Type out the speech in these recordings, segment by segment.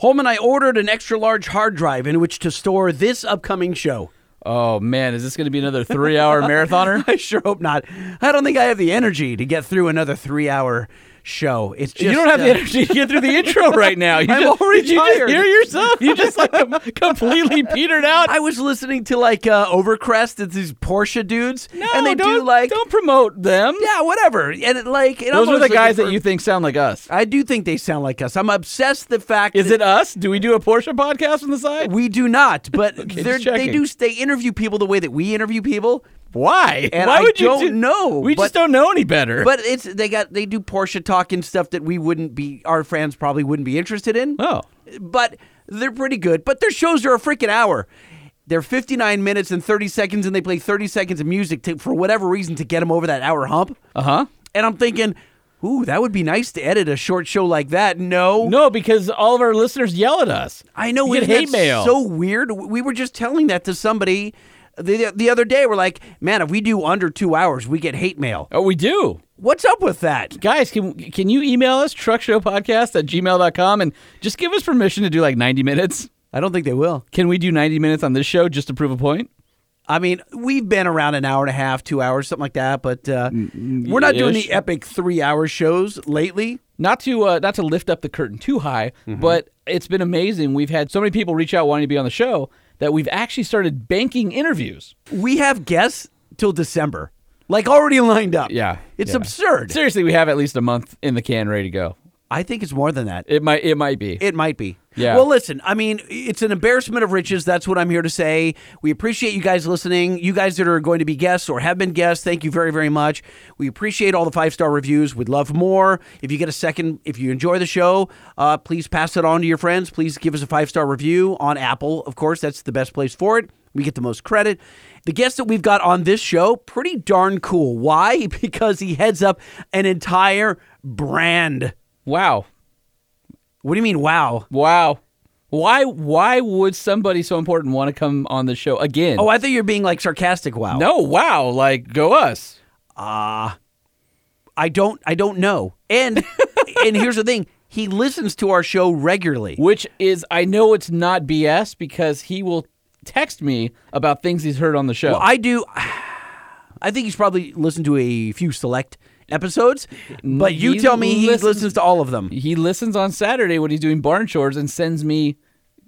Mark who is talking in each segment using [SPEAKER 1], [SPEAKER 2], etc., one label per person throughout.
[SPEAKER 1] Holman, I ordered an extra large hard drive in which to store this upcoming show.
[SPEAKER 2] Oh man, is this going to be another three-hour marathoner?
[SPEAKER 1] I sure hope not. I don't think I have the energy to get through another three hour show. It's just
[SPEAKER 2] you don't have
[SPEAKER 1] uh,
[SPEAKER 2] the energy to get through the intro right now. You
[SPEAKER 1] I'm
[SPEAKER 2] just,
[SPEAKER 1] already
[SPEAKER 2] you just
[SPEAKER 1] tired.
[SPEAKER 2] hear yourself? You just like completely petered out.
[SPEAKER 1] I was listening to like uh, Overcrest. It's these Porsche dudes,
[SPEAKER 2] no,
[SPEAKER 1] and they
[SPEAKER 2] don't,
[SPEAKER 1] do like
[SPEAKER 2] don't promote them.
[SPEAKER 1] yeah, whatever. And it, like I'm
[SPEAKER 2] Those are the guys
[SPEAKER 1] for-
[SPEAKER 2] that you think sound like us.
[SPEAKER 1] I do think they sound like us. I'm obsessed the fact
[SPEAKER 2] Is it us? Do we do a Porsche podcast on the side?
[SPEAKER 1] we do not, but they're, they do. They interview people the way that we interview people.
[SPEAKER 2] Why?
[SPEAKER 1] And
[SPEAKER 2] Why
[SPEAKER 1] I
[SPEAKER 2] would you
[SPEAKER 1] don't
[SPEAKER 2] do-
[SPEAKER 1] know,
[SPEAKER 2] We
[SPEAKER 1] but-
[SPEAKER 2] just don't know any better.
[SPEAKER 1] But it's they got they do Porsche talk and stuff that we wouldn't be our fans probably wouldn't be interested in.
[SPEAKER 2] oh,
[SPEAKER 1] But they're pretty good. But their shows are a freaking hour. They're 59 minutes and 30 seconds, and they play 30 seconds of music to, for whatever reason to get them over that hour hump.
[SPEAKER 2] uh huh.
[SPEAKER 1] And I'm thinking, ooh, that would be nice to edit a short show like that. No,
[SPEAKER 2] No, because all of our listeners yell at us.
[SPEAKER 1] I know
[SPEAKER 2] You get hate mail.
[SPEAKER 1] So weird. We were just telling that to somebody the the other day. We're like, man, if we do under two hours, we get hate mail.
[SPEAKER 2] Oh, we do.
[SPEAKER 1] What's up with that?
[SPEAKER 2] Guys, can can you email us truckshowpodcast at gmail.com and just give us permission to do like 90 minutes?
[SPEAKER 1] I don't think they will.
[SPEAKER 2] Can we do 90 minutes on this show just to prove a point?
[SPEAKER 1] I mean, we've been around an hour and a half, two hours, something like that, but uh, we're not doing the epic three-hour shows lately.
[SPEAKER 2] Not to uh, not to lift up the curtain too high,
[SPEAKER 1] Mm-hmm.
[SPEAKER 2] but it's been amazing. We've had so many people reach out wanting to be on the show that we've actually started banking interviews.
[SPEAKER 1] We have guests till December, like already lined up.
[SPEAKER 2] Yeah,
[SPEAKER 1] it's
[SPEAKER 2] yeah.
[SPEAKER 1] absurd.
[SPEAKER 2] Seriously, we have at least a month in the can ready to go.
[SPEAKER 1] I think it's more than that.
[SPEAKER 2] It might it might be.
[SPEAKER 1] It might be.
[SPEAKER 2] Yeah.
[SPEAKER 1] Well, listen, I mean, it's an embarrassment of riches. That's what I'm here to say. We appreciate you guys listening. You guys that are going to be guests or have been guests, thank you very, very much. We appreciate all the five star reviews. We'd love more. If you get a second, if you enjoy the show, uh, please pass it on to your friends. Please give us a five star review on Apple. Of course, that's the best place for it. We get the most credit. The guest that we've got on this show, pretty darn cool. Why? Because he heads up an entire brand.
[SPEAKER 2] Wow.
[SPEAKER 1] What do you mean, wow?
[SPEAKER 2] Wow. Why why would somebody so important want to come on the show again?
[SPEAKER 1] Oh, I thought you were being like sarcastic. Wow.
[SPEAKER 2] no, wow, like go us.
[SPEAKER 1] Ah, I don't. I don't know. And and here's the thing: he listens to our show regularly.
[SPEAKER 2] Which is I know it's not BS because he will text me about things he's heard on the show.
[SPEAKER 1] Well, I do. I think he's probably listened to a few select episodes, but you
[SPEAKER 2] He
[SPEAKER 1] tell me he
[SPEAKER 2] listens-
[SPEAKER 1] listens to all of them.
[SPEAKER 2] he listens on Saturday when he's doing barn chores and sends me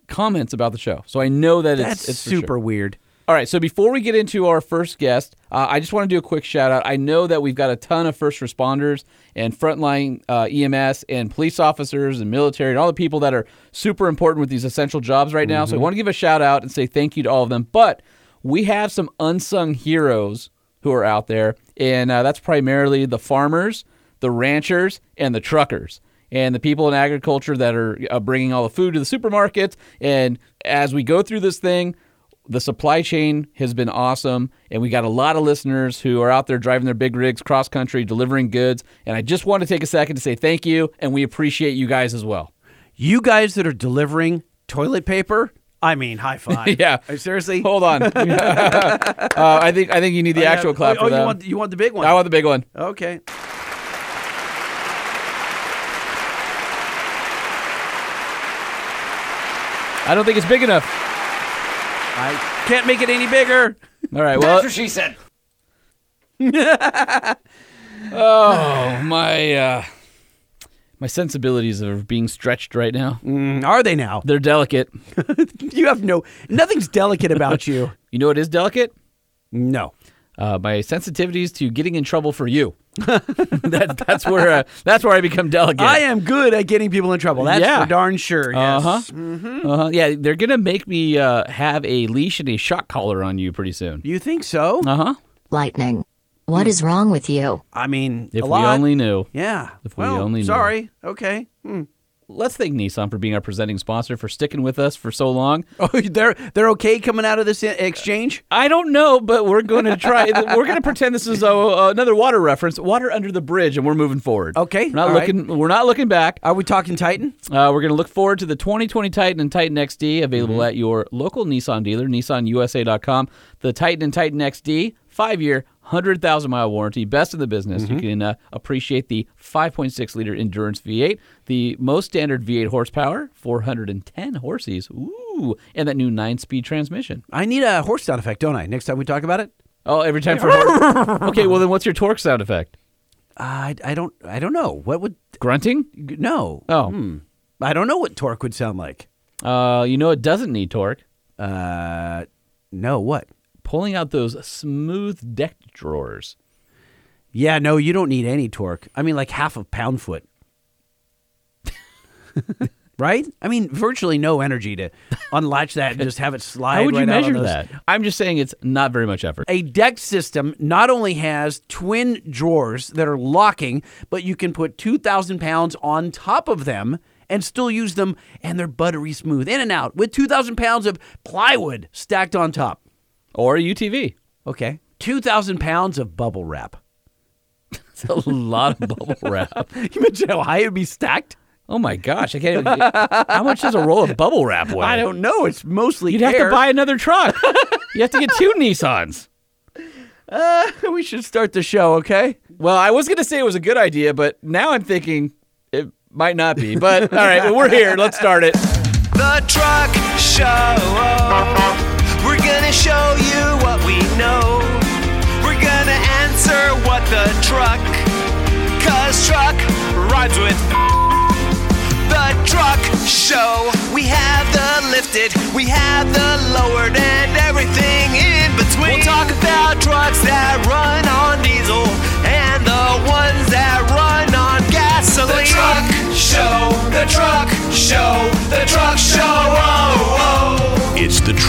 [SPEAKER 2] comments about the show. So I know that
[SPEAKER 1] That's
[SPEAKER 2] it's, it's
[SPEAKER 1] super
[SPEAKER 2] sure.
[SPEAKER 1] weird.
[SPEAKER 2] All right, so before we get into our first guest, uh, I just want to do a quick shout out. I know that we've got a ton of first responders and frontline uh, EMS and police officers and military and all the people that are super important with these essential jobs right now. So I want to give a shout out and say thank you to all of them. But we have some unsung heroes who are out there, and uh, that's primarily the farmers, the ranchers, and the truckers and the people in agriculture that are uh, bringing all the food to the supermarkets. And as we go through this thing, the supply chain has been awesome, and we got a lot of listeners who are out there driving their big rigs cross country, delivering goods. And I just want to take a second to say thank you, and we appreciate you guys as well.
[SPEAKER 1] You guys that are delivering toilet paper, I mean, high five.
[SPEAKER 2] Yeah.
[SPEAKER 1] Seriously.
[SPEAKER 2] Hold on, uh, I think I think you need the
[SPEAKER 1] Oh, yeah.
[SPEAKER 2] actual clap
[SPEAKER 1] Oh,
[SPEAKER 2] for
[SPEAKER 1] oh,
[SPEAKER 2] that.
[SPEAKER 1] you want you want the big one?
[SPEAKER 2] I want the big one.
[SPEAKER 1] okay.
[SPEAKER 2] I don't think it's big enough.
[SPEAKER 1] I can't make it any bigger.
[SPEAKER 2] All right, well, that's what
[SPEAKER 3] she said.
[SPEAKER 2] oh my, uh, my sensibilities are being stretched right now.
[SPEAKER 1] Mm, are they now?
[SPEAKER 2] They're delicate.
[SPEAKER 1] You have no. Nothing's delicate about you.
[SPEAKER 2] You know what is delicate?
[SPEAKER 1] No.
[SPEAKER 2] uh, my sensitivities to getting in trouble for you. that, that's where uh, that's where I become delicate.
[SPEAKER 1] I am good at getting people in trouble. That's
[SPEAKER 2] Yeah.
[SPEAKER 1] for darn sure. Yes.
[SPEAKER 2] Uh-huh. Uh-huh. Yeah, they're gonna make me uh, have a leash and a shock collar on you pretty soon.
[SPEAKER 1] You think so?
[SPEAKER 2] Uh huh.
[SPEAKER 4] Lightning. What is wrong with you?
[SPEAKER 1] I mean,
[SPEAKER 2] If
[SPEAKER 1] a
[SPEAKER 2] we
[SPEAKER 1] lot.
[SPEAKER 2] only knew.
[SPEAKER 1] Yeah.
[SPEAKER 2] if we
[SPEAKER 1] well,
[SPEAKER 2] only knew.
[SPEAKER 1] Sorry. Okay. Hmm.
[SPEAKER 2] Let's thank Nissan for being our presenting sponsor for sticking with us for so long.
[SPEAKER 1] Oh, they're they're okay coming out of this exchange.
[SPEAKER 2] I don't know, but we're going to try. we're going to pretend this is a, another water reference, water under the bridge, and we're moving forward.
[SPEAKER 1] Okay,
[SPEAKER 2] we're not
[SPEAKER 1] all right.
[SPEAKER 2] looking. We're not looking back.
[SPEAKER 1] Are we talking Titan?
[SPEAKER 2] Uh, we're going to look forward to the 2020 Titan and Titan XD available
[SPEAKER 1] Mm-hmm.
[SPEAKER 2] at your local Nissan dealer, nissanusa.com. The Titan and Titan XD, five year, 100,000 mile warranty, best in the business. You can uh, appreciate the 5.6 liter endurance V8, the most standard V8 horsepower, 410 horses. Ooh, and that new nine speed transmission.
[SPEAKER 1] I need a horse sound effect, don't I? Next time we talk about it.
[SPEAKER 2] Oh, every time for horse. Okay, well then what's your torque sound effect?
[SPEAKER 1] I, I don't I don't know what would
[SPEAKER 2] Grunting?
[SPEAKER 1] no.
[SPEAKER 2] Oh.
[SPEAKER 1] Hmm. I don't know what torque would sound like.
[SPEAKER 2] Uh, you know it doesn't need torque.
[SPEAKER 1] Uh, no, what?
[SPEAKER 2] Pulling out those smooth deck drawers.
[SPEAKER 1] Yeah, no, you don't need any torque. I mean, like half a pound foot. right? I mean, virtually no energy to unlatch that and just have it slide.
[SPEAKER 2] How would you
[SPEAKER 1] right
[SPEAKER 2] measure that? I'm just saying it's not very much effort.
[SPEAKER 1] A deck system not only has twin drawers that are locking, but you can put 2,000 pounds on top of them and still use them, and they're buttery smooth in and out with 2,000 pounds of plywood stacked on top.
[SPEAKER 2] Or a UTV.
[SPEAKER 1] Okay. 2,000 pounds of bubble wrap.
[SPEAKER 2] That's a lot of bubble wrap.
[SPEAKER 1] You imagine how high it would be stacked?
[SPEAKER 2] Oh my gosh! I can't. Even, how much does a roll of bubble wrap weigh?
[SPEAKER 1] I don't know. It's mostly
[SPEAKER 2] You'd have to buy another truck. you have to get two Nissans.
[SPEAKER 1] Uh, we should start the show, okay?
[SPEAKER 2] Well, I was gonna say it was a good idea, but now I'm thinking it might not be. But all right, well, we're here. Let's start it.
[SPEAKER 3] The Truck Show. We're gonna show you what we know. We're gonna answer what the truck. Cause truck rhymes with the truck show. We have the lifted, we have the lowered, and everything in between. We'll talk about trucks that run on diesel and the ones that run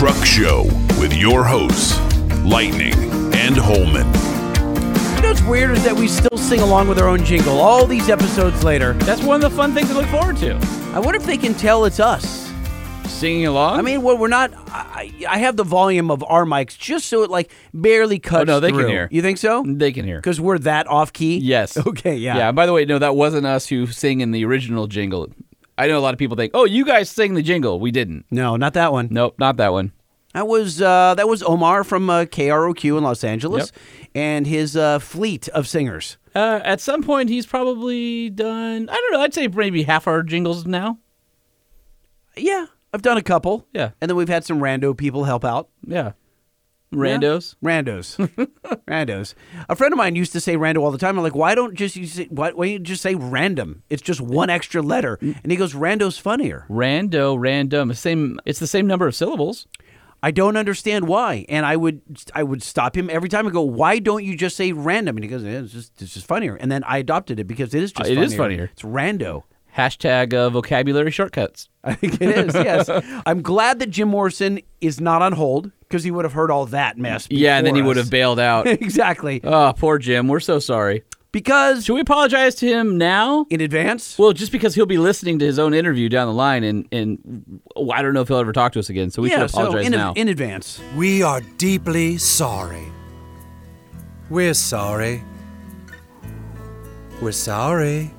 [SPEAKER 3] Truck Show
[SPEAKER 5] with your hosts, Lightning and Holman.
[SPEAKER 1] You know what's weird is that we still sing along with our own jingle all these episodes later.
[SPEAKER 2] That's one of the fun things to look forward to.
[SPEAKER 1] I wonder if they can tell it's us.
[SPEAKER 2] Singing along.
[SPEAKER 1] I mean, well, we're not. I, I have the volume of our mics just so it like barely oh, cuts.
[SPEAKER 2] Oh, no, they can hear.
[SPEAKER 1] You think so?
[SPEAKER 2] they can hear.
[SPEAKER 1] Because we're that off key.
[SPEAKER 2] Yes.
[SPEAKER 1] Okay. Yeah.
[SPEAKER 2] Yeah. By the way, no, that wasn't us who sang in the original jingle. I know a lot of people think, "Oh, you guys sing the jingle." We didn't.
[SPEAKER 1] No, not that one.
[SPEAKER 2] Nope, not that one.
[SPEAKER 1] That was uh, that was Omar from uh, KROQ in Los Angeles, and his uh, fleet of singers.
[SPEAKER 2] Uh, at some point, he's probably done. I don't know. I'd say maybe half our jingles now.
[SPEAKER 1] Yeah, I've done a couple.
[SPEAKER 2] Yeah.
[SPEAKER 1] and then we've had some rando people help out.
[SPEAKER 2] Yeah. Randos.
[SPEAKER 1] Randos, randos. A friend of mine used to say rando all the time. I'm like, why don't just you say why, why don't you just say random? It's just one extra letter. And he goes, rando's funnier.
[SPEAKER 2] Rando, random. Same. It's the same number of syllables.
[SPEAKER 1] I don't understand why. And I would I would stop him every time and go, why don't you just say random? And he goes, it's just it's just funnier. And then I adopted it because it is just
[SPEAKER 2] Uh, it
[SPEAKER 1] funnier.
[SPEAKER 2] is funnier.
[SPEAKER 1] It's rando.
[SPEAKER 2] Hashtag uh, vocabulary shortcuts.
[SPEAKER 1] I think it is. Yes. I'm glad that Jim Morrison is not on hold because he would have heard all that mess.
[SPEAKER 2] Yeah, and then he
[SPEAKER 1] before
[SPEAKER 2] would have bailed out.
[SPEAKER 1] exactly.
[SPEAKER 2] oh, poor Jim. We're so sorry.
[SPEAKER 1] Because
[SPEAKER 2] Should we apologize to him now?
[SPEAKER 1] in advance,
[SPEAKER 2] Well, just because he'll be listening to his own interview down the line, and and oh, I don't know if he'll ever talk to us again. So we
[SPEAKER 1] yeah.
[SPEAKER 2] should
[SPEAKER 1] So
[SPEAKER 2] apologize
[SPEAKER 1] in,
[SPEAKER 2] now.
[SPEAKER 1] in advance.
[SPEAKER 6] We are deeply sorry. We're sorry. We're sorry.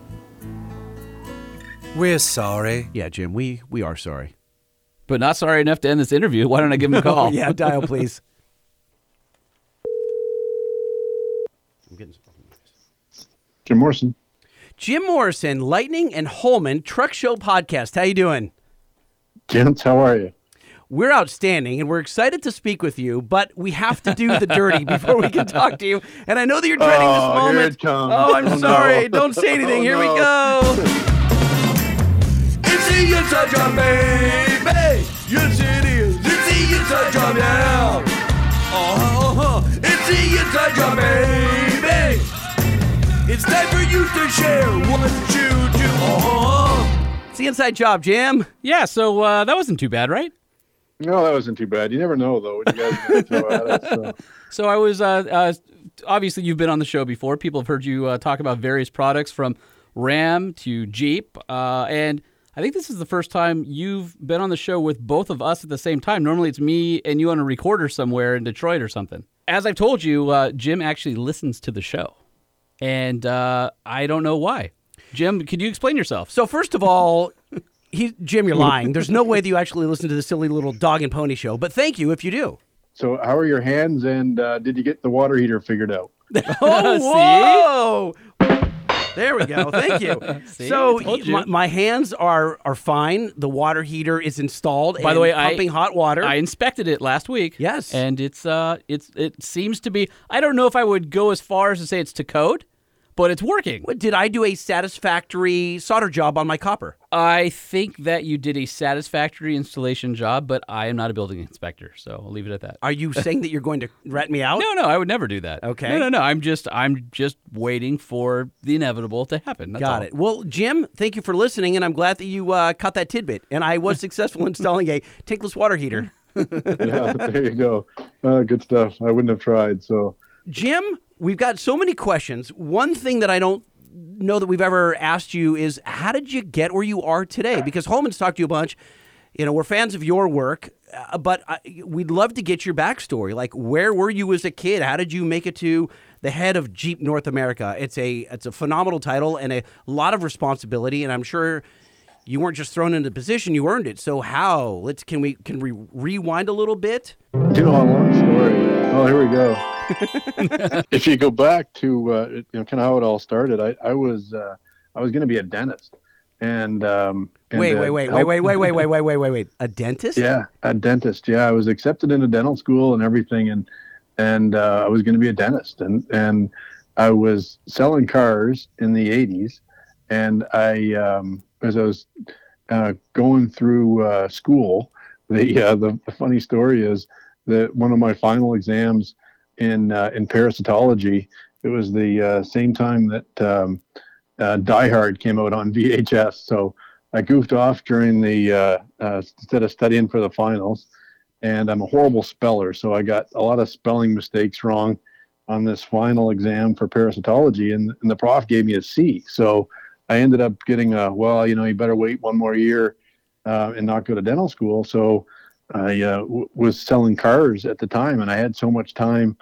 [SPEAKER 6] We're sorry.
[SPEAKER 1] Yeah, Jim. We we are sorry.
[SPEAKER 2] But not sorry enough to end this interview. Why don't I give him a call?
[SPEAKER 1] yeah. Dial please. I'm getting.
[SPEAKER 7] Jim Morrison.
[SPEAKER 1] Jim Morrison, Lightning and Holman Truck Show Podcast. How you doing?
[SPEAKER 7] Gents, how are you?
[SPEAKER 1] We're outstanding and we're excited to speak with you, but we have to do the dirty before we can talk to you. And I know that you're dreading
[SPEAKER 7] Oh,
[SPEAKER 1] this
[SPEAKER 7] here
[SPEAKER 1] moment.
[SPEAKER 7] it comes.
[SPEAKER 1] Oh, I'm
[SPEAKER 7] Oh, no.
[SPEAKER 1] sorry. Don't say anything.
[SPEAKER 7] Oh,
[SPEAKER 1] Here we go.
[SPEAKER 3] It's the inside job, baby. Yes, it is. It's the inside job now. Uh-huh. It's the inside job, baby. It's time for you to share. One, two, two. Uh-huh.
[SPEAKER 1] It's the inside job, Jim.
[SPEAKER 2] Yeah, so uh, that wasn't too bad, right?
[SPEAKER 7] No, that wasn't too bad. You never know, though, what you guys are going to throw at us. So.
[SPEAKER 2] So I was uh, uh, obviously you've been on the show before. People have heard you uh, talk about various products from Ram to Jeep, uh, and I think this is the first time you've been on the show with both of us at the same time. Normally it's me and you on a recorder somewhere in Detroit or something. As I've told you, uh, Jim actually listens to the show, and uh, I don't know why. Jim, could you explain yourself?
[SPEAKER 1] So first of all, he, Jim, you're lying. There's no way that you actually listen to the silly little dog and pony show. But thank you if you do.
[SPEAKER 7] so how are your hands? And uh, did you get the water heater figured out?
[SPEAKER 1] Oh, whoa! There we go. Thank you.
[SPEAKER 2] See?
[SPEAKER 1] so
[SPEAKER 2] you.
[SPEAKER 1] my, my hands are are fine. The water heater is installed.
[SPEAKER 2] By the way, I-
[SPEAKER 1] pumping hot water.
[SPEAKER 2] I inspected it last week.
[SPEAKER 1] Yes.
[SPEAKER 2] and it's uh, it's it seems to be. I don't know if I would go as far as to say it's to code, but it's working.
[SPEAKER 1] What- Did I do a satisfactory solder job on my copper?
[SPEAKER 2] I think that you did a satisfactory installation job, but I am not a building inspector, so I'll leave it at that.
[SPEAKER 1] Are you saying that you're going to rat me out?
[SPEAKER 2] No, no, I would never do that.
[SPEAKER 1] Okay.
[SPEAKER 2] No, no, no. I'm just, I'm just waiting for the inevitable to happen. That's
[SPEAKER 1] Got
[SPEAKER 2] all.
[SPEAKER 1] it. Well, Jim, thank you for listening, and I'm glad that you uh, caught that tidbit. And I was successful installing a tankless water heater.
[SPEAKER 7] yeah, there you go. Uh, good stuff. I wouldn't have tried. So
[SPEAKER 1] Jim, we've got so many questions. One thing that I don't know that we've ever asked you is how did you get where you are today? Because Holman's talked to you a bunch. You know, we're fans of your work, uh, but we'd love to get your backstory. Like, where were you as a kid? How did you make it to the head of Jeep North America? It's a it's a phenomenal title and a lot of responsibility, and I'm sure you weren't just thrown into position; you earned it. So, how? Let's can we can we rewind a little bit?
[SPEAKER 7] know, a long story. Oh, here we go. if you go back to uh, you know kind of how it all started, I I was uh, I was going to be a dentist, and, um, and
[SPEAKER 1] Wait,
[SPEAKER 7] uh,
[SPEAKER 1] wait, wait, wait, wait, wait, wait, wait, wait, wait, wait, wait. A dentist?
[SPEAKER 7] Yeah, a dentist. Yeah, I was accepted into dental school and everything, and and uh, I was going to be a dentist, and and I was selling cars in the '80s, and I um, as I was uh, going through uh, school, the, uh, the the funny story is that one of my final exams in uh, in parasitology, it was the uh, same time that um, uh, Die Hard came out on VHS, so. I goofed off during the uh, uh, instead of studying for the finals, and I'm a horrible speller, so I got a lot of spelling mistakes wrong on this final exam for parasitology, and, and the prof gave me a C. So I ended up getting a well, you know, you better wait one more year uh, and not go to dental school. So I uh, w- was selling cars at the time, and I had so much time,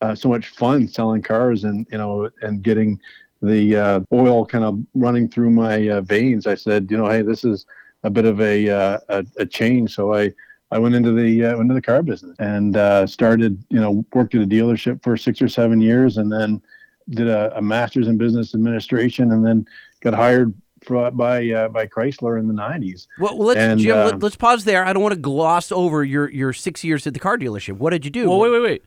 [SPEAKER 7] uh, so much fun selling cars, and you know, and getting the uh, oil kind of running through my uh, veins. I said, you know, hey, this is a bit of a uh, a, a change. So I I went into the uh, into the car business and uh, started, you know, worked at a dealership for six or seven years, and then did a, a master's in business administration, and then got hired by uh, by Chrysler in the '90s.
[SPEAKER 1] Well, well, let's
[SPEAKER 7] And,
[SPEAKER 1] Jim.
[SPEAKER 7] uh,
[SPEAKER 1] let, us pause there. I don't want to gloss over your your six years at the car dealership. What did you do?
[SPEAKER 2] Well, wait, wait, wait.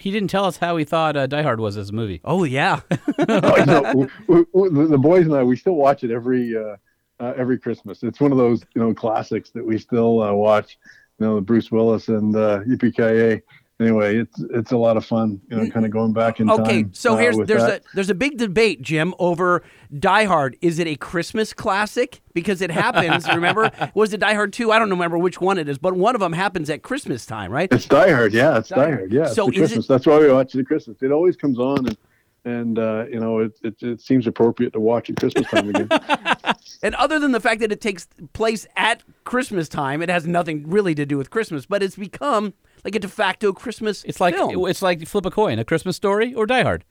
[SPEAKER 2] He didn't tell us how he thought uh, Die Hard was as a movie.
[SPEAKER 1] Oh yeah.
[SPEAKER 7] no, w- w- w- the boys and I, we still watch it every uh, uh, every Christmas. It's one of those you know classics that we still uh, watch. You know, Bruce Willis and uh, Yippee Anyway, it's it's a lot of fun. You know, kind of going back in
[SPEAKER 1] okay,
[SPEAKER 7] time.
[SPEAKER 1] Okay, so
[SPEAKER 7] uh,
[SPEAKER 1] here's there's
[SPEAKER 7] that.
[SPEAKER 1] a there's a big debate, Jim, over Die Hard. Is it a Christmas classic? Because it happens. remember, was it Die Hard two? I don't remember which one it is, but one of them happens at Christmas time, right?
[SPEAKER 7] It's Die Hard, yeah. It's Die Hard, yeah.
[SPEAKER 1] So
[SPEAKER 7] Christmas.
[SPEAKER 1] it-
[SPEAKER 7] That's why we watch it at Christmas. It always comes on, and and uh, you know it, it it seems appropriate to watch at Christmas time again.
[SPEAKER 1] And other than the fact that it takes place at Christmas time, it has nothing really to do with Christmas, but it's become like a de facto Christmas.
[SPEAKER 2] It's like
[SPEAKER 1] film.
[SPEAKER 2] it's like flip a coin, a Christmas story or Die Hard.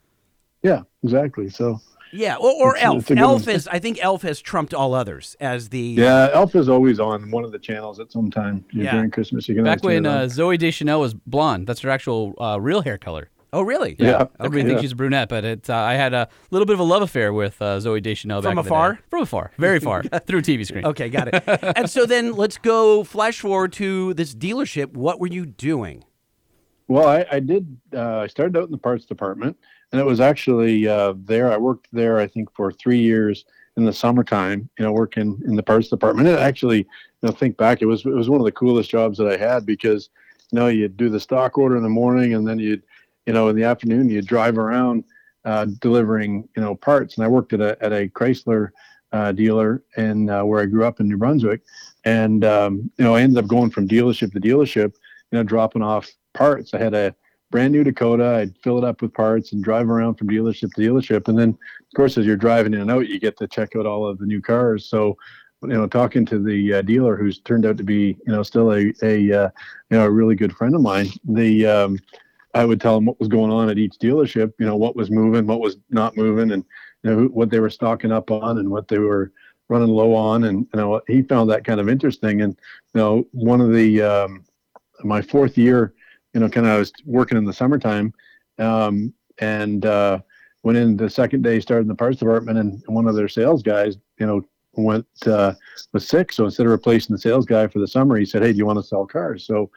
[SPEAKER 7] yeah, exactly. So
[SPEAKER 1] yeah, or, or
[SPEAKER 7] It's
[SPEAKER 1] Elf.
[SPEAKER 7] it's
[SPEAKER 1] Elf
[SPEAKER 7] one.
[SPEAKER 1] is I think Elf has trumped all others as the
[SPEAKER 7] yeah, Elf is always on one of the channels at some time
[SPEAKER 1] Yeah.
[SPEAKER 7] during Christmas. You can
[SPEAKER 2] Back when uh, Zooey Deschanel was blonde, that's her actual uh, real hair color.
[SPEAKER 1] Oh really?
[SPEAKER 7] Yeah.
[SPEAKER 2] Everybody
[SPEAKER 7] Okay.
[SPEAKER 2] thinks
[SPEAKER 7] Yeah.
[SPEAKER 2] she's a brunette, but it, uh, I had a little bit of a love affair with uh, Zooey Deschanel
[SPEAKER 1] From
[SPEAKER 2] back in the
[SPEAKER 1] afar?
[SPEAKER 2] day. From afar, very far, through a TV screen.
[SPEAKER 1] Okay, got it. and so then let's go flash forward to this dealership. What were you doing?
[SPEAKER 7] Well, I, I did. Uh, I started out in the parts department, and it was actually uh, there. I worked there, I think, for three years in the summertime. You know, working in the parts department. And actually, you know, think back, it was it was one of the coolest jobs that I had because, you know, you'd do the stock order in the morning, and then you'd, you know, in the afternoon you'd drive around uh, delivering, you know, parts. And I worked at a at a Chrysler uh, dealer and uh, where I grew up in New Brunswick, and um, you know, I ended up going from dealership to dealership, you know, dropping off parts. I had a brand new Dakota. I'd fill it up with parts and drive around from dealership to dealership. And then, of course, as you're driving in and out, you get to check out all of the new cars. So, you know, talking to the uh, dealer who's turned out to be, you know, still a, a uh, you know, a really good friend of mine, the, um, I would tell him what was going on at each dealership, you know, what was moving, what was not moving, and, you know, what they were stocking up on and what they were running low on. And, you know, he found that kind of interesting. And, you know, one of the, um, my fourth year you know, kind of I was working in the summertime, um, and uh, went in the second day, started in the parts department, and one of their sales guys, you know, went uh, was sick. So instead of replacing the sales guy for the summer, he said, "Hey, do you want to sell cars?" So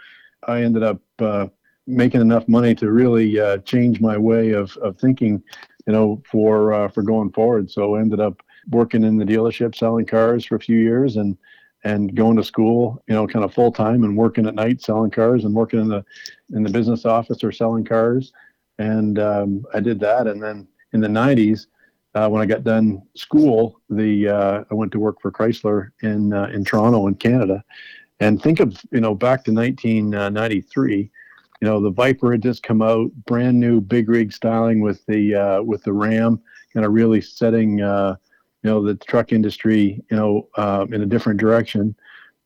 [SPEAKER 7] I ended up uh, making enough money to really uh, change my way of, of thinking, you know, for uh, for going forward. So I ended up working in the dealership selling cars for a few years and and going to school, you know, kind of full time and working at night selling cars and working in the in the business office or selling cars. And um, I did that. And then in the 90s, uh, when I got done school, the uh, I went to work for Chrysler in uh, in Toronto in Canada. And think of you know back to 1993 you know the Viper had just come out, brand new big rig styling with the uh, with the Ram, kind of really setting uh, you know the truck industry you know uh, in a different direction,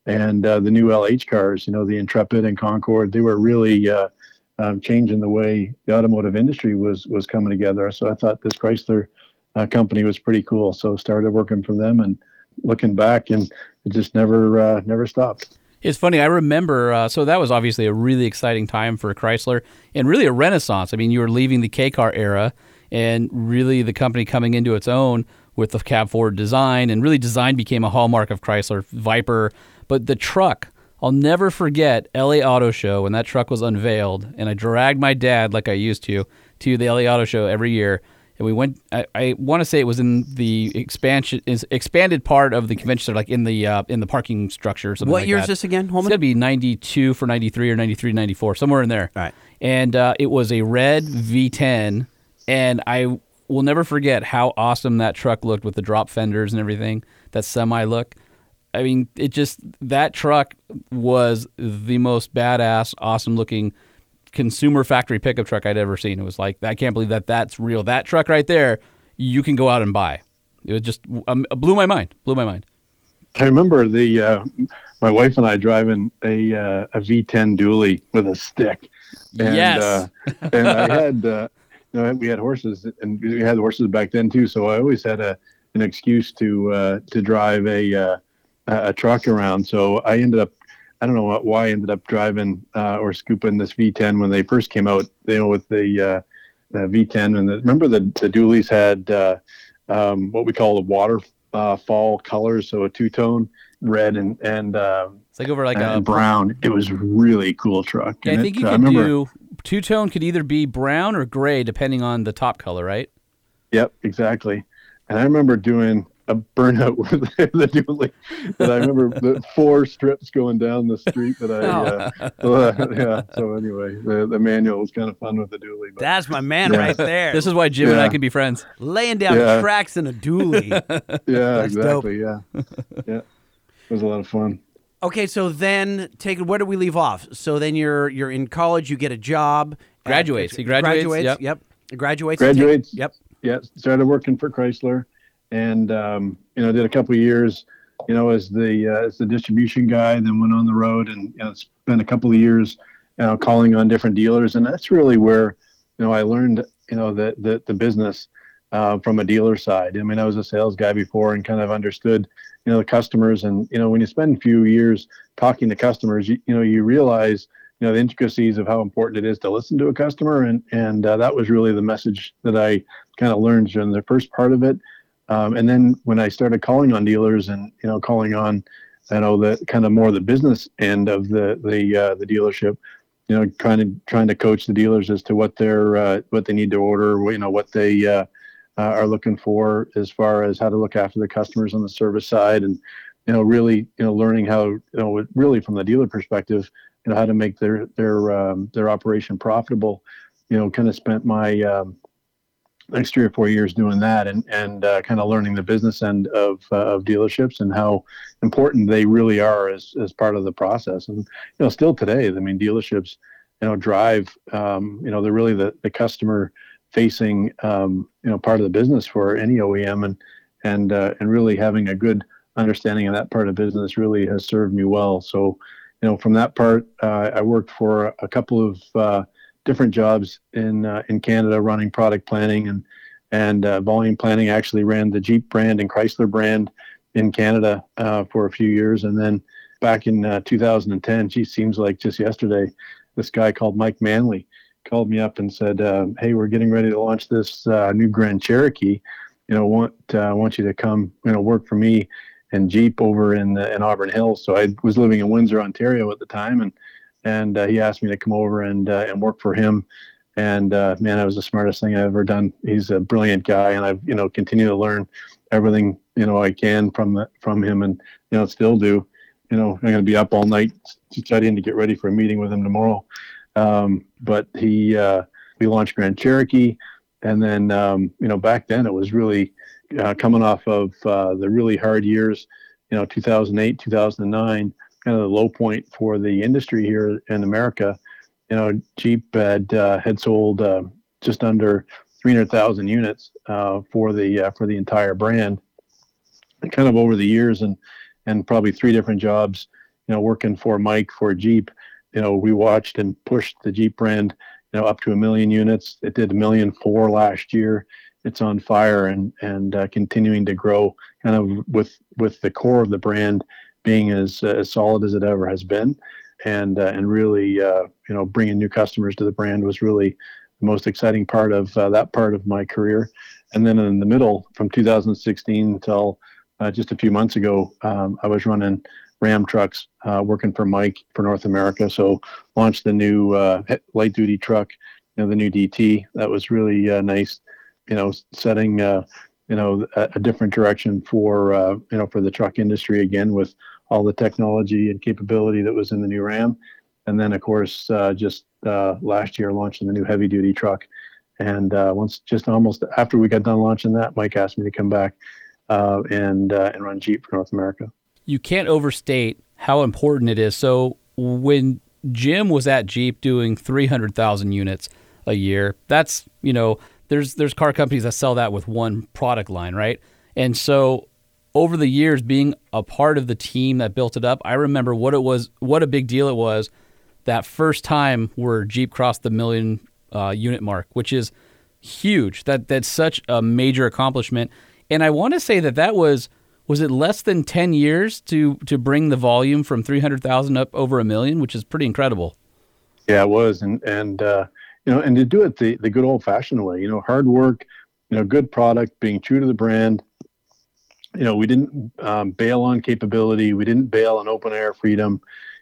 [SPEAKER 7] and uh, the new LH cars, you know the Intrepid and Concorde, they were really uh, um, changing the way the automotive industry was was coming together. So I thought this Chrysler uh, company was pretty cool. So started working for them and looking back, and it just never never stopped.
[SPEAKER 2] It's funny. I remember. Uh, so that was obviously a really exciting time for Chrysler, and really a renaissance. I mean, you were leaving the K car era, and really the company coming into its own with the cab forward design, and really design became a hallmark of Chrysler Viper. But the truck, I'll never forget LA Auto Show when that truck was unveiled, and I dragged my dad like I used to to the LA Auto Show every year and we went. I, I want to say it was in the expansion, is expanded part of the convention center, like in the uh, in the parking structure. Or something
[SPEAKER 1] What
[SPEAKER 2] like
[SPEAKER 1] year
[SPEAKER 2] that.
[SPEAKER 1] is this again,
[SPEAKER 2] It's
[SPEAKER 1] Holman?
[SPEAKER 2] gonna be ninety two for ninety three or 93, 94, somewhere in there.
[SPEAKER 1] All right.
[SPEAKER 2] And uh, it was a red V10, and I will never forget how awesome that truck looked with the drop fenders and everything. That semi look. I mean, it just that truck was the most badass, awesome looking consumer factory pickup truck I'd ever seen. It was like I can't believe that that's real. That truck right there, you can go out and buy. It was just um, blew my mind. Blew my mind.
[SPEAKER 7] I remember the uh, my wife and I driving a uh, a V10 dually with a stick. And,
[SPEAKER 2] Yes.
[SPEAKER 7] uh, and I had uh, you know we had horses and we had horses back then too. So I always had a an excuse to uh, to drive a uh, a a truck around. So I ended up I don't know what, why I ended up driving uh, or scooping this V10 when they first came out. You know with the uh, the V10 and the, remember the the dualies had uh, um, what we call the waterfall uh, colors, so a two tone red and and uh,
[SPEAKER 2] It's like over like a.
[SPEAKER 7] brown. It was really cool truck.
[SPEAKER 2] Yeah, I think
[SPEAKER 7] it-
[SPEAKER 2] you
[SPEAKER 7] can
[SPEAKER 2] do two tone. Could either be brown or gray depending on the top color, right?
[SPEAKER 7] Yep, exactly. And I remember doing a burnout with the dually. But I remember the four strips going down the street that I.
[SPEAKER 2] Oh.
[SPEAKER 7] Uh, yeah. So anyway, the, the manual was kind of fun with the dually. But
[SPEAKER 1] That's my man
[SPEAKER 7] Yeah.
[SPEAKER 1] right there.
[SPEAKER 2] This is why Jim and I
[SPEAKER 7] Yeah.
[SPEAKER 2] can be friends.
[SPEAKER 1] laying down
[SPEAKER 7] Yeah.
[SPEAKER 1] tracks in a dually.
[SPEAKER 7] yeah,
[SPEAKER 1] That's dope.
[SPEAKER 7] exactly. Yeah, yeah. It was a lot of fun.
[SPEAKER 1] okay, so then take where do we leave off? So then you're you're in college, you get a job. at-
[SPEAKER 2] Graduates. He graduates,
[SPEAKER 1] Graduates.
[SPEAKER 2] yep.
[SPEAKER 1] Yep. Graduates. and take-
[SPEAKER 7] Graduates.
[SPEAKER 1] Yep.
[SPEAKER 7] yeah, started working for Chrysler, and um, you know did a couple of years, you know, as the uh, as the distribution guy. Then went on the road and you know, spent a couple of years, you know, calling on different dealers, and that's really where you know I learned you know the the, the business uh, from a dealer side. I mean, I was a sales guy before and kind of understood you know the customers, and you know when you spend a few years talking to customers, you, you know you realize you know the intricacies of how important it is to listen to a customer and and uh, that was really the message that i kind of learned during the first part of it um, and then when i started calling on dealers and you know calling on you know the kind of more the business end of the the uh, the dealership you know trying to trying to coach the dealers as to what they're uh, what they need to order you know what they uh, uh, are looking for as far as how to look after the customers on the service side and you know really you know learning how you know really from the dealer perspective you know how to make their their um, their operation profitable you know kind of spent my um, next three or four years doing that and and uh, kind of learning the business end of uh, of dealerships and how important they really are as as part of the process. And you know still today i mean dealerships you know drive um, you know they're really the the customer facing um, you know part of the business for any OEM and and uh, and really having a good understanding of that part of business really has served me well. So you know, from that part, uh, I worked for a couple of uh, different jobs in uh, in Canada, running product planning and and uh, volume planning. I actually ran the Jeep brand and Chrysler brand in Canada uh, for a few years, and then back in uh, 2010, gee, seems like just yesterday, this guy called Mike Manley called me up and said, uh, "Hey, we're getting ready to launch this uh, new Grand Cherokee. You know, want want you to come, you know, work for me and Jeep over in in Auburn Hills." So I was living in Windsor, Ontario at the time, and and uh, he asked me to come over and uh, and work for him. And uh, man, that was the smartest thing I've ever done. He's a brilliant guy, and I've you know continued to learn everything you know I can from the, from him, and you know still do. You know, I'm going to be up all night studying to get ready for a meeting with him tomorrow. Um, but he, uh, we launched Grand Cherokee, and then um, you know back then it was really uh, coming off of uh, the really hard years, you know, 2008, 2009, kind of the low point for the industry here in America. You know, Jeep had uh, had sold uh, just under 300,000 units uh, for the uh, for the entire brand, and kind of over the years and and probably three different jobs. You know, working for Mike for Jeep you know, we watched and pushed the Jeep brand, you know, up to a million units. It did a million four last year. It's on fire and and uh, continuing to grow, kind of with with the core of the brand being as uh, as solid as it ever has been, and uh, and really, uh, you know, bringing new customers to the brand was really the most exciting part of uh, that part of my career. And then in the middle, from 2016 until uh, just a few months ago, um, I was running Ram trucks, uh, working for Mike for North America. So launched the new light duty truck, you know, the new DT. That was really nice, you know, setting you know a, a, different direction for uh, you know for the truck industry again with all the technology and capability that was in the new Ram. And then of course uh, just uh, last year launching the new heavy duty truck. And uh, once just almost after we got done launching that, Mike asked me to come back uh, and and run Jeep for North America
[SPEAKER 2] you can't overstate how important it is. So when Jim was at Jeep doing 300,000 units a year, that's, you know, there's there's car companies that sell that with one product line, right? And so over the years being a part of the team that built it up, I remember what it was what a big deal it was that first time where Jeep crossed the million uh, unit mark, which is huge. That that's such a major accomplishment. And I want to say that that was was it less than 10 years to to bring the volume from 300,000 up over a million, which is pretty incredible.
[SPEAKER 7] Yeah, it was and and uh, you know, and to do it the the good old-fashioned way, you know, hard work, you know, good product, being true to the brand. You know, we didn't um, bail on capability, we didn't bail on open air freedom.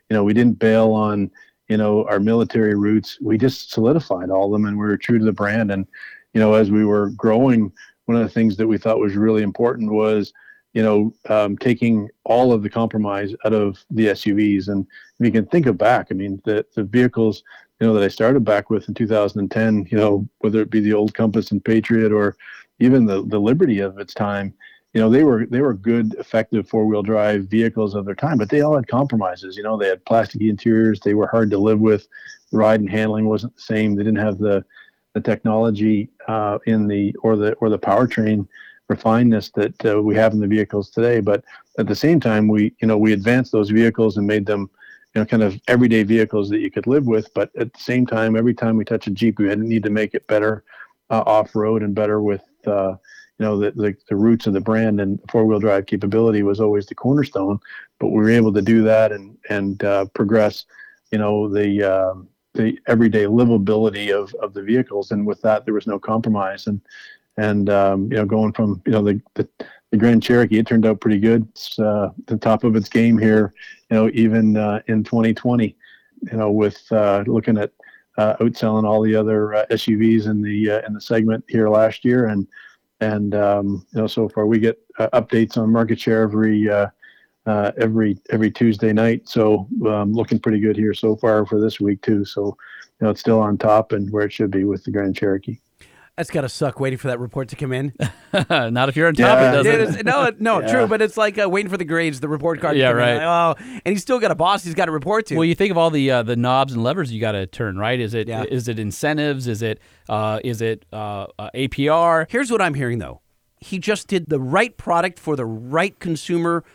[SPEAKER 7] You know, we didn't bail on, you know, our military roots. We just solidified all of them and we were true to the brand and you know, as we were growing, one of the things that we thought was really important was you know, um, taking all of the compromise out of the SUVs. And if you can think of back, I mean, the, the vehicles, you know, that I started back with in 2010, you know, whether it be the old Compass and Patriot or even the, the Liberty of its time, you know, they were they were good, effective four wheel drive vehicles of their time, but they all had compromises. You know, they had plastic interiors, they were hard to live with, ride and handling wasn't the same. They didn't have the the technology uh, in the or the or the powertrain refinedness that uh, we have in the vehicles today. But at the same time, we you know we advanced those vehicles and made them you know kind of everyday vehicles that you could live with. But at the same time, every time we touch a Jeep, we need to make it better uh, off road and better with uh, you know the, the, the roots of the brand and four wheel drive capability was always the cornerstone. But we were able to do that and and uh, progress. You know the um, the everyday livability of, of the vehicles and with that there was no compromise and and um, you know going from you know the, the, the Grand Cherokee it turned out pretty good it's uh, the top of its game here you know even uh, in 2020 you know with uh, looking at uh, outselling all the other SUVs in the in the segment here last year and and um, you know so far we get updates on market share every every every Tuesday night so um, looking pretty good here so far for this week too so you know it's still on top and where it should be with the Grand Cherokee.
[SPEAKER 1] That's got to suck waiting for that report to come in.
[SPEAKER 2] Not if you're on top, yeah. it
[SPEAKER 1] doesn't. no, no, yeah. true, but it's like uh, waiting for the grades, the report card.
[SPEAKER 2] Yeah, right.
[SPEAKER 1] Like, oh, and he's still got a boss he's got to report to.
[SPEAKER 2] Well, you think of all the uh, the knobs and levers you got to turn, right? Is it yeah. is it incentives? Is it uh, is it uh, uh, APR?
[SPEAKER 1] Here's what I'm hearing though. He just did the right product for the right consumer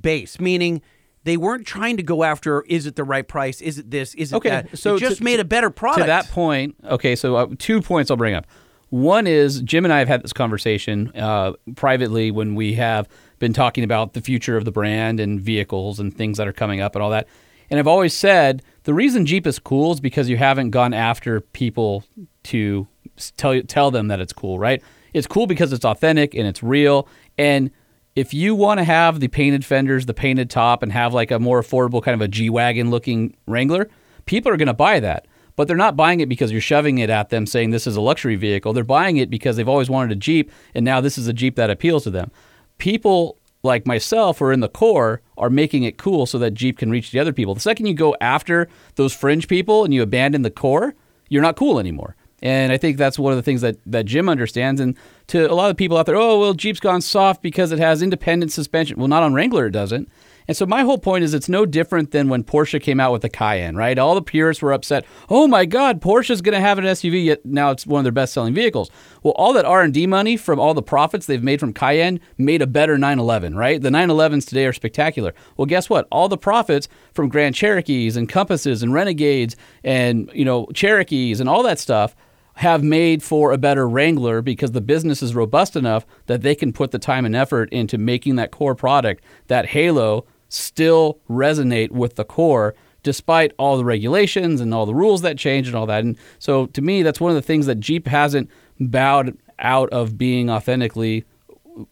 [SPEAKER 1] base, meaning they weren't trying to go after is it the right price is it this is it
[SPEAKER 2] okay,
[SPEAKER 1] that
[SPEAKER 2] so
[SPEAKER 1] it just
[SPEAKER 2] to,
[SPEAKER 1] made a better product
[SPEAKER 2] to that point okay so uh, two points i'll bring up one is Jim and I have had this conversation uh, privately when we have been talking about the future of the brand and vehicles and things that are coming up and all that. And I've always said the reason Jeep is cool is because you haven't gone after people to tell tell them that it's cool, right? It's cool because it's authentic and it's real. And if you want to have the painted fenders, the painted top, and have like a more affordable kind of a G wagon looking Wrangler, people are going to buy that. But they're not buying it because you're shoving it at them saying this is a luxury vehicle. They're buying it because they've always wanted a Jeep, and now this is a Jeep that appeals to them. People like myself who are in the core are making it cool so that Jeep can reach the other people. The second you go after those fringe people and you abandon the core, you're not cool anymore. And I think that's one of the things that, that Jim understands. And to a lot of people out there, oh, well, Jeep's gone soft because it has independent suspension. Well, not on Wrangler, it doesn't. And so my whole point is it's no different than when Porsche came out with the Cayenne, right? All the purists were upset. Oh my God, Porsche's going to have an SUV, yet now it's one of their best-selling vehicles. Well, all that R&D money from all the profits they've made from Cayenne made a better 911, right? The 911s today are spectacular. Well, guess what? All the profits from Grand Cherokees and Compasses and Renegades and you know Cherokees and all that stuff have made for a better Wrangler because the business is robust enough that they can put the time and effort into making that core product, that halo, still resonate with the core despite all the regulations and all the rules that change and all that. And so to me, that's one of the things that Jeep hasn't bowed out of being authentically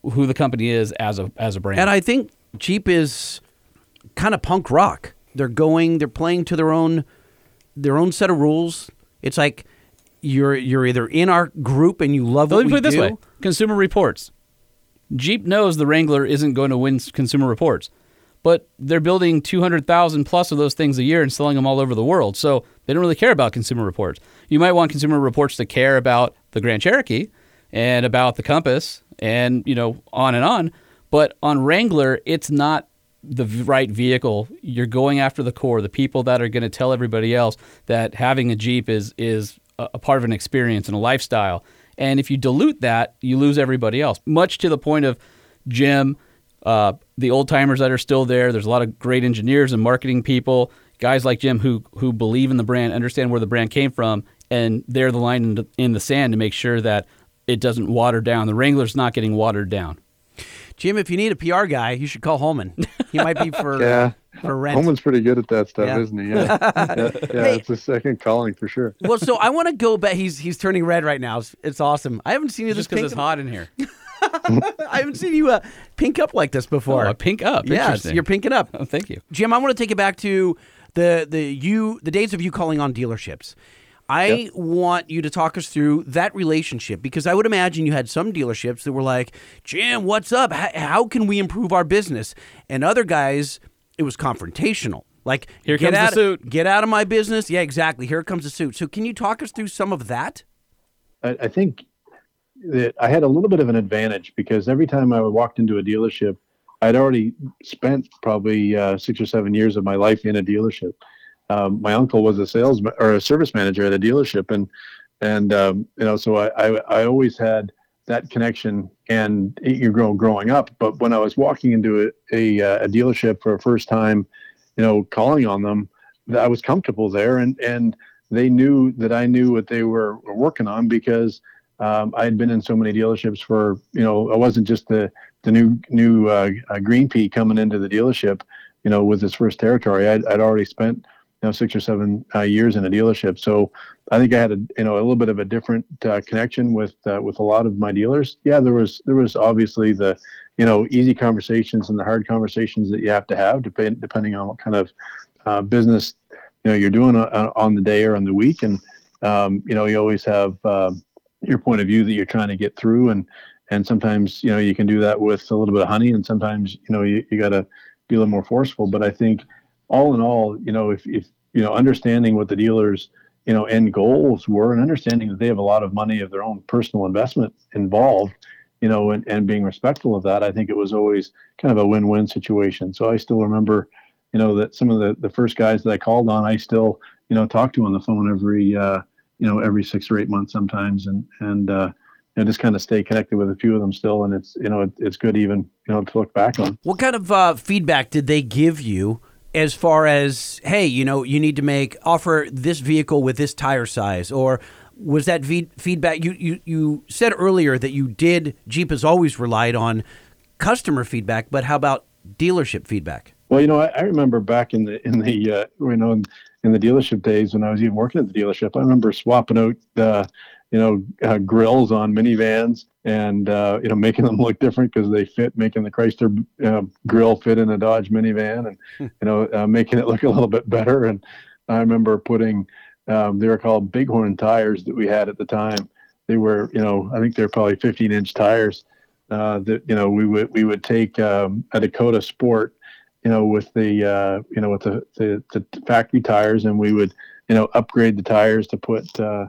[SPEAKER 2] who the company is as a as a brand.
[SPEAKER 1] And I think Jeep is kind of punk rock. They're going, they're playing to their own their own set of rules. It's like you're you're either in our group and you love
[SPEAKER 2] Let
[SPEAKER 1] what
[SPEAKER 2] me
[SPEAKER 1] we
[SPEAKER 2] put it this
[SPEAKER 1] do.
[SPEAKER 2] way: Consumer Reports. Jeep knows the Wrangler isn't going to win Consumer Reports, but they're building 200,000 plus of those things a year and selling them all over the world. So they don't really care about Consumer Reports. You might want Consumer Reports to care about the Grand Cherokee and about the Compass and, you know, on and on. But on Wrangler, it's not the right vehicle. You're going after the core, the people that are going to tell everybody else that having a Jeep is is a, part of an experience and a lifestyle. And if you dilute that, you lose everybody else. Much to the point of Jim, uh, the old timers that are still there. There's a lot of great engineers and marketing people, guys like Jim who who believe in the brand, understand where the brand came from, and they're the line in the, in the sand to make sure that it doesn't water down. The Wrangler's not getting watered down.
[SPEAKER 1] Jim, if you need a PR guy, you should call Holman. He might be for
[SPEAKER 7] Yeah.
[SPEAKER 1] Uh, for rent.
[SPEAKER 7] Holman's pretty good at that stuff,
[SPEAKER 1] Yeah.
[SPEAKER 7] isn't he? Yeah, yeah, yeah
[SPEAKER 1] Hey.
[SPEAKER 7] it's a second calling for sure.
[SPEAKER 1] well, so I want to go back. He's he's turning red right now. It's, it's awesome. I haven't seen you
[SPEAKER 2] Just
[SPEAKER 1] this
[SPEAKER 2] because it's hot in here.
[SPEAKER 1] I haven't seen you uh, pink up like this before.
[SPEAKER 2] Oh, pink up.
[SPEAKER 1] Yes, you're pinking up.
[SPEAKER 2] Oh, thank you.
[SPEAKER 1] Jim, I want to take it back to the the you the days of you calling on dealerships. I want you to talk us through that relationship because I would imagine you had some dealerships that were like, "Jim, what's up? How, how can we improve our business?" And other guys, it was confrontational. Like,
[SPEAKER 2] Here
[SPEAKER 1] get
[SPEAKER 2] comes the
[SPEAKER 1] out,
[SPEAKER 2] suit."
[SPEAKER 1] Get out of my business. Yeah, exactly. Here comes the suit. So, can you talk us through some of that?
[SPEAKER 7] I, I think that I had a little bit of an advantage because every time I walked into a dealership, I'd already spent probably uh, six or seven years of my life in a dealership. Um, my uncle was a salesman or a service manager at a dealership, and and um, you know, so I, I I always had that connection. And you grow growing up, but when I was walking into a, a, uh, a dealership for a first time, you know, calling on them, I was comfortable there, and and they knew that I knew what they were working on because um, I had been in so many dealerships for you know I wasn't just the the new new uh, uh, green pea coming into the dealership, you know, with his first territory. I'd, I'd already spent you know six or seven uh, years in a dealership, so I think I had a you know a little bit of a different uh, connection with uh, with a lot of my dealers. Yeah, there was there was obviously the you know easy conversations and the hard conversations that you have to have depend, depending on what kind of uh, business you know you're doing on, on the day or on the week, and um, you know you always have um, your point of view that you're trying to get through, and and sometimes you know you can do that with a little bit of honey, and sometimes you know you, you got to be a little more forceful. But I think all in all, you know, if if you know understanding what the dealers you know end goals were and understanding that they have a lot of money of their own personal investment involved you know and, and being respectful of that i think it was always kind of a win-win situation so i still remember you know that some of the the first guys that i called on i still you know talk to on the phone every uh you know every six or eight months sometimes and and uh you know, just kind of stay connected with a few of them still and it's you know it, it's good even you know to look back on
[SPEAKER 1] What kind of uh, feedback did they give you as far as, hey, you know, you need to make offer this vehicle with this tire size, or was that ve- feedback? You, you you said earlier that you did. Jeep has always relied on customer feedback, but how about dealership feedback?
[SPEAKER 7] Well, you know, I, I remember back in the in the uh, you know in, in the dealership days when I was even working at the dealership. I remember swapping out uh, you know uh, grills on minivans and uh, you know making them look different because they fit, making the Chrysler uh, grill fit in a Dodge minivan, and you know uh, making it look a little bit better. And I remember putting um, they were called Bighorn tires that we had at the time. They were you know I think they're probably 15 inch tires. Uh, that you know we would we would take um, a Dakota Sport you know, with the uh, you know with the, the, the factory tires, and we would you know upgrade the tires to put uh,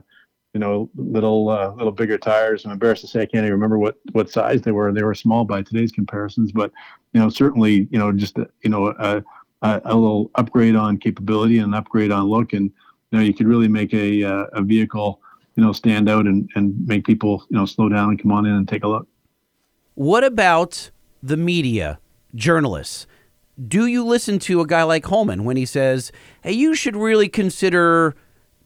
[SPEAKER 7] you know little uh, little bigger tires. I'm embarrassed to say I can't even remember what what size they were. They were small by today's comparisons, but you know certainly you know just you know a, a, a little upgrade on capability and an upgrade on look, and you know you could really make a uh, a vehicle you know stand out and and make people you know slow down and come on in and take a look.
[SPEAKER 1] What about the media, journalists? Do you listen to a guy like Holman when he says, hey, you should really consider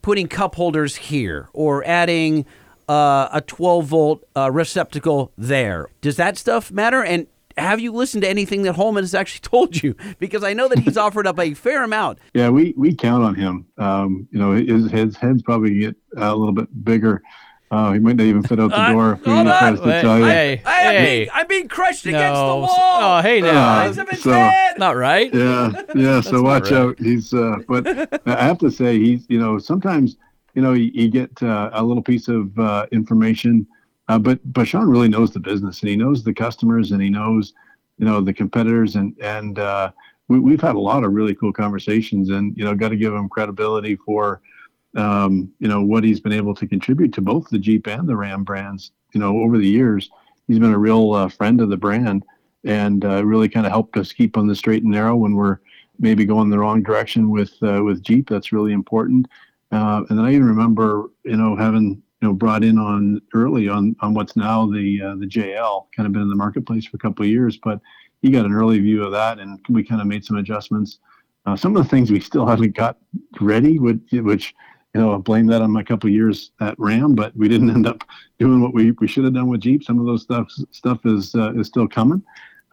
[SPEAKER 1] putting cup holders here or adding uh, a 12 volt uh, receptacle there? Does that stuff matter? And have you listened to anything that Holman has actually told you? Because I know that he's offered up a fair amount.
[SPEAKER 7] Yeah, we, we count on him. Um, you know, his, his head's probably get a little bit bigger. Uh, he might not even fit out the
[SPEAKER 1] Uh,
[SPEAKER 7] door if he
[SPEAKER 1] hold
[SPEAKER 7] tries
[SPEAKER 1] on.
[SPEAKER 7] to tell you.
[SPEAKER 2] Hey,
[SPEAKER 1] I am
[SPEAKER 2] hey.
[SPEAKER 1] being, I'm being crushed against the wall.
[SPEAKER 2] Oh, hey now.
[SPEAKER 7] Uh,
[SPEAKER 1] Eyes
[SPEAKER 7] so-
[SPEAKER 1] head.
[SPEAKER 2] Not right.
[SPEAKER 7] yeah, yeah. so watch
[SPEAKER 2] right.
[SPEAKER 7] out. He's, uh, but I have to say, he's, you know, sometimes, you know, you, you get uh, a little piece of uh, information, uh, but but Sean really knows the business and he knows the customers and he knows, you know, the competitors and and uh, we, we've had a lot of really cool conversations and you know, got to give him credibility for, um, you know, what he's been able to contribute to both the Jeep and the Ram brands. You know, over the years, he's been a real uh, friend of the brand and uh, really kind of helped us keep on the straight and narrow when we're maybe going the wrong direction with uh, with Jeep. That's really important. Uh, and then I even remember, you know, having you know brought in on early on on what's now the uh, the JL, kind of been in the marketplace for a couple of years, but he got an early view of that, and we kind of made some adjustments. Uh, some of the things we still haven't got ready, which, which you know, I blame that on my couple years at Ram, but we didn't end up doing what we, we should have done with Jeep. Some of those stuff stuff is uh, is still coming.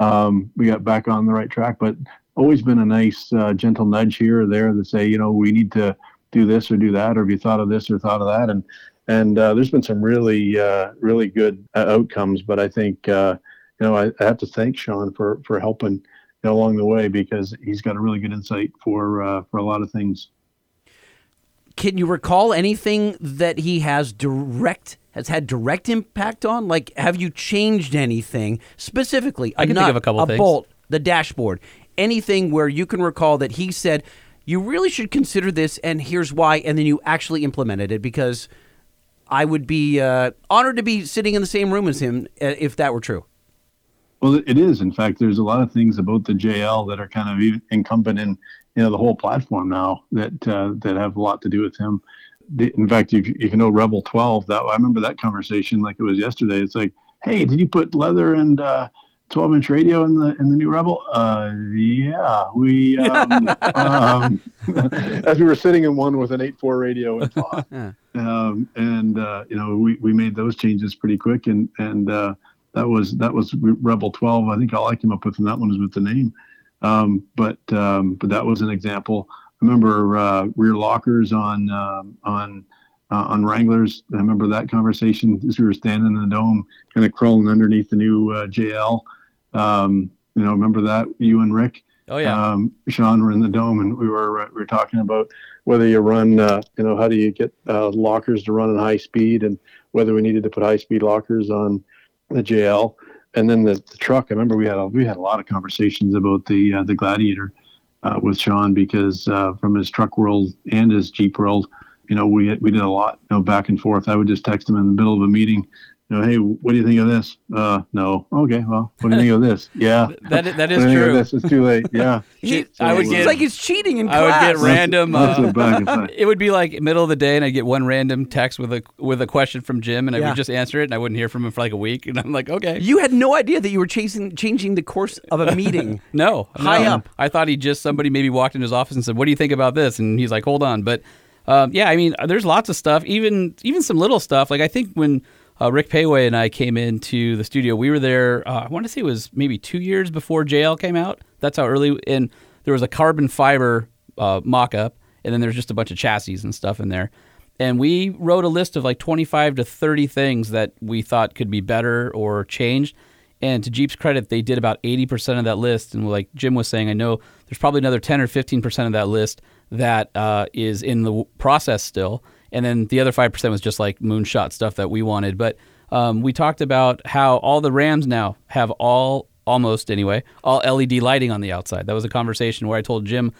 [SPEAKER 7] Um, we got back on the right track, but always been a nice uh, gentle nudge here or there to say, you know, we need to do this or do that, or have you thought of this or thought of that? And and uh, there's been some really uh, really good uh, outcomes. But I think uh, you know I, I have to thank Sean for for helping you know, along the way because he's got a really good insight for for a lot of things.
[SPEAKER 1] Can you recall anything that he has direct has had direct impact on? Like, have you changed anything specifically?
[SPEAKER 2] I can think of a couple
[SPEAKER 1] a
[SPEAKER 2] things.
[SPEAKER 1] bolt, the dashboard, anything where you can recall that he said you really should consider this, and here's why, and then you actually implemented it because. I would be uh, honored to be sitting in the same room as him uh, if that were true.
[SPEAKER 7] Well, it is. In fact, there's a lot of things about the JL that are kind of even incumbent in you know the whole platform now that uh, that have a lot to do with him. The, in fact, if, if you know Rebel 12, that I remember that conversation like it was yesterday. It's like, hey, did you put leather and uh, 12 inch radio in the in the new Rebel? Uh, yeah, we um, um, as we were sitting in one with an 8.4 radio and thought, um, and uh, you know we, we made those changes pretty quick and and uh, that was that was Rebel 12. I think all I came up with from that one was with the name, um, but um, but that was an example. I remember uh, rear lockers on um, on uh, on Wranglers. I remember that conversation as we were standing in the dome, kind of crawling underneath the new uh, JL. Um, you know, remember that you and Rick
[SPEAKER 2] Oh yeah.
[SPEAKER 7] um, Sean were in the dome and we were we were talking about whether you run uh, you know how do you get uh, lockers to run at high speed and whether we needed to put high speed lockers on the JL and then the, the truck. I remember we had a, we had a lot of conversations about the uh, the Gladiator uh, with Sean because uh, from his truck world and his Jeep world, you know we we did a lot you know back and forth. I would just text him in the middle of a meeting. You know, hey, what do you think of this? Uh, no. Okay, well, what do you think of this? Yeah.
[SPEAKER 2] That i- that
[SPEAKER 7] do you think of
[SPEAKER 2] true.
[SPEAKER 7] This It's too late. Yeah.
[SPEAKER 1] He,
[SPEAKER 2] I would
[SPEAKER 1] it's like he's cheating in
[SPEAKER 2] I would get random.
[SPEAKER 7] Lots
[SPEAKER 2] uh,
[SPEAKER 7] of back and forth.
[SPEAKER 2] it would be like middle of the day, and I'd get one random text with a with a question from Jim, and I
[SPEAKER 1] Yeah.
[SPEAKER 2] would just answer it, and I wouldn't hear from him for like a week, and I'm like, okay,
[SPEAKER 1] You had no idea that you were chasing, changing the course of a meeting.
[SPEAKER 2] no,
[SPEAKER 1] High
[SPEAKER 2] no.
[SPEAKER 1] up.
[SPEAKER 2] I thought he just somebody maybe walked into his office and said, "What do you think about this?" And he's like, "Hold on," but um, yeah, I mean, there's lots of stuff, even even some little stuff. Like I think when uh, Rick Péwé and I came into the studio, we were there. Uh, I want to say it was maybe two years before JL came out. That's how early. And there was a carbon fiber uh, mock-up, and then there's just a bunch of chassis and stuff in there. And we wrote a list of like 25 to 30 things that we thought could be better or changed. And to Jeep's credit, they did about 80% of that list. And like Jim was saying, I know there's probably another 10 or 15% of that list that uh, is in the process still. And then the other 5% was just like moonshot stuff that we wanted. But um, we talked about how all the Rams now have all, almost anyway, all LED lighting on the outside. That was a conversation where I told Jim,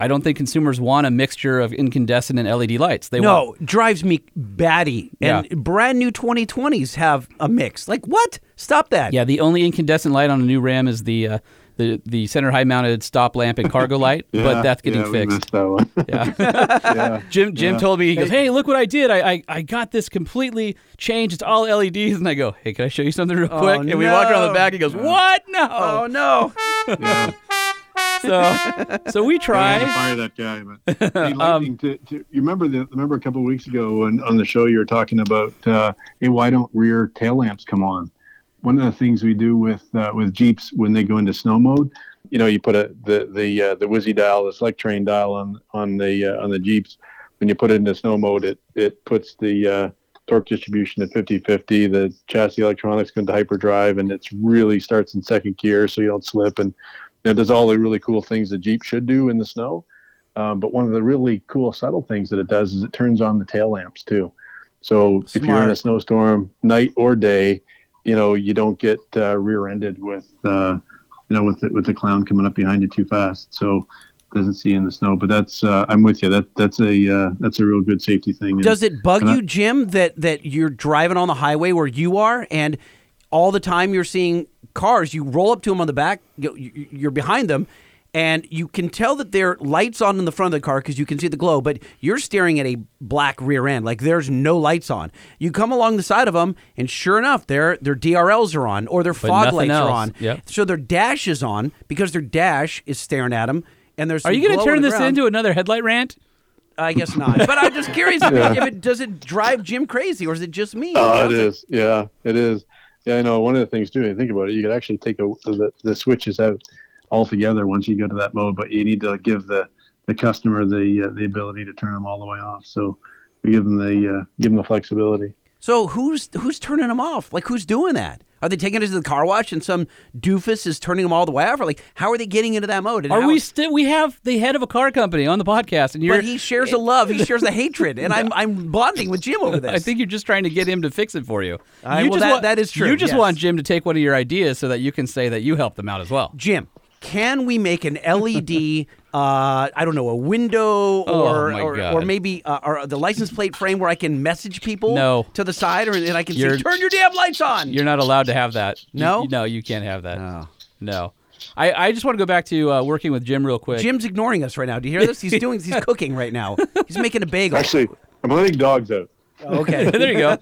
[SPEAKER 2] I don't think consumers want a mixture of incandescent and LED lights. They want
[SPEAKER 1] No, drives me batty. And
[SPEAKER 2] Yeah.
[SPEAKER 1] brand new 2020s have a mix. Like what? Stop that.
[SPEAKER 2] Yeah, the only incandescent light on a new Ram is the uh, the the center high mounted stop lamp and cargo light, but that's getting
[SPEAKER 7] yeah, we
[SPEAKER 2] fixed.
[SPEAKER 7] missed that one.
[SPEAKER 2] Yeah.
[SPEAKER 7] yeah.
[SPEAKER 2] Jim Jim
[SPEAKER 7] Yeah.
[SPEAKER 2] told me he goes, "Hey, look what I did! I, I I got this completely changed. It's all LEDs." And I go, "Hey, can I show you something real quick?" and we walk around the back. He goes, "What? No!"
[SPEAKER 1] Oh no.
[SPEAKER 7] yeah.
[SPEAKER 2] So so we
[SPEAKER 7] I had to
[SPEAKER 2] try.
[SPEAKER 7] fire that guy. But hey, lightning, to, to, you remember the remember a couple of weeks ago when on the show you were talking about uh, hey why don't rear tail lamps come on? One of the things we do with uh, with Jeeps when they go into snow mode, you know, you put a the the uh, the Wizzy dial, the Selec-Terrain dial on on the uh, on the Jeeps. When you put it into snow mode, it it puts the uh, torque distribution at 50-50. The chassis electronics go into hyperdrive, and it's really starts in second gear, so you don't slip. And it does all the really cool things the Jeep should do in the snow. Um, but one of the really cool subtle things that it does is it turns on the tail lamps too. So if you're in a snowstorm, night or day, you know you don't get uh, rear-ended with uh, you know with the, with the clown coming up behind you too fast. So doesn't see in the snow. But that's uh, I'm with you. That that's a uh, that's a real good safety thing. And-
[SPEAKER 1] Does it bug
[SPEAKER 7] I-
[SPEAKER 1] you, Jim, that that you're driving on the highway where you are, and all the time you're seeing cars? You roll up to them on the back, you- you're behind them, and you can tell that there are lights on in the front of the car because you can see the glow. But you're staring at a black rear end, like there's no lights on. You come along the side of them, and sure enough, their their DRLs are on or their fog lights
[SPEAKER 2] else.
[SPEAKER 1] are on.
[SPEAKER 2] Yep.
[SPEAKER 1] So their dash is on because their dash is staring at them. And there's
[SPEAKER 2] Are you
[SPEAKER 1] going
[SPEAKER 2] going to turn this into another headlight rant?
[SPEAKER 1] I guess not. But I'm just curious if, it, if it does it drive Jim crazy or is it just me?
[SPEAKER 7] Oh, it is. Yeah, it is. Yeah, I know. One of the things too, you think about it, you could actually take a, the the switches out altogether once you go to that mode, but you need to give the the customer the uh, the ability to turn them all the way off. So we give them the uh, give them the flexibility.
[SPEAKER 1] So who's who's turning them off? Like who's doing that? Are they taking it to the car wash and some doofus is turning them all the way off? Or like how are they getting into that mode? And
[SPEAKER 2] Are
[SPEAKER 1] how-
[SPEAKER 2] we still? We have the head of a car company on the podcast, and you're.
[SPEAKER 1] But he shares a love. He shares a hatred, and I'm I'm bonding with Jim over this.
[SPEAKER 2] I think you're just trying to get him to fix it for you.
[SPEAKER 1] I-
[SPEAKER 2] you
[SPEAKER 1] well,
[SPEAKER 2] just
[SPEAKER 1] that-
[SPEAKER 2] want,
[SPEAKER 1] that is true,
[SPEAKER 2] You just
[SPEAKER 1] yes.
[SPEAKER 2] want Jim to take one of your ideas so that you can say that you helped them out as well.
[SPEAKER 1] Jim, can we make an LED? Uh, I don't know, a window
[SPEAKER 2] Oh,
[SPEAKER 1] or
[SPEAKER 2] my
[SPEAKER 1] or, or maybe uh, or the license plate frame where I can message people
[SPEAKER 2] No.
[SPEAKER 1] to the side, or and I can
[SPEAKER 2] You're-
[SPEAKER 1] say, "Turn your damn lights on."
[SPEAKER 2] You're not allowed to have that. You-
[SPEAKER 1] No?
[SPEAKER 2] no, you can't have that.
[SPEAKER 1] Oh.
[SPEAKER 2] No. I, I just want to go back to uh, working with Jim real quick.
[SPEAKER 1] Jim's ignoring us right now. Do you hear this? He's doing. He's cooking right now. He's making a bagel.
[SPEAKER 7] Actually, I'm letting dogs out.
[SPEAKER 1] okay.
[SPEAKER 2] there you go.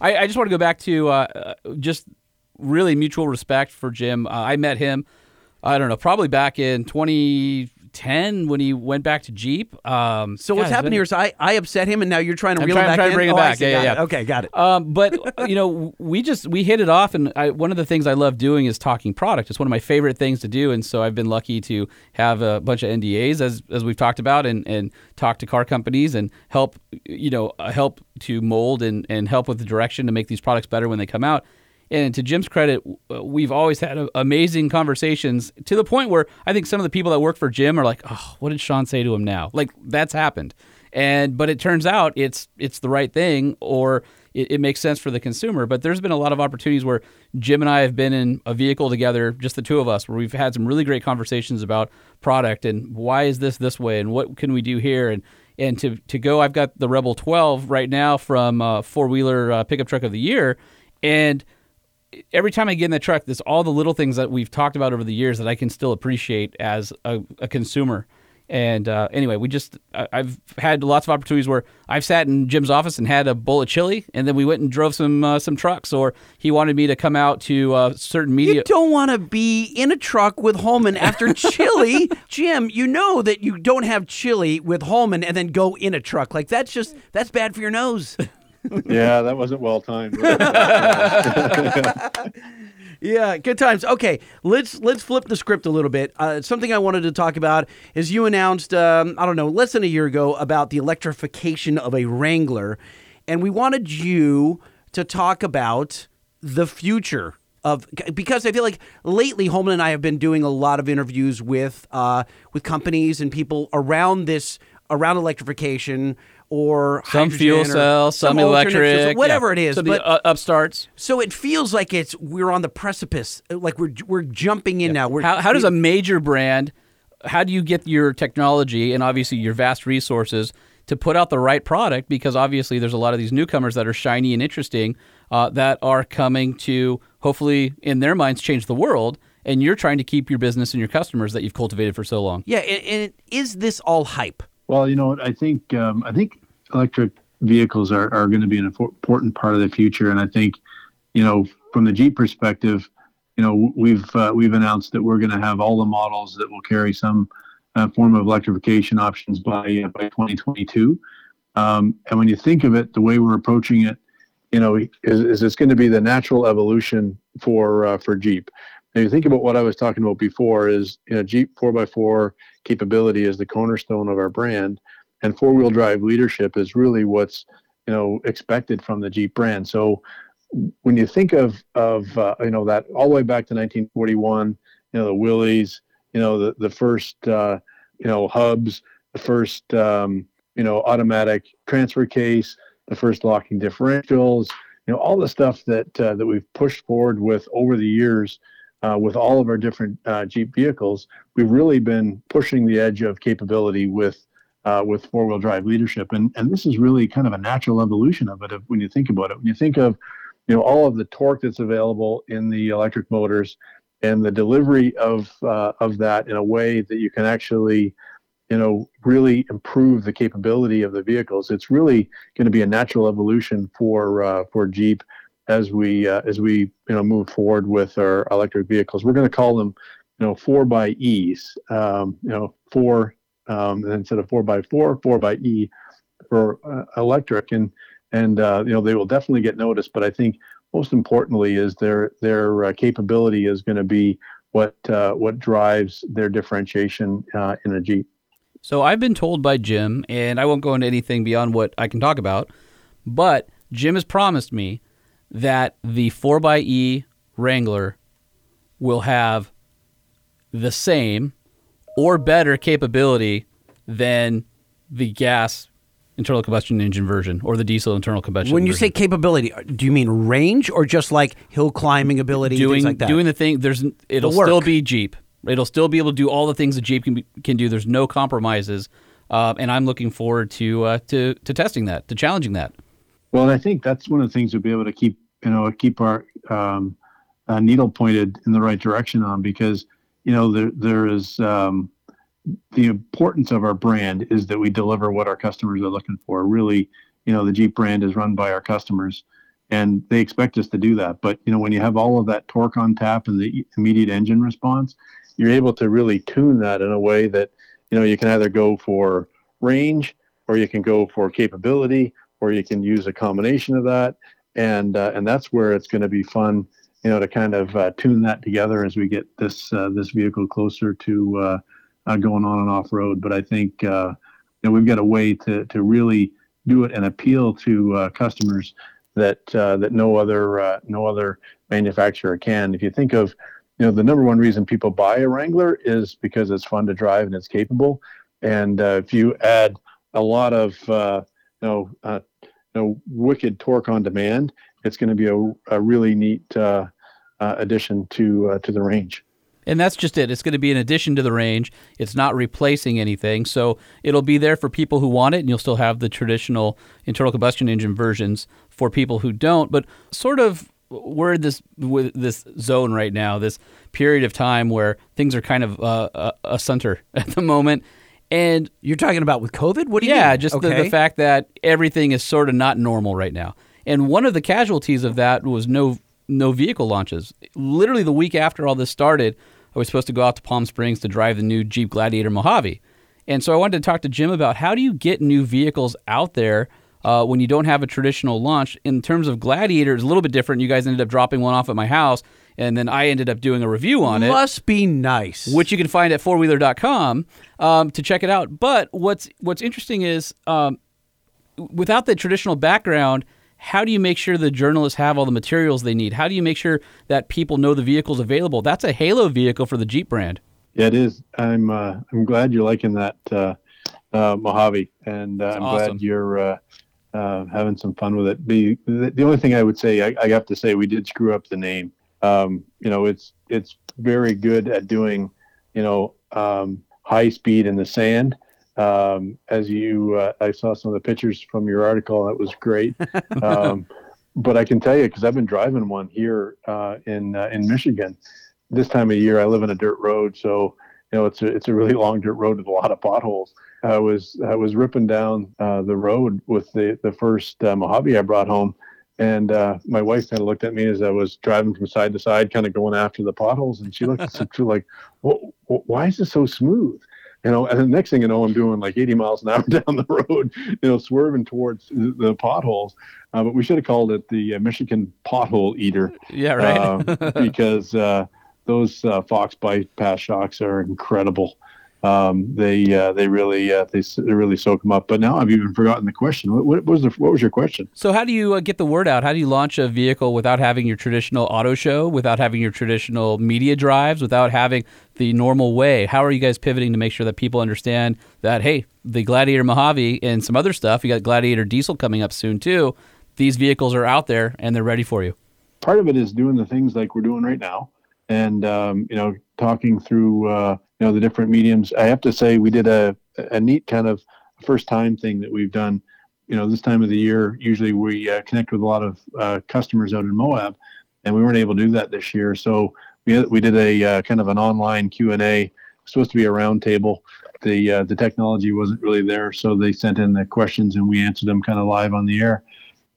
[SPEAKER 2] I, I just want to go back to uh, uh, just really mutual respect for Jim. Uh, I met him, I don't know, probably back in 2010 when he went back to Jeep. Um,
[SPEAKER 1] So what's
[SPEAKER 2] God,
[SPEAKER 1] happened here is I, I upset him, and now you're trying to
[SPEAKER 2] I'm
[SPEAKER 1] reel
[SPEAKER 2] trying-
[SPEAKER 1] him
[SPEAKER 2] I'm
[SPEAKER 1] back
[SPEAKER 2] trying to
[SPEAKER 1] in?
[SPEAKER 2] bring him
[SPEAKER 1] Oh,
[SPEAKER 2] back.
[SPEAKER 1] see.
[SPEAKER 2] Yeah, yeah, yeah.
[SPEAKER 1] Okay, got it.
[SPEAKER 2] Um, but you know, we just we hit it off, and I, one of the things I love doing is talking product. It's one of my favorite things to do, and so I've been lucky to have a bunch of NDAs as as we've talked about, and and talk to car companies and help you know uh, help to mold and and help with the direction to make these products better when they come out. And to Jim's credit, we've always had amazing conversations to the point where I think some of the people that work for Jim are like, "Oh, what did Sean say to him now?" Like that's happened. And but it turns out it's it's the right thing, or it, it makes sense for the consumer. But there's been a lot of opportunities where Jim and I have been in a vehicle together, just the two of us, where we've had some really great conversations about product and why is this this way and what can we do here and and to to go. I've got the Rebel 12 right now from uh, four wheeler uh, pickup truck of the year, and every time I get in the truck, there's all the little things that we've talked about over the years that I can still appreciate as a, a consumer. And uh, anyway, we just I, I've had lots of opportunities where I've sat in Jim's office and had a bowl of chili, and then we went and drove some uh, some trucks, or he wanted me to come out to uh, certain media.
[SPEAKER 1] You don't want to be in a truck with Holman after chili, Jim. You know that you don't have chili with Holman and then go in a truck like that's just that's bad for your nose.
[SPEAKER 7] yeah, that wasn't well timed.
[SPEAKER 1] Yeah, good times. Okay, let's let's flip the script a little bit. Uh, something I wanted to talk about is you announced um, I don't know less than a year ago about the electrification of a Wrangler, and we wanted you to talk about the future of because I feel like lately Holman and I have been doing a lot of interviews with uh, with companies and people around this around electrification or
[SPEAKER 2] Some fuel
[SPEAKER 1] hydrogen or
[SPEAKER 2] cells, some,
[SPEAKER 1] alternate fuel cells,
[SPEAKER 2] electric,
[SPEAKER 1] whatever
[SPEAKER 2] yeah.
[SPEAKER 1] it is.
[SPEAKER 2] So the,
[SPEAKER 1] but
[SPEAKER 2] uh, upstarts.
[SPEAKER 1] so it feels like it's we're on the precipice, like we're we're jumping in now. We're,
[SPEAKER 2] How, how does a major brand, how do you get your technology and obviously your vast resources to put out the right product? Because obviously there's a lot of these newcomers that are shiny and interesting uh, that are coming to hopefully in their minds change the world. And you're trying to keep your business and your customers that you've cultivated for so long.
[SPEAKER 1] yeah, and, and is this all hype?
[SPEAKER 7] Well, you know? I think um, I think electric vehicles are, are going to be an important part of the future, and I think, you know, from the Jeep perspective, you know, we've uh, we've announced that we're going to have all the models that will carry some uh, form of electrification options by uh, by 2022. Um, and when you think of it, the way we're approaching it, you know, is, is it's going to be the natural evolution for uh, for Jeep. Now, you think about what I was talking about before is you know Jeep 4x4 capability is the cornerstone of our brand, and four wheel drive leadership is really what's you know expected from the Jeep brand. So when you think of of uh, you know that all the way back to 1941, you know the Willys, you know the the first uh, you know hubs, the first um, you know automatic transfer case, the first locking differentials, you know all the stuff that uh, that we've pushed forward with over the years. Uh, with all of our different uh, Jeep vehicles, we've really been pushing the edge of capability with uh, with four wheel drive leadership, and and this is really kind of a natural evolution of it. If, when you think about it, when you think of you know all of the torque that's available in the electric motors, and the delivery of uh, of that in a way that you can actually you know really improve the capability of the vehicles, it's really going to be a natural evolution for uh, for Jeep as we uh, as we you know move forward with our electric vehicles. We're going to call them you know four by E's. Um, you know four um, and instead of four by four, four by E for uh, electric, and and uh, you know they will definitely get noticed. But I think most importantly is their their uh, capability is going to be what uh, what drives their differentiation uh, in a Jeep.
[SPEAKER 2] So I've been told by Jim, and I won't go into anything beyond what I can talk about, but Jim has promised me that the 4xE Wrangler will have the same or better capability than the gas internal combustion engine version or the diesel internal combustion
[SPEAKER 1] When you say capability, do you mean range or just like hill climbing ability,
[SPEAKER 2] doing
[SPEAKER 1] things like that?
[SPEAKER 2] doing the thing there's it'll
[SPEAKER 1] The
[SPEAKER 2] still be Jeep. It'll still be able to do all the things that Jeep can be, can do. There's no compromises. Uh, and I'm looking forward to uh, to to testing that, to challenging that.
[SPEAKER 7] Well, I think that's one of the things we'll be able to keep you know keep our um, uh, needle pointed in the right direction on because you know there there is um, the importance of our brand is that we deliver what our customers are looking for. Really, you know, the Jeep brand is run by our customers, and they expect us to do that. But you know, when you have all of that torque on tap and the immediate engine response, you're able to really tune that in a way that you know you can either go for range or you can go for capability or you can use a combination of that and uh, and that's where it's going to be fun you know to kind of uh, tune that together as we get this uh, this vehicle closer to uh, uh, going on and off road. But i think uh, you know we've got a way to to really do it and appeal to uh, customers that that no other no other manufacturer can. If you think of you know the number one reason people buy a wrangler is because it's fun to drive and it's capable. And if you add a lot of you know you know wicked torque on demand it's going to be a, a really neat uh, addition to uh, to the range
[SPEAKER 2] And that's just it. It's going to be an addition to the range. It's not replacing anything. So it'll be there for people who want it, and you'll still have the traditional internal combustion engine versions for people who don't. But sort of we're in this with this zone right now, this period of time where things are kind of uh, a, a center at the moment. And
[SPEAKER 1] You're talking about with COVID? What do you
[SPEAKER 2] yeah,
[SPEAKER 1] mean?
[SPEAKER 2] just the, the fact that everything is sort of not normal right now. And one of the casualties of that was no no vehicle launches. Literally the week after all this started, I was supposed to go out to Palm Springs to drive the new Jeep Gladiator Mojave. And so I wanted to talk to Jim about how do you get new vehicles out there uh, when you don't have a traditional launch. In terms of Gladiator, it's a little bit different. You guys ended up dropping one off at my house, and then I ended up doing a review on it
[SPEAKER 1] Must be nice.
[SPEAKER 2] which you can find at fourwheeler.com um, to check it out. But what's what's interesting is um, without the traditional background, how do you make sure the journalists have all the materials they need? How do you make sure that people know the vehicle's available? That's a Halo vehicle for the Jeep brand.
[SPEAKER 7] Yeah, it is. I'm uh, I'm glad you're liking that uh, uh, Mojave, and uh, I'm
[SPEAKER 2] awesome.
[SPEAKER 7] glad you're uh, uh, having some fun with it. The, the the only thing I would say, I, I have to say, we did screw up the name. Um, you know, it's it's very good at doing, you know, um, high speed in the sand. Um, as you, uh, I saw some of the pictures from your article. That was great. um, but I can tell you because I've been driving one here uh, in uh, in Michigan. This time of year, I live in a dirt road, so you know it's a it's a really long dirt road with a lot of potholes. I was I was ripping down uh, the road with the the first uh, Mojave I brought home, and uh, my wife kind of looked at me as I was driving from side to side, kind of going after the potholes, and she looked at me like, "Wh- wh- "Why is this so smooth?" You know, and the next thing you know, I'm doing like 80 miles an hour down the road, you know, swerving towards the, potholes. Uh, but we should have called it the uh, Michigan Pothole Eater
[SPEAKER 2] Yeah, right.
[SPEAKER 7] uh, because uh, those uh, Fox bypass shocks are incredible. Um, they uh, they really uh, they, they really soak them up. But now I've even forgotten the question. What, what was the what was your question?
[SPEAKER 2] so, how do you uh, get the word out? How do you launch a vehicle without having your traditional auto show, without having your traditional media drives, without having the normal way? How are you guys pivoting to make sure that people understand that, hey, the Gladiator Mojave and some other stuff, you got Gladiator Diesel coming up soon too. These vehicles are out there and they're ready for you.
[SPEAKER 7] part of it is doing the things like we're doing right now and um, you know talking through uh, you know the different mediums. I have to say we did a, a neat kind of first time thing that we've done. You know this time of the year usually we uh, connect with a lot of uh, customers out in moab and we weren't able to do that this year. So we, we did a uh, kind of an online q&a supposed to be a round table. The uh, the technology wasn't really there so they sent in the questions and we answered them kind of live on the air.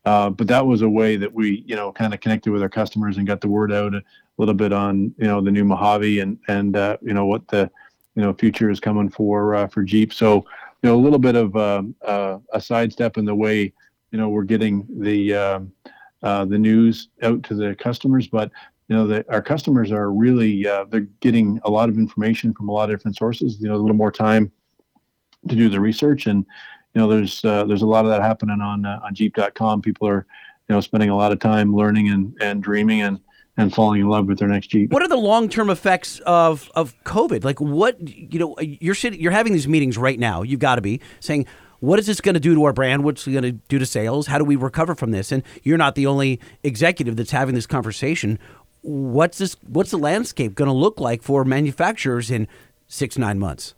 [SPEAKER 7] Uh, but that was a way that we, you know, kind of connected with our customers and got the word out a little bit on, you know, the new Mojave and and uh, you know what the, you know, future is coming for uh, for Jeep. So, you know, a little bit of um, uh, a sidestep in the way, you know, we're getting the um, uh, the news out to the customers, but you know, the, our customers are really uh, they're getting a lot of information from a lot of different sources. You know, a little more time to do the research and you know there's uh, there's a lot of that happening on on jeep.com people are you know spending a lot of time learning and and dreaming and and falling in love with their next jeep
[SPEAKER 1] What are the long term effects of of COVID? Like, what you know, you're sitting, you're having these meetings right now. You've got to be saying, what is this going to do to our brand? What's it going to do to sales? How do we recover from this? And you're not the only executive that's having this conversation. What's this? What's the landscape going to look like for manufacturers in six nine months?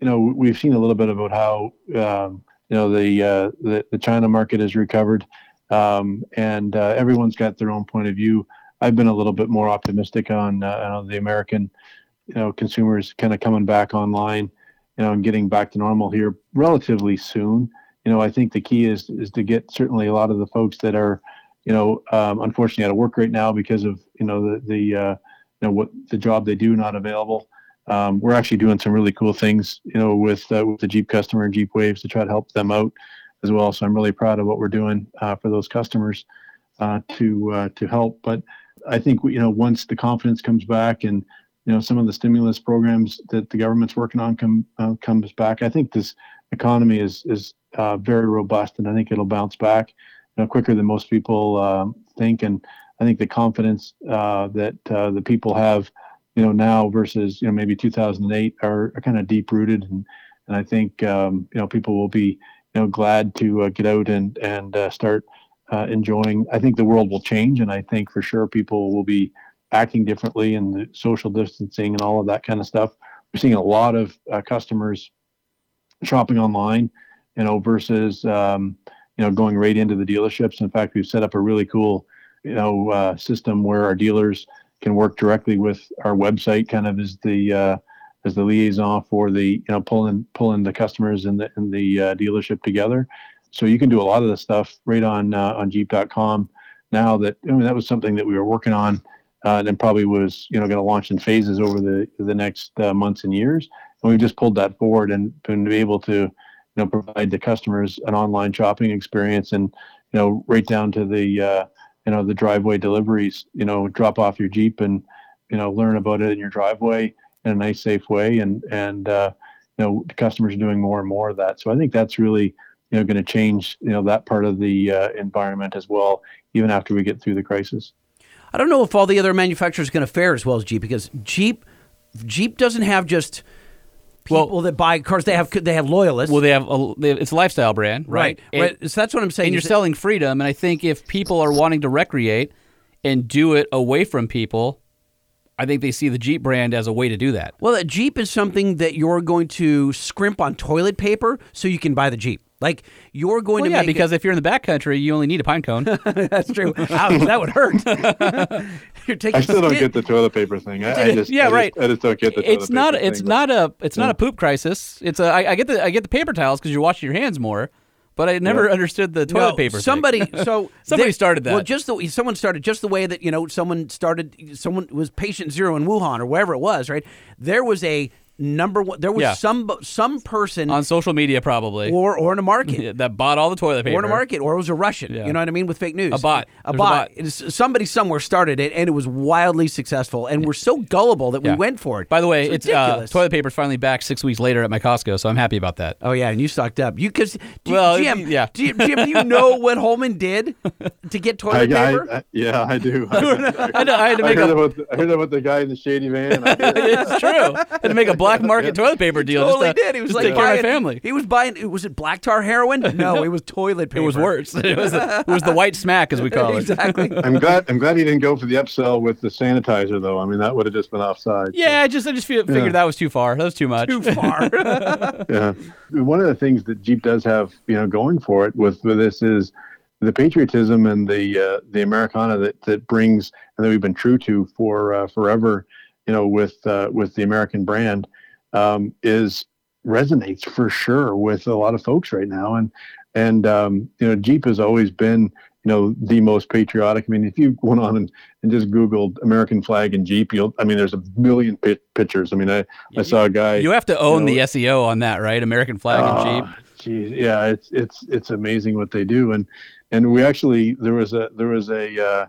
[SPEAKER 7] you know we've seen a little bit about how um, you know the, uh, the the China market has recovered um, and uh, everyone's got their own point of view I've been a little bit more optimistic on uh, the American you know consumers kind of coming back online you know and getting back to normal here relatively soon you know I think the key is is to get certainly a lot of the folks that are you know um, unfortunately out of work right now because of you know the the uh, you know what the job they do not available um, we're actually doing some really cool things, you know, with uh, with the Jeep customer and Jeep Waves to try to help them out as well. So I'm really proud of what we're doing uh, for those customers uh, to uh, to help. But I think you know once the confidence comes back and you know some of the stimulus programs that the government's working on come uh, comes back, I think this economy is is uh, very robust, and I think it'll bounce back you know, quicker than most people um, think. And I think the confidence uh, that uh, the people have you know now versus you know maybe 2008 are, are kind of deep rooted and and I think um, you know people will be you know glad to uh, get out and and uh, start uh, enjoying. I think the world will change, and I think for sure people will be acting differently and the social distancing and all of that kind of stuff. We're seeing a lot of uh, customers shopping online, you know, versus um, you know going right into the dealerships. In fact, we've set up a really cool you know uh, system where our dealers can work directly with our website, kind of as the uh, as the liaison for the you know pulling pulling the customers and the and the uh, dealership together. So you can do a lot of the stuff right on uh, on Jeep.com now. That I mean that was something that we were working on, uh, and probably was you know going to launch in phases over the the next uh, months and years. And we've just pulled that forward and been able to you know provide the customers an online shopping experience and you know right down to the uh, you know the driveway deliveries. You know, drop off your Jeep and you know learn about it in your driveway in a nice, safe way, and and uh, you know customers are doing more and more of that. So I think that's really you know going to change you know that part of the uh, environment as well, even after we get through the crisis.
[SPEAKER 1] I don't know if all the other manufacturers are going to fare as well as Jeep because Jeep Jeep doesn't have just people
[SPEAKER 2] Well-
[SPEAKER 1] that buy cars. They have they have loyalists.
[SPEAKER 2] Well, they have, a, they it's a lifestyle brand, right?
[SPEAKER 1] right. right. So that's what I'm saying.
[SPEAKER 2] and you're
[SPEAKER 1] is that-
[SPEAKER 2] selling freedom. And I think if people are wanting to recreate and do it away from people, I think they see the Jeep brand as a way to do that.
[SPEAKER 1] Well, a Jeep is something that you're going to scrimp on toilet paper so you can buy the Jeep. Like you're going
[SPEAKER 2] Well,
[SPEAKER 1] to
[SPEAKER 2] yeah,
[SPEAKER 1] make it-
[SPEAKER 2] because if you're in the backcountry, you only need a pine cone.
[SPEAKER 1] that's true. Ouch, that would hurt. you're taking.
[SPEAKER 7] I still don't get the toilet paper thing. I, I just
[SPEAKER 2] Yeah,
[SPEAKER 7] I just-
[SPEAKER 2] right.
[SPEAKER 7] I just don't get the. toilet
[SPEAKER 2] it's not.
[SPEAKER 7] paper
[SPEAKER 2] It's
[SPEAKER 7] thing, but-
[SPEAKER 2] not a. It's not a poop crisis. It's a. I, I get the. I get the paper towels because you're washing your hands more. But I never understood the toilet
[SPEAKER 1] No,
[SPEAKER 2] paper. thing.
[SPEAKER 1] Somebody, so
[SPEAKER 2] Somebody
[SPEAKER 1] there-
[SPEAKER 2] started that.
[SPEAKER 1] Well, just the someone started just the way that you know someone started. Someone was patient zero in Wuhan or wherever it was. Right there was a number one. There was
[SPEAKER 2] Yeah.
[SPEAKER 1] some some person
[SPEAKER 2] on social media, probably
[SPEAKER 1] or or in a market.
[SPEAKER 2] Yeah, that bought all the toilet paper.
[SPEAKER 1] Or in a market, or it was a Russian.
[SPEAKER 2] Yeah.
[SPEAKER 1] You know what I mean? With fake news,
[SPEAKER 2] A bot.
[SPEAKER 1] a
[SPEAKER 2] There's a
[SPEAKER 1] bot.
[SPEAKER 2] bot.
[SPEAKER 1] Somebody somewhere started it, and it was wildly successful. And we're so gullible that
[SPEAKER 2] Yeah.
[SPEAKER 1] we went for it.
[SPEAKER 2] By the way, it's, uh,
[SPEAKER 1] ridiculous.
[SPEAKER 2] toilet paper's finally back six weeks later at my Costco, so I'm happy about that.
[SPEAKER 1] Oh yeah, and you stocked up. You because
[SPEAKER 2] Well,
[SPEAKER 1] Jim,
[SPEAKER 2] yeah.
[SPEAKER 1] do you, Jim, do you know what Holman did to get toilet
[SPEAKER 7] I,
[SPEAKER 1] paper?
[SPEAKER 7] I, yeah, I do. I,
[SPEAKER 2] I, had to- I had to
[SPEAKER 7] I
[SPEAKER 2] make
[SPEAKER 7] heard
[SPEAKER 2] a.
[SPEAKER 7] about the, I heard about the guy in the shady van. I did.
[SPEAKER 2] it's true. I had to make a black market toilet paper deal.
[SPEAKER 1] totally
[SPEAKER 2] just to,
[SPEAKER 1] did. He was
[SPEAKER 2] just
[SPEAKER 1] like
[SPEAKER 2] take care of
[SPEAKER 1] buying,
[SPEAKER 2] my family.
[SPEAKER 1] He was buying. Was it black tar heroin? No, it was toilet paper.
[SPEAKER 2] It was worse. It was the, it was the white smack, as we call it.
[SPEAKER 1] exactly.
[SPEAKER 7] I'm glad. I'm glad he didn't go for the upsell with the sanitizer, though. I mean, that would have just been offside.
[SPEAKER 2] Yeah, I just I just figured
[SPEAKER 7] Yeah.
[SPEAKER 2] that was too far. That was too much.
[SPEAKER 1] Too far.
[SPEAKER 7] yeah. One of the things that Jeep does have, you know, going for it with, with this is the patriotism and the uh, the Americana that that brings and that we've been true to for uh, forever, you know, with uh, with the American brand, um, is resonates for sure with a lot of folks right now. And and um, you know, Jeep has always been you know the most patriotic. I mean, if you went on and, and just Googled American flag and Jeep, you'll I mean, there's a million pi- pictures. I mean, I, I saw a guy.
[SPEAKER 2] You have to own
[SPEAKER 7] know-
[SPEAKER 2] the SEO on that, right? American flag and Jeep.
[SPEAKER 7] Ah, Geez, yeah, it's it's it's amazing what they do, and and we actually there was a there was a uh,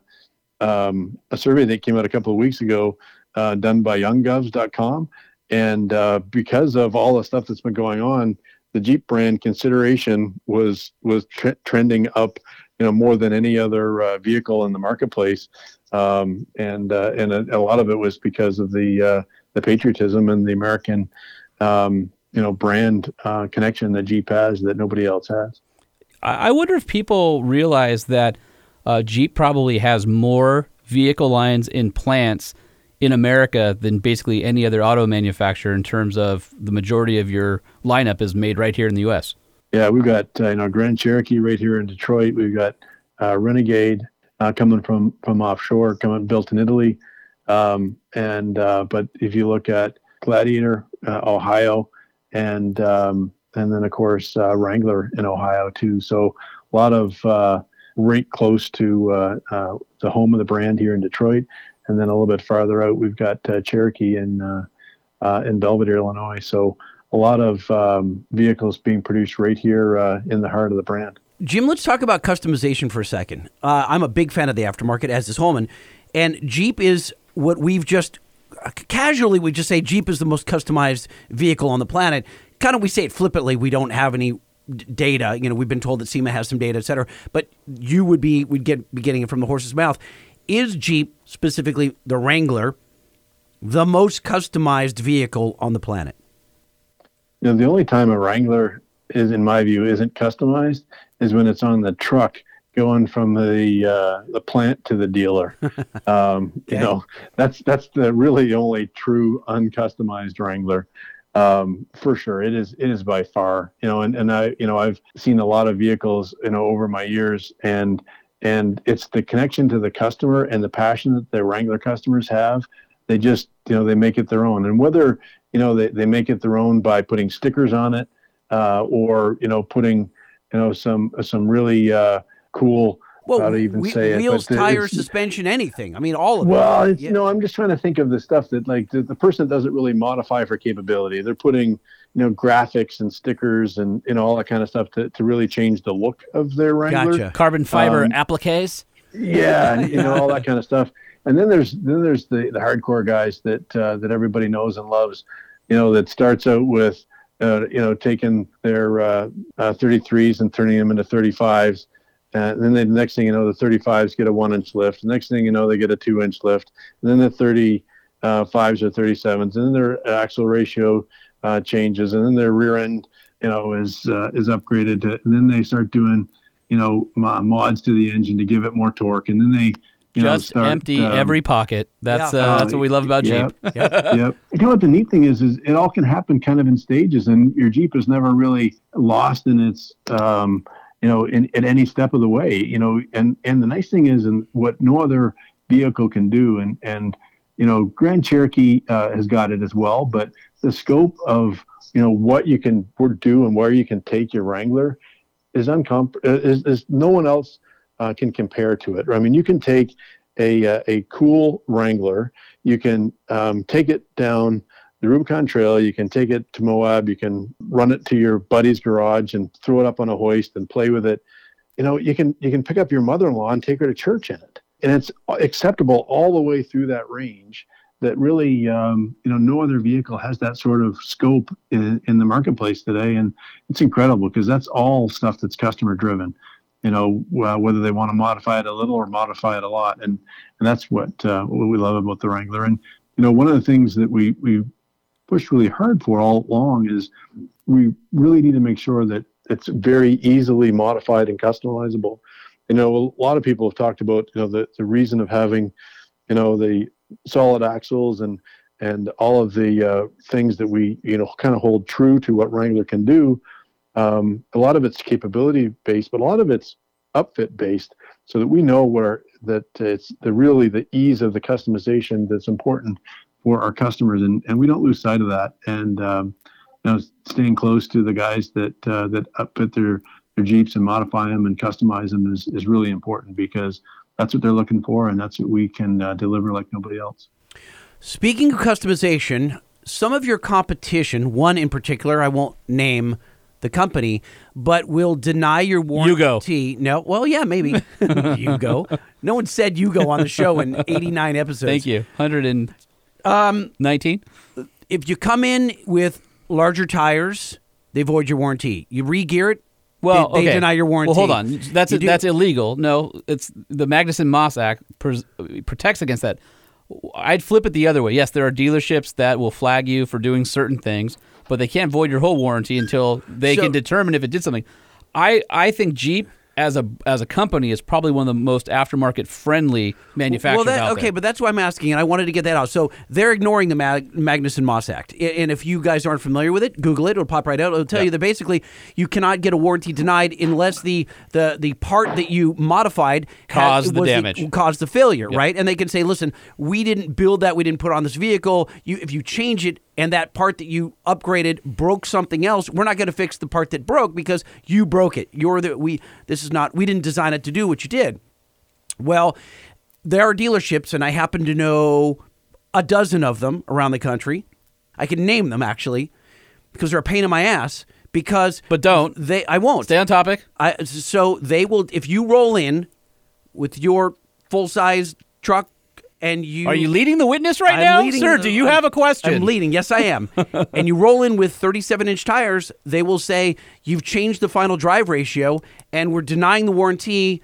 [SPEAKER 7] um, a survey that came out a couple of weeks ago, uh, done by YoungGovs.com, and uh, because of all the stuff that's been going on, the Jeep brand consideration was was tre- trending up, you know, more than any other uh, vehicle in the marketplace, um, and uh, and a, a lot of it was because of the uh, the patriotism and the American. Um, you know, brand uh, connection that Jeep has that nobody else has.
[SPEAKER 2] I I wonder if people realize that uh, Jeep probably has more vehicle lines in plants in America than basically any other auto manufacturer in terms of the majority of your lineup is made right here in the U.S.
[SPEAKER 7] Yeah, we've got uh, you know Grand Cherokee right here in Detroit. We've got uh, Renegade uh, coming from from offshore, coming built in Italy. Um, and uh, but if you look at Gladiator, uh, Ohio, and um, and then of course uh, Wrangler in Ohio too. So a lot of right close to the home of the brand here in Detroit, and then a little bit farther out we've got uh, Cherokee in uh, uh, in Belvidere, Illinois. So a lot of um, vehicles being produced right here uh, in the heart of the brand.
[SPEAKER 1] Jim, let's talk about customization for a second. Uh, I'm a big fan of the aftermarket, as is Holman, and Jeep is what we've just casually we just say Jeep is the most customized vehicle on the planet. Kind of we say it flippantly. We don't have any data. You know, we've been told that SEMA has some data, et cetera. But you would be would get be getting it from the horse's mouth. Is Jeep specifically the Wrangler the most customized vehicle on the planet?
[SPEAKER 7] You know, the only time a Wrangler is, in my view, isn't customized is when it's on the truck going from the uh, the plant to the dealer. Um, You know, that's that's the really only true uncustomized Wrangler. Um, for sure, it is it is by far. You know, and, and I you know I've seen a lot of vehicles you know over my years, and and it's the connection to the customer and the passion that the Wrangler customers have. They just you know they make it their own, and whether you know they, they make it their own by putting stickers on it uh, or you know putting you know some some really uh, cool
[SPEAKER 1] Well,
[SPEAKER 7] how to even
[SPEAKER 1] we-
[SPEAKER 7] say
[SPEAKER 1] wheels,
[SPEAKER 7] it but
[SPEAKER 1] tires, suspension, anything. I mean, all of it.
[SPEAKER 7] well
[SPEAKER 1] Yeah.
[SPEAKER 7] you know i'm just trying to think of the stuff that like the, the person doesn't really modify for capability they're putting you know graphics and stickers and you know all that kind of stuff to, to really change the look of their wrangler
[SPEAKER 1] Gotcha.
[SPEAKER 2] Carbon fiber
[SPEAKER 7] Um,
[SPEAKER 2] appliques.
[SPEAKER 7] yeah, and, you know all that kind of stuff. And then there's then there's the, the hardcore guys that uh, that everybody knows and loves. You know that starts out with uh, you know taking their uh, uh, 33s and turning them into 35s. And then they, the next thing you know, the 35s get a one inch lift. The next thing you know, they get a two inch lift. And then the 35s or 37s, and then their axle ratio uh, changes, and then their rear end, you know, is uh, is upgraded. To, and then they start doing, you know, mods to the engine to give it more torque. And then they, you know,
[SPEAKER 2] Just
[SPEAKER 7] start,
[SPEAKER 2] empty
[SPEAKER 7] um,
[SPEAKER 2] every pocket. That's
[SPEAKER 1] Yeah.
[SPEAKER 2] uh, that's what we love about Jeep.
[SPEAKER 7] Yep. yep. You know what the neat thing is? Is it all can happen kind of in stages, and your Jeep is never really lost in its, um, you know, in at any step of the way. You know, and and the nice thing is, and what no other vehicle can do, and and you know, Grand Cherokee uh, has got it as well, but the scope of you know what you can do and where you can take your Wrangler is uncomp is, is no one else uh, can compare to it. I mean, you can take a uh, a cool Wrangler, you can um, take it down the Rubicon Trail, you can take it to Moab, you can run it to your buddy's garage and throw it up on a hoist and play with it. You know, you can you can pick up your mother-in-law and take her to church in it, and it's acceptable all the way through that range. That really, um, you know, no other vehicle has that sort of scope in, in the marketplace today, and it's incredible because that's all stuff that's customer driven you know uh, whether they want to modify it a little or modify it a lot. And and that's what uh, what we love about the wrangler. And you know one of the things that we we pushed really hard for all along is we really need to make sure that it's very easily modified and customizable. You know a lot of people have talked about you know the, the reason of having you know the solid axles and and all of the uh, things that we you know kind of hold true to what wrangler can do um, a lot of it's capability based, but a lot of it's upfit based, so that we know where that it's the really the ease of the customization that's important for our customers, and, and we don't lose sight of that. And um, you know, staying close to the guys that uh, that upfit their their Jeeps and modify them and customize them is is really important because that's what they're looking for, and that's what we can uh, deliver like nobody else.
[SPEAKER 1] Speaking of customization, some of your competition, one in particular, I won't name the company, but will deny your warranty. You go. No, well, yeah, maybe Yugo. No one said Yugo on the show in 89 episodes.
[SPEAKER 2] Thank you. 119.
[SPEAKER 1] Um, if you come in with larger tires, they void your warranty. You re-gear it,
[SPEAKER 2] Well,
[SPEAKER 1] they, they deny your warranty.
[SPEAKER 2] Well, hold on. That's
[SPEAKER 1] do-
[SPEAKER 2] that's illegal. No, it's the Magnuson Moss Act pres- protects against that. I'd flip it the other way. Yes, there are dealerships that will flag you for doing certain things, but they can't void your whole warranty until they
[SPEAKER 1] So-
[SPEAKER 2] can determine if it did something. I I think Jeep as a as a company is probably one of the most aftermarket friendly manufacturers
[SPEAKER 1] Well, that, okay, but that's why I'm asking, and I wanted to get that out. So they're ignoring the Mag- Magnuson Moss Act, and if you guys aren't familiar with it, Google it; it'll pop right out. It'll tell you that basically you cannot get a warranty denied unless the the the part that you modified
[SPEAKER 2] Caused the damage.
[SPEAKER 1] caused the failure, right? And they can say, "Listen, we didn't build that; we didn't put on this vehicle. You, if you change it." And that part that you upgraded broke something else. We're not going to fix the part that broke because you broke it. You're the we. This is not. We didn't design it to do what you did. Well, there are dealerships, and I happen to know a dozen of them around the country. I can name them actually because they're a pain in my ass. Because
[SPEAKER 2] But don't.
[SPEAKER 1] they? I won't.
[SPEAKER 2] Stay on topic.
[SPEAKER 1] I, so they will if you roll in with your full size truck and you
[SPEAKER 2] Are you leading the witness right
[SPEAKER 1] I'm
[SPEAKER 2] now, sir?
[SPEAKER 1] the-
[SPEAKER 2] Do you
[SPEAKER 1] I'm-
[SPEAKER 2] have a question?
[SPEAKER 1] I'm leading. Yes, I am. and you roll in with 37 inch tires, they will say you've changed the final drive ratio, and we're denying the warranty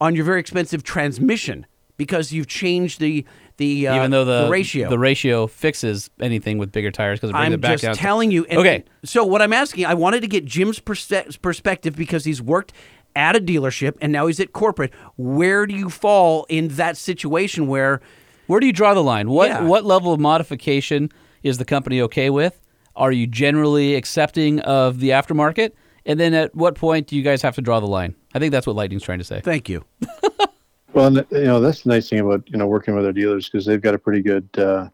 [SPEAKER 1] on your very expensive transmission because you've changed the the uh,
[SPEAKER 2] Even though the,
[SPEAKER 1] ratio.
[SPEAKER 2] the ratio fixes anything with bigger tires because it brings
[SPEAKER 1] I'm
[SPEAKER 2] it back
[SPEAKER 1] just
[SPEAKER 2] down.
[SPEAKER 1] telling you.
[SPEAKER 2] Okay,
[SPEAKER 1] So what I'm asking, I wanted to get Jim's perspe- perspective because he's worked at a dealership and now he's at corporate. Where do you fall in that situation where?
[SPEAKER 2] where do you draw the line? What
[SPEAKER 1] Yeah.
[SPEAKER 2] what level of modification is the company okay with? Are you generally accepting of the aftermarket? And then at what point do you guys have to draw the line? I think that's what Lightning's trying to say.
[SPEAKER 1] Thank you.
[SPEAKER 7] Well, you know that's the nice thing about you know working with our dealers because they've got a pretty good, uh,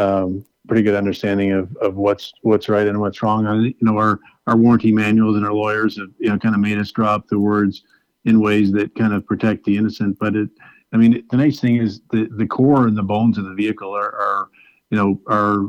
[SPEAKER 7] um, pretty good understanding of, of what's what's right and what's wrong. I, you know our our warranty manuals and our lawyers have you know kind of made us drop the words in ways that kind of protect the innocent. But it, I mean, the nice thing is the the core and the bones of the vehicle are, are you know are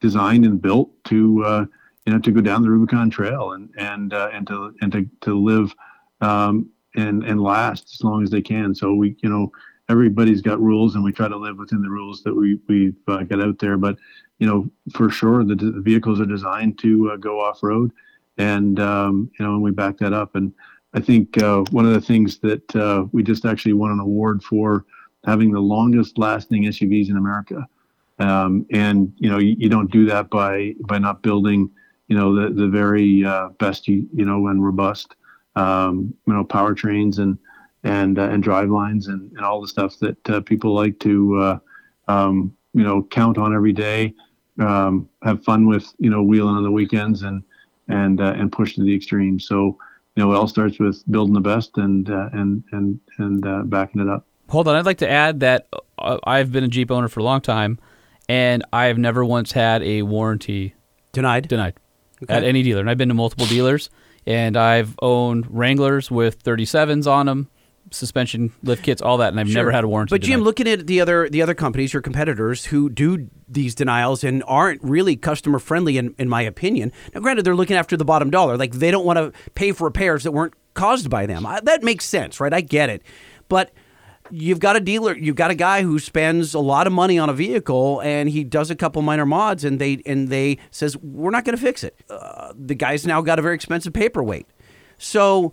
[SPEAKER 7] designed and built to uh, you know to go down the Rubicon Trail and and uh, and to and to to live um, and and last as long as they can. So we, you know, everybody's got rules, and we try to live within the rules that we we've uh, got out there. But you know, for sure, the, the vehicles are designed to uh, go off road, and um, you know, and we back that up. And I think uh, one of the things that uh, we just actually won an award for having the longest lasting SUVs in America. Um, and you know, you, you don't do that by by not building, you know, the the very uh, best, you, you know, and robust, um, you know, powertrains and and uh, and drive lines and, and all the stuff that uh, people like to, uh, um, you know, count on every day, um, have fun with, you know, wheeling on the weekends and and uh, and push to the extreme. So, you know, it all starts with building the best and uh, and and and uh, backing it up.
[SPEAKER 2] Hold on, I'd like to add that uh, I've been a Jeep owner for a long time, and I have never once had a warranty
[SPEAKER 1] Denied.
[SPEAKER 2] denied at any dealer. And I've been to multiple dealers, and I've owned Wranglers with 37s on them, suspension lift kits, all that, and I've never had a warranty.
[SPEAKER 1] But Jim,
[SPEAKER 2] denied.
[SPEAKER 1] looking at the other the other companies, your competitors who do these denials and aren't really customer friendly, in in my opinion. Now, granted, they're looking after the bottom dollar, like they don't want to pay for repairs that weren't caused by them. I, that makes sense, right? I get it, but. You've got a dealer. You've got a guy who spends a lot of money on a vehicle, and he does a couple minor mods, and they and they says we're not going to fix it. Uh, the guy's now got a very expensive paperweight, so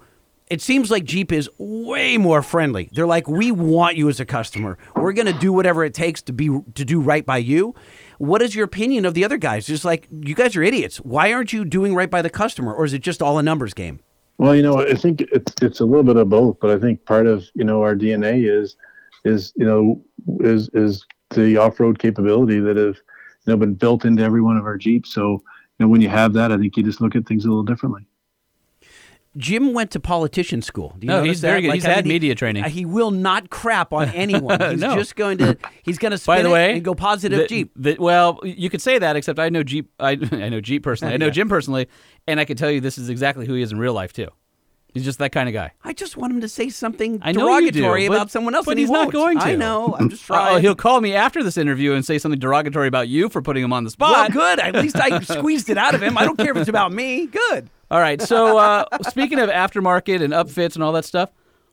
[SPEAKER 1] it seems like Jeep is way more friendly. They're like, we want you as a customer. We're going to do whatever it takes to be to do right by you. What is your opinion of the other guys? Just like you guys are idiots. Why aren't you doing right by the customer, or is it just all a numbers game?
[SPEAKER 7] Well, you know, I think it's it's a little bit of both, but I think part of you know our DNA is is you know is is the off road capability that have you know been built into every one of our Jeeps. So you know when you have that, I think you just look at things a little differently.
[SPEAKER 1] Jim went to politician school. Do you
[SPEAKER 2] No, he's very good. He's
[SPEAKER 1] I
[SPEAKER 2] had
[SPEAKER 1] mean, he-
[SPEAKER 2] media training.
[SPEAKER 1] uh, He will not crap on anyone. He's
[SPEAKER 2] No.
[SPEAKER 1] just going to he's going to
[SPEAKER 2] By the way,
[SPEAKER 1] and go positive
[SPEAKER 2] the-
[SPEAKER 1] Jeep.
[SPEAKER 2] the- well, you could say that, except I know Jeep. I, I know Jeep personally. I know
[SPEAKER 1] Yeah.
[SPEAKER 2] Jim personally, and I can tell you this is exactly who he is in real life too. He's just that kind of guy.
[SPEAKER 1] I just want him to say something
[SPEAKER 2] you do,
[SPEAKER 1] derogatory
[SPEAKER 2] but-
[SPEAKER 1] about someone else,
[SPEAKER 2] but he's not
[SPEAKER 1] won't.
[SPEAKER 2] going to.
[SPEAKER 1] I know. I'm just
[SPEAKER 2] Oh,
[SPEAKER 1] trying.
[SPEAKER 2] he'll call me after this interview and say something derogatory about you for putting him on the spot.
[SPEAKER 1] Well, good. At least I squeezed it out of him. I don't care if it's about me. Good.
[SPEAKER 2] All right. So uh, speaking of aftermarket and upfits and all that stuff,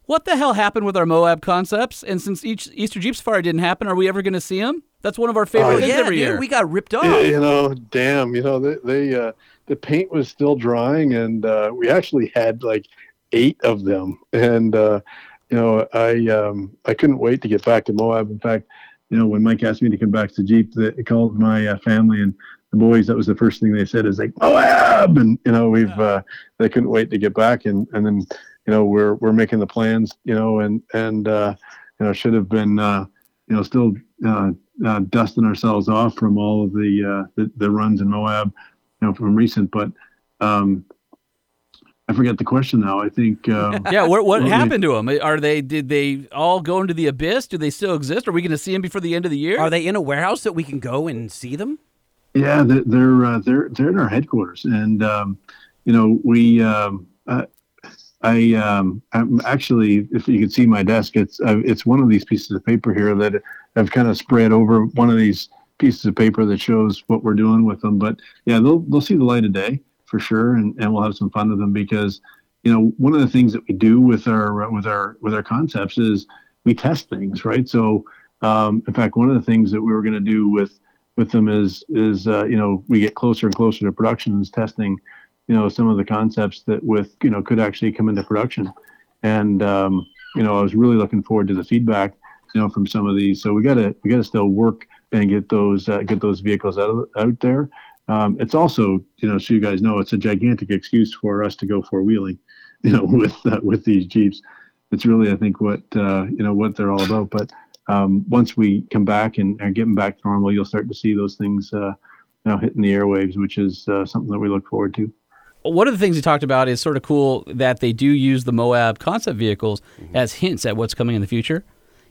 [SPEAKER 2] what the hell happened with our Moab concepts? And since each Easter Jeep Safari didn't happen, are we ever going to see them? That's one of our favorite
[SPEAKER 7] Oh,
[SPEAKER 2] things
[SPEAKER 1] yeah,
[SPEAKER 2] every
[SPEAKER 1] dude,
[SPEAKER 2] year.
[SPEAKER 1] we got ripped off.
[SPEAKER 7] Yeah, you know, damn, you know, they, they uh, the paint was still drying, and uh, we actually had like eight of them, and uh, you know, I um, I couldn't wait to get back to Moab. In fact, you know, when Mike asked me to come back to Jeep, they called my uh, family and the boys. That was the first thing they said is like Moab, and you know, we've uh, they couldn't wait to get back, and and then you know, we're we're making the plans, you know, and and uh, you know, should have been uh, you know still. Uh, uh, dusting ourselves off from all of the, uh, the the runs in Moab, you know, from recent. But um, I forget the question now. I think um,
[SPEAKER 2] yeah, what, what
[SPEAKER 7] Well,
[SPEAKER 2] happened to them? Are they did they all go into the abyss? Do they still exist? Are we going to see them before the end of the year?
[SPEAKER 1] Are they in a warehouse that we can go and see them?
[SPEAKER 7] Yeah, they're they're uh, they're, they're in our headquarters, and um, you know we. Um, uh, I um, I'm actually, if you can see my desk, it's uh, it's one of these pieces of paper here that I've kind of spread over one of these pieces of paper that shows what we're doing with them. But yeah, they'll they'll see the light of day for sure, and, and we'll have some fun with them because you know one of the things that we do with our with our with our concepts is we test things, right? So um, in fact, one of the things that we were going to do with with them is is uh, you know we get closer and closer to production is testing you know some of the concepts that with you know could actually come into production. And um, you know i was really looking forward to the feedback you know from some of these. So we got to we got to still work and get those uh, get those vehicles out out there. Um, it's also you know so you guys know it's a gigantic excuse for us to go four wheeling you know with uh, with these jeeps. It's really i think what uh, you know what they're all about. But um, once we come back and are getting back to normal you'll start to see those things uh, you know hitting the airwaves which is uh, something that we look forward to
[SPEAKER 2] one of the things he talked about is sort of cool that they do use the Moab concept vehicles as hints at what's coming in the future.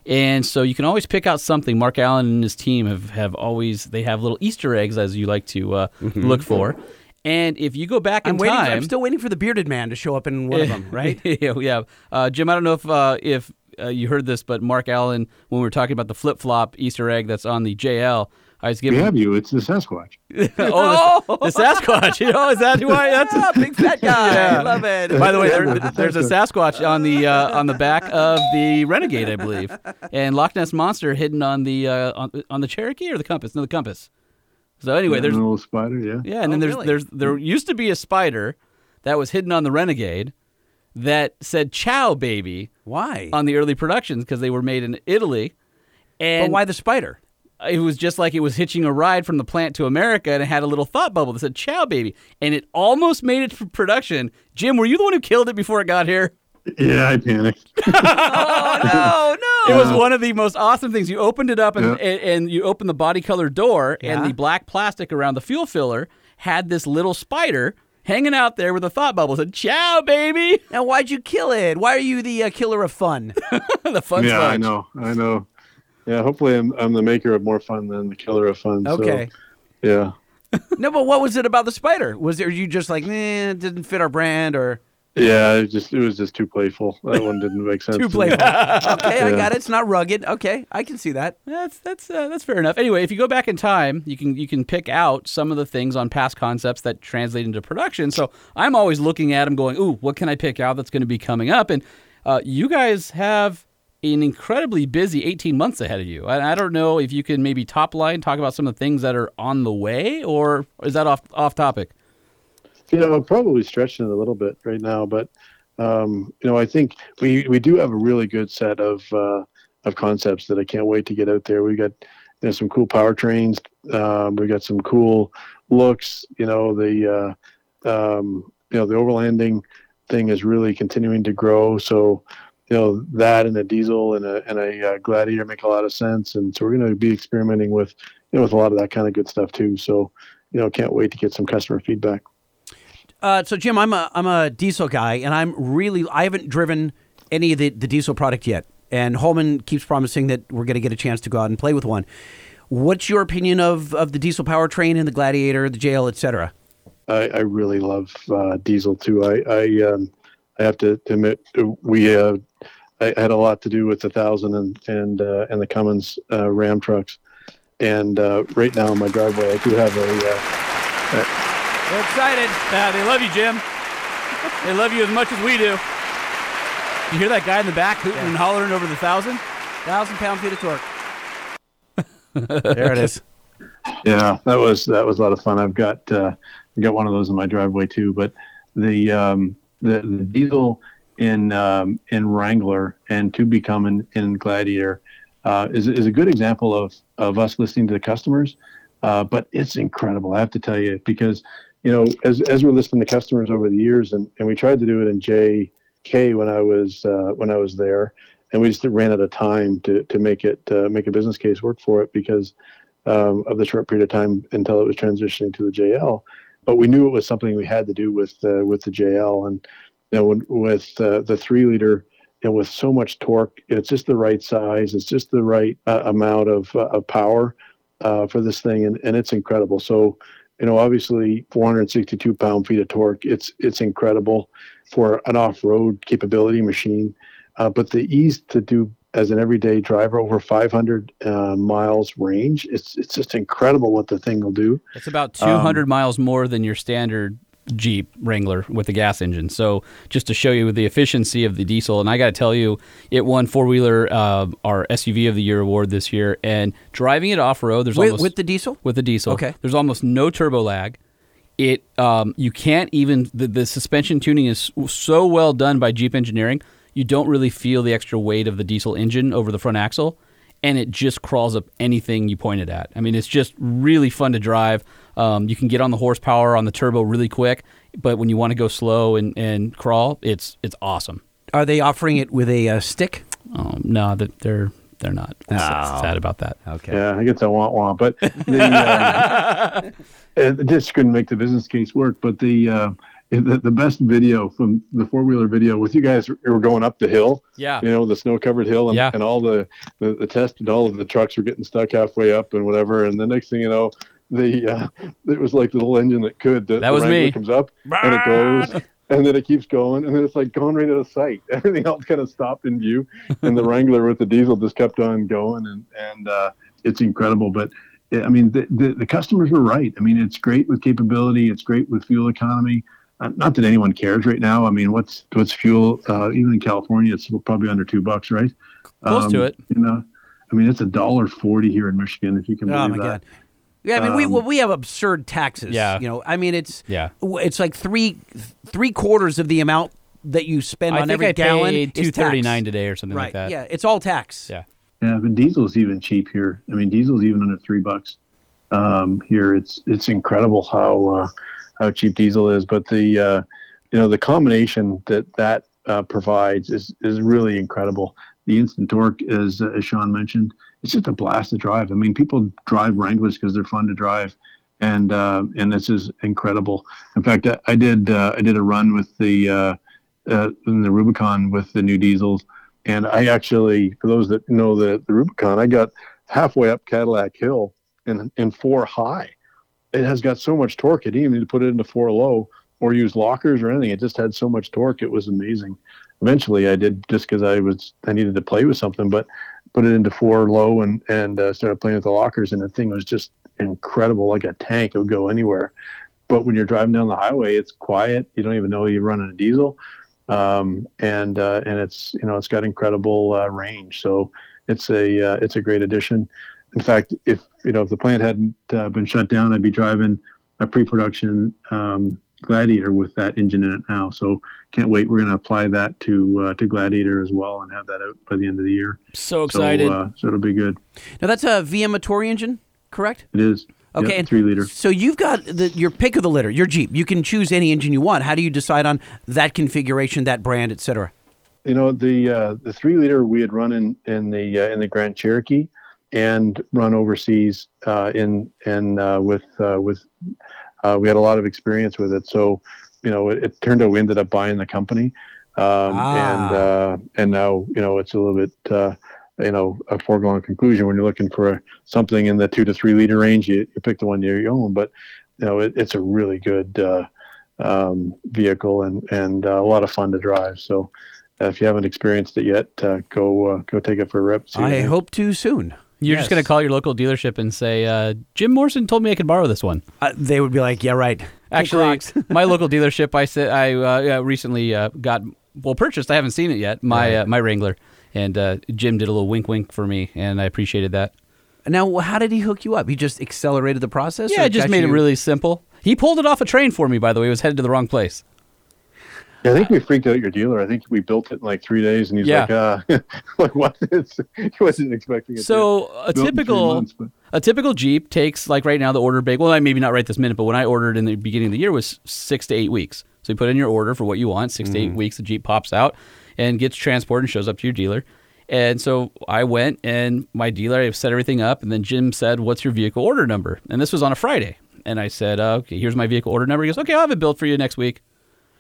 [SPEAKER 2] And so you can always pick out something. Mark Allen and his team have, have always they have little Easter eggs as you like to uh, look for. And if you go back in
[SPEAKER 1] I'm waiting.
[SPEAKER 2] time,
[SPEAKER 1] I'm still waiting for the bearded man to show up in one of them. Right?
[SPEAKER 2] yeah, yeah. Uh, Jim, I don't know if uh, if uh, you heard this, but Mark Allen, when we were talking about the flip flop Easter egg that's on the JL, I was giving.
[SPEAKER 7] We
[SPEAKER 2] giving
[SPEAKER 7] have you. It's the Sasquatch.
[SPEAKER 2] oh, the, the Sasquatch. You know, is that who I? That's
[SPEAKER 1] Ah, big fat guy.
[SPEAKER 2] Yeah.
[SPEAKER 1] I love it.
[SPEAKER 2] By the way, there, there's a Sasquatch on the uh, on the back of the Renegade, I believe, and Loch Ness monster hidden on the uh, on, on the Cherokee or the Compass. No, the Compass. So anyway,
[SPEAKER 7] That
[SPEAKER 2] there's a
[SPEAKER 7] little spider. Yeah.
[SPEAKER 2] yeah, and then
[SPEAKER 1] Oh,
[SPEAKER 2] there's
[SPEAKER 1] really?
[SPEAKER 2] there's there used to be a spider that was hidden on the Renegade that said "Ciao, baby"
[SPEAKER 1] Why?
[SPEAKER 2] on the early productions because they were made in Italy, and
[SPEAKER 1] but why the spider?
[SPEAKER 2] it was just like it was hitching a ride from the plant to America, and it had a little thought bubble that said "Ciao, baby," and it almost made it for production. Jim, were you the one who killed it before it got here?
[SPEAKER 7] Yeah, I panicked.
[SPEAKER 1] Oh no,
[SPEAKER 2] It was one of the most awesome things. You opened it up and,
[SPEAKER 7] Yeah.
[SPEAKER 2] and, and you opened the body color door,
[SPEAKER 1] Yeah.
[SPEAKER 2] and the black plastic around the fuel filler had this little spider hanging out there with a thought bubble. It said, Ciao, baby.
[SPEAKER 1] Now, why'd you kill it? Why are you the uh, killer of fun?
[SPEAKER 2] the fun
[SPEAKER 7] yeah, I know. I know. Yeah, hopefully I'm, I'm the maker of more fun than the killer of fun. so,
[SPEAKER 1] Okay.
[SPEAKER 7] yeah.
[SPEAKER 1] no, but what was it about the spider? Was there you just like, eh, it didn't fit our brand or
[SPEAKER 7] Yeah, it just it was just too playful. That one didn't make sense.
[SPEAKER 1] too playful? okay, I got it. It's not rugged. Okay, I can see that.
[SPEAKER 2] That's that's uh, that's fair enough. Anyway, if you go back in time, you can you can pick out some of the things on past concepts that translate into production. So I'm always looking at them, going, "Ooh, what can I pick out that's going to be coming up?" And uh, you guys have an incredibly busy 18 months ahead of you. And I don't know if you can maybe top line talk about some of the things that are on the way, or is that off off topic?
[SPEAKER 7] You know, I'm probably stretching it a little bit right now, but um, you know, I think we we do have a really good set of uh, of concepts that I can't wait to get out there. We got know, some cool powertrains. Um, we got some cool looks. You know, the uh, um, you know the overlanding thing is really continuing to grow. So you know that and a diesel and a and a uh, gladiator make a lot of sense. And so we're going to be experimenting with you know with a lot of that kind of good stuff too. So you know, can't wait to get some customer feedback.
[SPEAKER 1] Uh, so Jim, I'm a I'm a diesel guy, and I'm really I haven't driven any of the, the diesel product yet. And Holman keeps promising that we're going to get a chance to go out and play with one. What's your opinion of, of the diesel powertrain and the Gladiator, the JL, et cetera?
[SPEAKER 7] I, I really love uh, diesel too. I I, um, I have to admit we uh, I had a lot to do with the thousand and and uh, and the Cummins uh, Ram trucks, and uh, right now in my driveway I do have a.
[SPEAKER 2] They're excited. Uh, they love you, Jim. They love you as much as we do. You hear that guy in the back hooting and hollering over the thousand?
[SPEAKER 1] Thousand pound feet of torque. there it is.
[SPEAKER 7] yeah, that was that was a lot of fun. I've got uh, I got one of those in my driveway too. But the um, the, the diesel in um, in Wrangler and to become in, in Gladiator uh, is is a good example of of us listening to the customers. Uh, but it's incredible, I have to tell you, because you know as as we're listening to customers over the years, and, and we tried to do it in JK when I was uh, when I was there, and we just ran out of time to to make it uh, make a business case work for it because um, of the short period of time until it was transitioning to the JL. But we knew it was something we had to do with uh, with the JL, and you know, when, with uh, the three liter, know, with so much torque, it's just the right size. It's just the right uh, amount of uh, of power for this thing, and, and it's incredible. So, you know, obviously, 462 pound feet of torque. It's it's incredible for an off road capability machine, uh, but the ease to do as an everyday driver over 500 uh, miles range. It's it's just incredible what the thing will do.
[SPEAKER 2] It's about 200 miles more than your standard Jeep Wrangler with a gas engine. So just to show you the efficiency of the diesel, and I got to tell you, it won four wheeler uh, our SUV of the year award this year. And driving it off road, there's
[SPEAKER 1] With,
[SPEAKER 2] almost
[SPEAKER 1] with the diesel?
[SPEAKER 2] with the diesel.
[SPEAKER 1] Okay.
[SPEAKER 2] There's almost no turbo lag. It um, you can't even the, the suspension tuning is so well done by Jeep engineering. You don't really feel the extra weight of the diesel engine over the front axle, and it just crawls up anything you point it at. I mean, it's just really fun to drive. Um, you can get on the horsepower on the turbo really quick, but when you want to go slow and, and crawl, it's it's awesome.
[SPEAKER 1] Are they offering it with a uh, stick?
[SPEAKER 2] Um, no, that they're they're not.
[SPEAKER 1] Oh.
[SPEAKER 2] sad about that.
[SPEAKER 1] Okay.
[SPEAKER 7] Yeah, I guess I want one, but the, um, it just couldn't make the business case work. But the uh, the, the best video from the four wheeler video with you guys were going up the hill.
[SPEAKER 2] Yeah.
[SPEAKER 7] you know the snow covered hill, and,
[SPEAKER 2] Yeah.
[SPEAKER 7] and all the, the the test and all of the trucks were getting stuck halfway up and whatever. And the next thing you know, the uh, it was like the little engine that could. The,
[SPEAKER 2] That was
[SPEAKER 7] Wrangler
[SPEAKER 2] me.
[SPEAKER 7] Comes up and it goes. And then it keeps going, and then it's like going right out of sight. Everything else kind of stopped in view, and the Wrangler with the diesel just kept on going, and and uh, it's incredible. But I mean, the, the, the customers were right. I mean, it's great with capability. It's great with fuel economy. Uh, not that anyone cares right now. I mean, what's what's fuel? Uh, even in California, it's probably under two bucks, right?
[SPEAKER 2] Close to
[SPEAKER 7] Um,
[SPEAKER 2] it.
[SPEAKER 7] You know, I mean, it's a dollar forty here in Michigan, if you can believe
[SPEAKER 1] Oh my
[SPEAKER 7] that.
[SPEAKER 1] god. Yeah, I mean, we
[SPEAKER 7] Um,
[SPEAKER 1] well, we have absurd taxes.
[SPEAKER 2] Yeah.
[SPEAKER 1] you know, I mean, it's
[SPEAKER 2] Yeah.
[SPEAKER 1] it's like three three quarters of the amount that you spend
[SPEAKER 2] I
[SPEAKER 1] on
[SPEAKER 2] think
[SPEAKER 1] every
[SPEAKER 2] I
[SPEAKER 1] gallon.
[SPEAKER 2] paid two thirty nine today or something
[SPEAKER 1] Right.
[SPEAKER 2] like that.
[SPEAKER 1] Yeah, it's all tax.
[SPEAKER 2] Yeah.
[SPEAKER 7] Yeah, but diesel's even cheap here. I mean, diesel's even under three bucks um, here. It's it's incredible how uh, how cheap diesel is. But the uh, you know the combination that that uh, provides is is really incredible. The instant torque, as as Sean mentioned, it's just a blast to drive. I mean, people drive Wranglers because they're fun to drive, and uh, and this is incredible. In fact, I, I did uh, I did a run with the uh, uh, in the Rubicon with the new diesels. And I actually, for those that know the, the Rubicon, I got halfway up Cadillac Hill in, in four high. It has got so much torque. I didn't even need to put it into four low or use lockers or anything. It just had so much torque. It was amazing. Eventually, I did just because I was I needed to play with something, but put it into four low and and uh, started playing with the lockers, and the thing was just incredible, like a tank. It would go anywhere. But when you're driving down the highway, it's quiet. You don't even know you're running a diesel um, and uh, and it's you know it's got incredible uh, range. So it's a uh, it's a great addition. In fact, if you know if the plant hadn't uh, been shut down, I'd be driving a pre-production um, Gladiator with that engine in it now. So can't wait. We're going to apply that to uh, to Gladiator as well and have that out by the end of the year.
[SPEAKER 2] So excited.
[SPEAKER 7] So, uh, so it'll be good.
[SPEAKER 1] Now that's a VM Motor engine, correct?
[SPEAKER 7] It is.
[SPEAKER 1] Okay,
[SPEAKER 7] Yep,
[SPEAKER 1] and
[SPEAKER 7] three liter.
[SPEAKER 1] So you've got the, your pick of the litter, your Jeep. You can choose any engine you want. How do you decide on that configuration, that brand, etc.?
[SPEAKER 7] you know the uh, the three liter we had run in in the uh, in the Grand Cherokee and run overseas uh, in in uh, with uh, with uh, we had a lot of experience with it. So you know it, it turned out we ended up buying the company, um, and uh, and now you know it's a little bit. Uh, you know, a foregone conclusion when you're looking for something in the two to three liter range, you, you pick the one you own. But you know, it, it's a really good uh, um, vehicle and and uh, a lot of fun to drive. So, uh, if you haven't experienced it yet, uh, go uh, go take it for a rip. see
[SPEAKER 1] I hope to soon.
[SPEAKER 2] You're
[SPEAKER 1] Yes.
[SPEAKER 2] just going to call your local dealership and say, uh, Jim Morrison told me I could borrow this one.
[SPEAKER 1] Uh, they would be like, "Yeah, right."
[SPEAKER 2] Actually, my local dealership, I said I uh, yeah, recently uh, got well purchased. I haven't seen it yet. My uh, my Wrangler, and uh, Jim did a little wink wink for me, and I appreciated that.
[SPEAKER 1] Now, how did he hook you up? He just accelerated the process.
[SPEAKER 2] Yeah, it just made it really simple. He pulled it off a train for me. By the way, it was headed to the wrong place.
[SPEAKER 7] Yeah, I think we freaked out your dealer. I think we built it in like three days, and he's
[SPEAKER 2] Yeah.
[SPEAKER 7] like, uh, like what? He wasn't expecting it.
[SPEAKER 2] So a
[SPEAKER 7] built in three
[SPEAKER 2] typical
[SPEAKER 7] months,
[SPEAKER 2] a typical Jeep takes like right now the order big. Well, I maybe not right this minute, but when I ordered in the beginning of the year was six to eight weeks. So you put in your order for what you want. 6 to eight weeks, the Jeep pops out and gets transported and shows up to your dealer. And so I went and my dealer, I set everything up, and then Jim said, "What's your vehicle order number?" And this was on a Friday, and I said, uh, "Okay, here's my vehicle order number." He goes, "Okay, I'll have it built for you next week."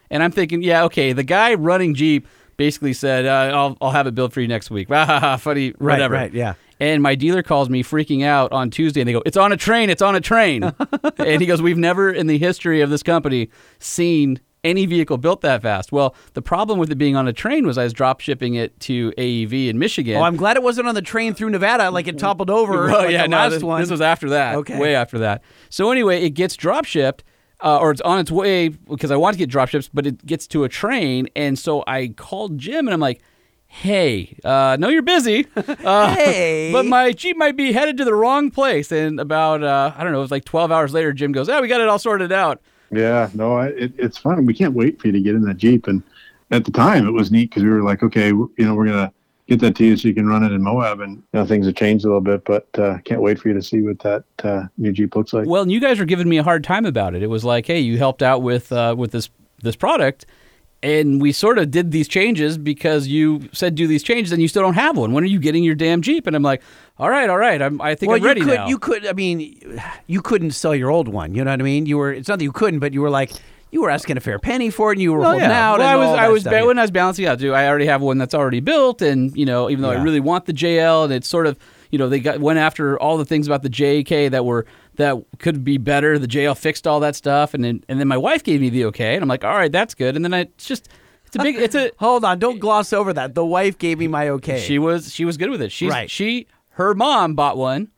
[SPEAKER 2] And I'm thinking, yeah, okay. The guy running Jeep basically said, uh, "I'll I'll have it built for you next week." Funny,
[SPEAKER 1] Right,
[SPEAKER 2] whatever.
[SPEAKER 1] right, yeah.
[SPEAKER 2] And my dealer calls me freaking out on Tuesday, and they go, "It's on a train! It's on a train!" and he goes, "We've never in the history of this company seen any vehicle built that fast." Well, the problem with it being on a train was I was drop shipping it to AEV in Michigan.
[SPEAKER 1] Oh, I'm glad it wasn't on the train through Nevada, like it toppled over.
[SPEAKER 2] Well,
[SPEAKER 1] like
[SPEAKER 2] yeah,
[SPEAKER 1] the
[SPEAKER 2] no,
[SPEAKER 1] last
[SPEAKER 2] this,
[SPEAKER 1] one.
[SPEAKER 2] this was after that.
[SPEAKER 1] Okay.
[SPEAKER 2] way after that. So anyway, it gets drop shipped, uh, or it's on its way because I want to get drop shipped, but it gets to a train, and so I called Jim and I'm like, "Hey, uh, know you're busy, uh,
[SPEAKER 1] Hey.
[SPEAKER 2] but my Jeep might be headed to the wrong place." And about uh, I don't know, it was like 12 hours later, Jim goes, "Yeah, we got it all sorted out."
[SPEAKER 7] Yeah, no, I, it, it's fun. We can't wait for you to get in that Jeep. And at the time, it was neat because we were like, okay, you know, we're gonna get that to you so you can run it in Moab. And you know, things have changed a little bit, but uh, can't wait for you to see what that uh, new Jeep looks like.
[SPEAKER 2] Well, and you guys were giving me a hard time about it. It was like, hey, you helped out with uh, with this this product, and we sort of did these changes because you said do these changes, and you still don't have one. When are you getting your damn Jeep? And I'm like, all right, all right, I'm, I think
[SPEAKER 1] well,
[SPEAKER 2] I'm ready
[SPEAKER 1] you could,
[SPEAKER 2] now.
[SPEAKER 1] you could. I mean, you couldn't sell your old one. You know what I mean? You were. It's not that you couldn't, but you were like, you were asking a fair penny for it, and you were
[SPEAKER 2] Well,
[SPEAKER 1] holding
[SPEAKER 2] yeah.
[SPEAKER 1] out.
[SPEAKER 2] Well,
[SPEAKER 1] and
[SPEAKER 2] I was, I was, ba- when I was balancing out, too. I already have one that's already built, and you know, even though I really want the JL, and it's sort of, you know, they got went after all the things about the JK that were that could be better. The JL fixed all that stuff, and then and then my wife gave me the okay, and I'm like, all right, that's good. And then I it's just, it's a big, it's a.
[SPEAKER 1] Hold on, don't gloss over that. The wife gave me my okay.
[SPEAKER 2] She was she was good with it. She's
[SPEAKER 1] Right.
[SPEAKER 2] she her mom bought one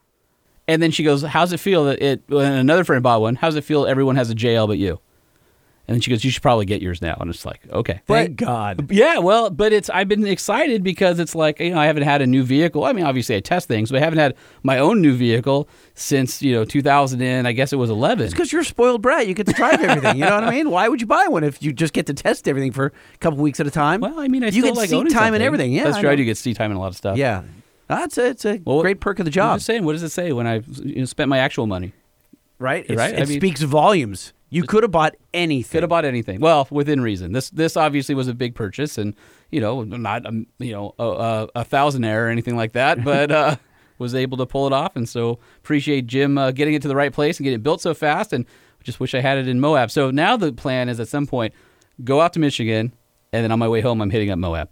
[SPEAKER 2] And then she goes, "How's it feel that it?" When another friend bought one, how's it feel? Everyone has a JL but you. And then she goes, "You should probably get yours now." And it's like, okay,
[SPEAKER 1] Thank
[SPEAKER 2] But-
[SPEAKER 1] God.
[SPEAKER 2] yeah, well, but it's I've been excited because it's like you know I haven't had a new vehicle. I mean, obviously I test things, but I haven't had my own new vehicle since you know 2000 and I guess it was 11.
[SPEAKER 1] It's because you're a spoiled brat. You get to drive everything. You know what I mean? Why would you buy one if you just get to test everything for a couple weeks at a time?
[SPEAKER 2] Well, I mean, I
[SPEAKER 1] you
[SPEAKER 2] still
[SPEAKER 1] get
[SPEAKER 2] like
[SPEAKER 1] seat time and everything. Yeah,
[SPEAKER 2] that's
[SPEAKER 1] I
[SPEAKER 2] true. I do get seat time and a lot of stuff.
[SPEAKER 1] Yeah, that's a, it's a
[SPEAKER 2] Well,
[SPEAKER 1] great perk of the
[SPEAKER 2] I'm
[SPEAKER 1] job,
[SPEAKER 2] just saying, what does it say when I you know, spent my actual money?
[SPEAKER 1] right? It's-
[SPEAKER 2] Right, I
[SPEAKER 1] It
[SPEAKER 2] mean-
[SPEAKER 1] speaks volumes. You could have bought anything.
[SPEAKER 2] Could have bought anything. Well, within reason. This this obviously was a big purchase, and you know, not um, you know a, a, a thousandaire or anything like that, but uh, was able to pull it off, and so appreciate Jim uh, getting it to the right place and getting it built so fast, and just wish I had it in Moab. So now the plan is at some point go out to Michigan, and then on my way home, I'm hitting up Moab.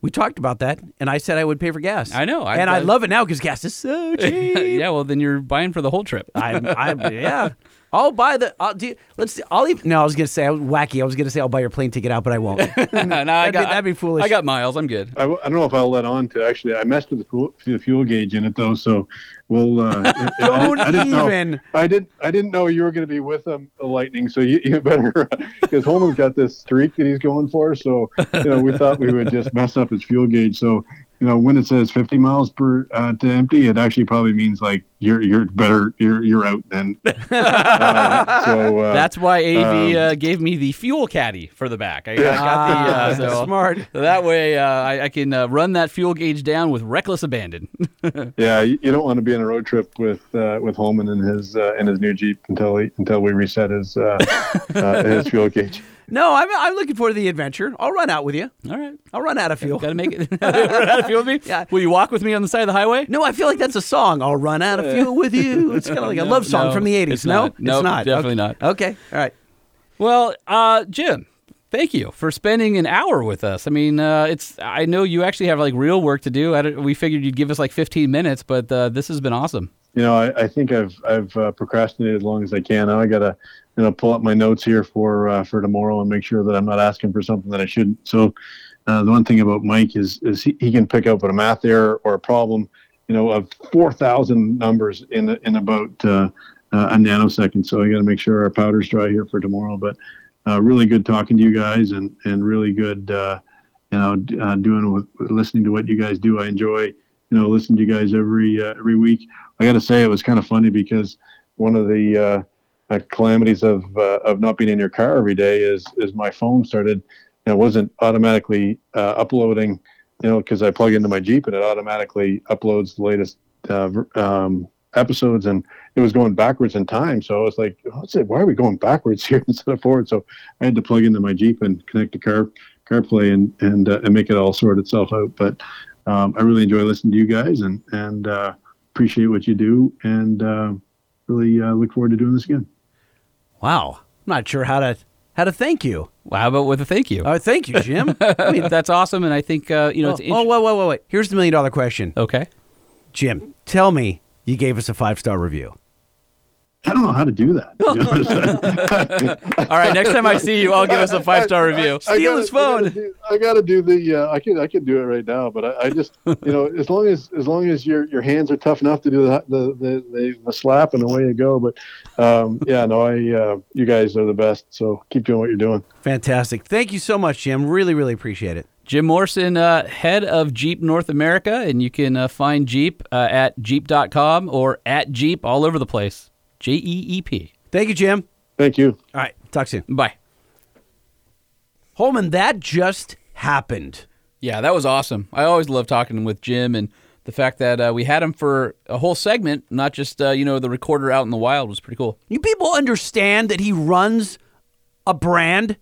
[SPEAKER 1] We talked about that, and I said I would pay for gas.
[SPEAKER 2] I know, I-
[SPEAKER 1] and I,
[SPEAKER 2] I-
[SPEAKER 1] love it now because gas is so cheap.
[SPEAKER 2] yeah, well then you're buying for the whole trip.
[SPEAKER 1] I'm, I'm, yeah. I'll buy the. I'll do. Let's. I'll even. No, I was gonna say I was wacky. I was gonna say I'll buy your plane ticket out, but I won't.
[SPEAKER 2] no, I
[SPEAKER 1] That'd be-
[SPEAKER 2] got,
[SPEAKER 1] that'd be foolish.
[SPEAKER 2] I got miles. I'm good.
[SPEAKER 7] I don't know if I'll let on to actually. I messed with the fuel, the fuel gauge in it though, so we'll. Uh, I-
[SPEAKER 1] Don't
[SPEAKER 7] I, didn't know-
[SPEAKER 1] even.
[SPEAKER 7] I didn't. I didn't know you were going to be with them, the Lightning. So you, you better because Holman's got this streak that he's going for. So you know, we thought we would just mess up his fuel gauge. So you know, when it says 50 miles per uh, to empty, it actually probably means like you're you're better. You're you're out then. Uh, so uh,
[SPEAKER 2] That's why AEV
[SPEAKER 7] um,
[SPEAKER 2] uh, gave me the fuel caddy for the back. I, I got the
[SPEAKER 1] Ah,
[SPEAKER 2] uh, so
[SPEAKER 1] smart.
[SPEAKER 2] That way, uh, I, I can uh, run that fuel gauge down with reckless abandon.
[SPEAKER 7] Yeah, you, you don't want to be on a road trip with uh, with Holman and his uh, and his new Jeep until he, until we reset his uh, uh, his fuel gauge.
[SPEAKER 1] No, I'm. I'm looking forward to the adventure. I'll run out with you.
[SPEAKER 2] All right,
[SPEAKER 1] I'll run out of fuel.
[SPEAKER 2] got to make it. Run out of fuel with me.
[SPEAKER 1] Yeah.
[SPEAKER 2] Will you walk with me on the side of the highway?
[SPEAKER 1] No, I feel like that's a song. I'll run out of fuel with you. It's kind of like a love song
[SPEAKER 2] no,
[SPEAKER 1] from the 80s.
[SPEAKER 2] it's
[SPEAKER 1] no,
[SPEAKER 2] not. Nope,
[SPEAKER 1] it's not.
[SPEAKER 2] definitely
[SPEAKER 1] okay.
[SPEAKER 2] not.
[SPEAKER 1] Okay, all right.
[SPEAKER 2] Well, uh, Jim, thank you for spending an hour with us. I mean, uh, it's. I know you actually have like real work to do. We figured you'd give us like 15 minutes, but uh, this has been awesome.
[SPEAKER 7] You know, I, I think I've I've uh, procrastinated as long as I can. Now I gotta you know pull up my notes here for uh, for tomorrow and make sure that I'm not asking for something that I shouldn't. So uh, the one thing about Mike is is he, he can pick up a math error or a problem, you know, of four thousand numbers in in about uh, a nanosecond. So I got to make sure our powder's dry here for tomorrow. But uh, really good talking to you guys and and really good uh, you know uh, doing with, listening to what you guys do. I enjoy you know listening to you guys every uh, every week. I got to say it was kind of funny because one of the uh, uh, calamities of of not being in your car every day is is my phone started you know, wasn't automatically uploading you know because I plug into my Jeep and it automatically uploads the latest um, episodes and it was going backwards in time so I was like what's it why are we going backwards here instead of forward so I had to plug into my Jeep and connect to car CarPlay and and uh, and make it all sort itself out but um, I really enjoy listening to you guys and and uh, appreciate what you do and uh, really uh, look forward to doing this again.
[SPEAKER 1] Wow. I'm not sure how to how to thank you.
[SPEAKER 2] Well, how about with a thank you?
[SPEAKER 1] Uh, thank you, Jim.
[SPEAKER 2] I mean, that's awesome, and I think uh, you know
[SPEAKER 1] oh,
[SPEAKER 2] it's
[SPEAKER 1] oh,
[SPEAKER 2] int-
[SPEAKER 1] wait, wait, wait, wait. Here's the million dollar question.
[SPEAKER 2] okay.
[SPEAKER 1] Jim, tell me you gave us a five star review.
[SPEAKER 7] I don't know how to do that. to be honest.
[SPEAKER 2] All right, next time I see you, I'll give us a five star review.
[SPEAKER 7] I
[SPEAKER 1] Steal
[SPEAKER 7] gotta-
[SPEAKER 1] his phone.
[SPEAKER 7] I gotta do, I gotta do the. Uh, I can I can do it right now, but I, I just you know as long as as long as your your hands are tough enough to do the the the, the, the slap and away you go. But um, yeah, no, I uh, you guys are the best. So keep doing what you're doing.
[SPEAKER 1] Fantastic. Thank you so much, Jim. Really, really appreciate it.
[SPEAKER 2] Jim Morrison, uh, head of Jeep North America, and you can uh, find Jeep uh, at jeep.com or at Jeep all over the place. J E E P.
[SPEAKER 1] Thank you, Jim.
[SPEAKER 7] Thank you.
[SPEAKER 1] All right. Talk soon.
[SPEAKER 2] Bye.
[SPEAKER 1] Holman, that just happened.
[SPEAKER 2] Yeah, that was awesome. I always love talking with Jim, and the fact that uh, we had him for a whole segment, not just uh, you know the recorder out in the wild, was pretty cool.
[SPEAKER 1] You people understand that he runs a brand?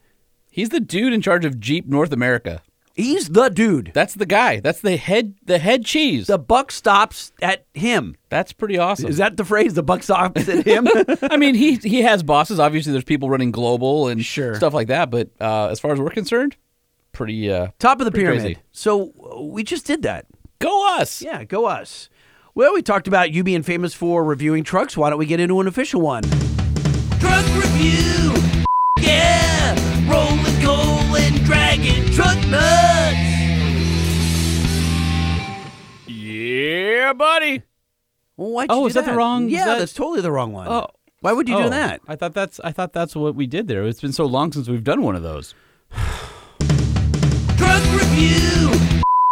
[SPEAKER 2] He's the dude in charge of Jeep North America.
[SPEAKER 1] He's the dude.
[SPEAKER 2] That's the guy. That's the head. The head cheese.
[SPEAKER 1] The buck stops at him.
[SPEAKER 2] That's pretty awesome.
[SPEAKER 1] Is that the phrase? The buck stops at him?
[SPEAKER 2] I mean, he he has bosses. Obviously, there's people running global and
[SPEAKER 1] Sure.
[SPEAKER 2] stuff like that. But uh, as far as we're concerned, pretty uh,
[SPEAKER 1] Top of the pyramid.
[SPEAKER 2] crazy.
[SPEAKER 1] So we just did that.
[SPEAKER 2] go us.
[SPEAKER 1] Yeah, go us. Well, we talked about you being famous for reviewing trucks. Why don't we get into an official one? Truck review. Yeah, rolling coal and truck nuts.
[SPEAKER 2] Yeah, buddy.
[SPEAKER 1] Why'd
[SPEAKER 2] Oh,
[SPEAKER 1] do
[SPEAKER 2] is that the wrong- is
[SPEAKER 1] Yeah,
[SPEAKER 2] that-
[SPEAKER 1] that's totally the wrong one.
[SPEAKER 2] Oh.
[SPEAKER 1] Why would you
[SPEAKER 2] Oh,
[SPEAKER 1] do that?
[SPEAKER 2] I thought that's I thought that's what we did there. It's been so long since we've done one of those.
[SPEAKER 8] Truck review.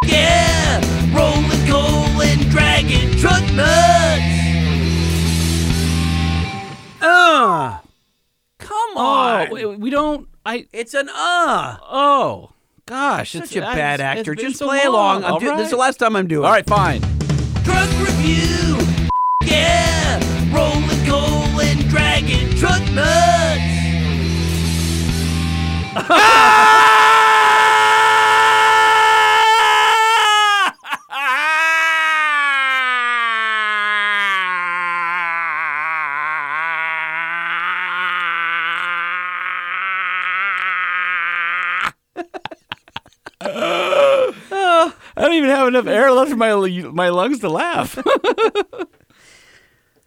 [SPEAKER 8] Yeah, rolling coal and dragging truck nuts.
[SPEAKER 1] Uh, come on.
[SPEAKER 2] Oh, we, we don't. I
[SPEAKER 1] it's an uh.
[SPEAKER 2] oh gosh,
[SPEAKER 1] Such
[SPEAKER 2] it's-
[SPEAKER 1] a bad actor. Just
[SPEAKER 2] so
[SPEAKER 1] play
[SPEAKER 2] long.
[SPEAKER 1] along. Do- This is the last time I'm doing.
[SPEAKER 2] All right, fine.
[SPEAKER 8] Truck review. Yeah, rolling coal and dragging truck nuts.
[SPEAKER 2] I don't even have enough air left in my my lungs to laugh.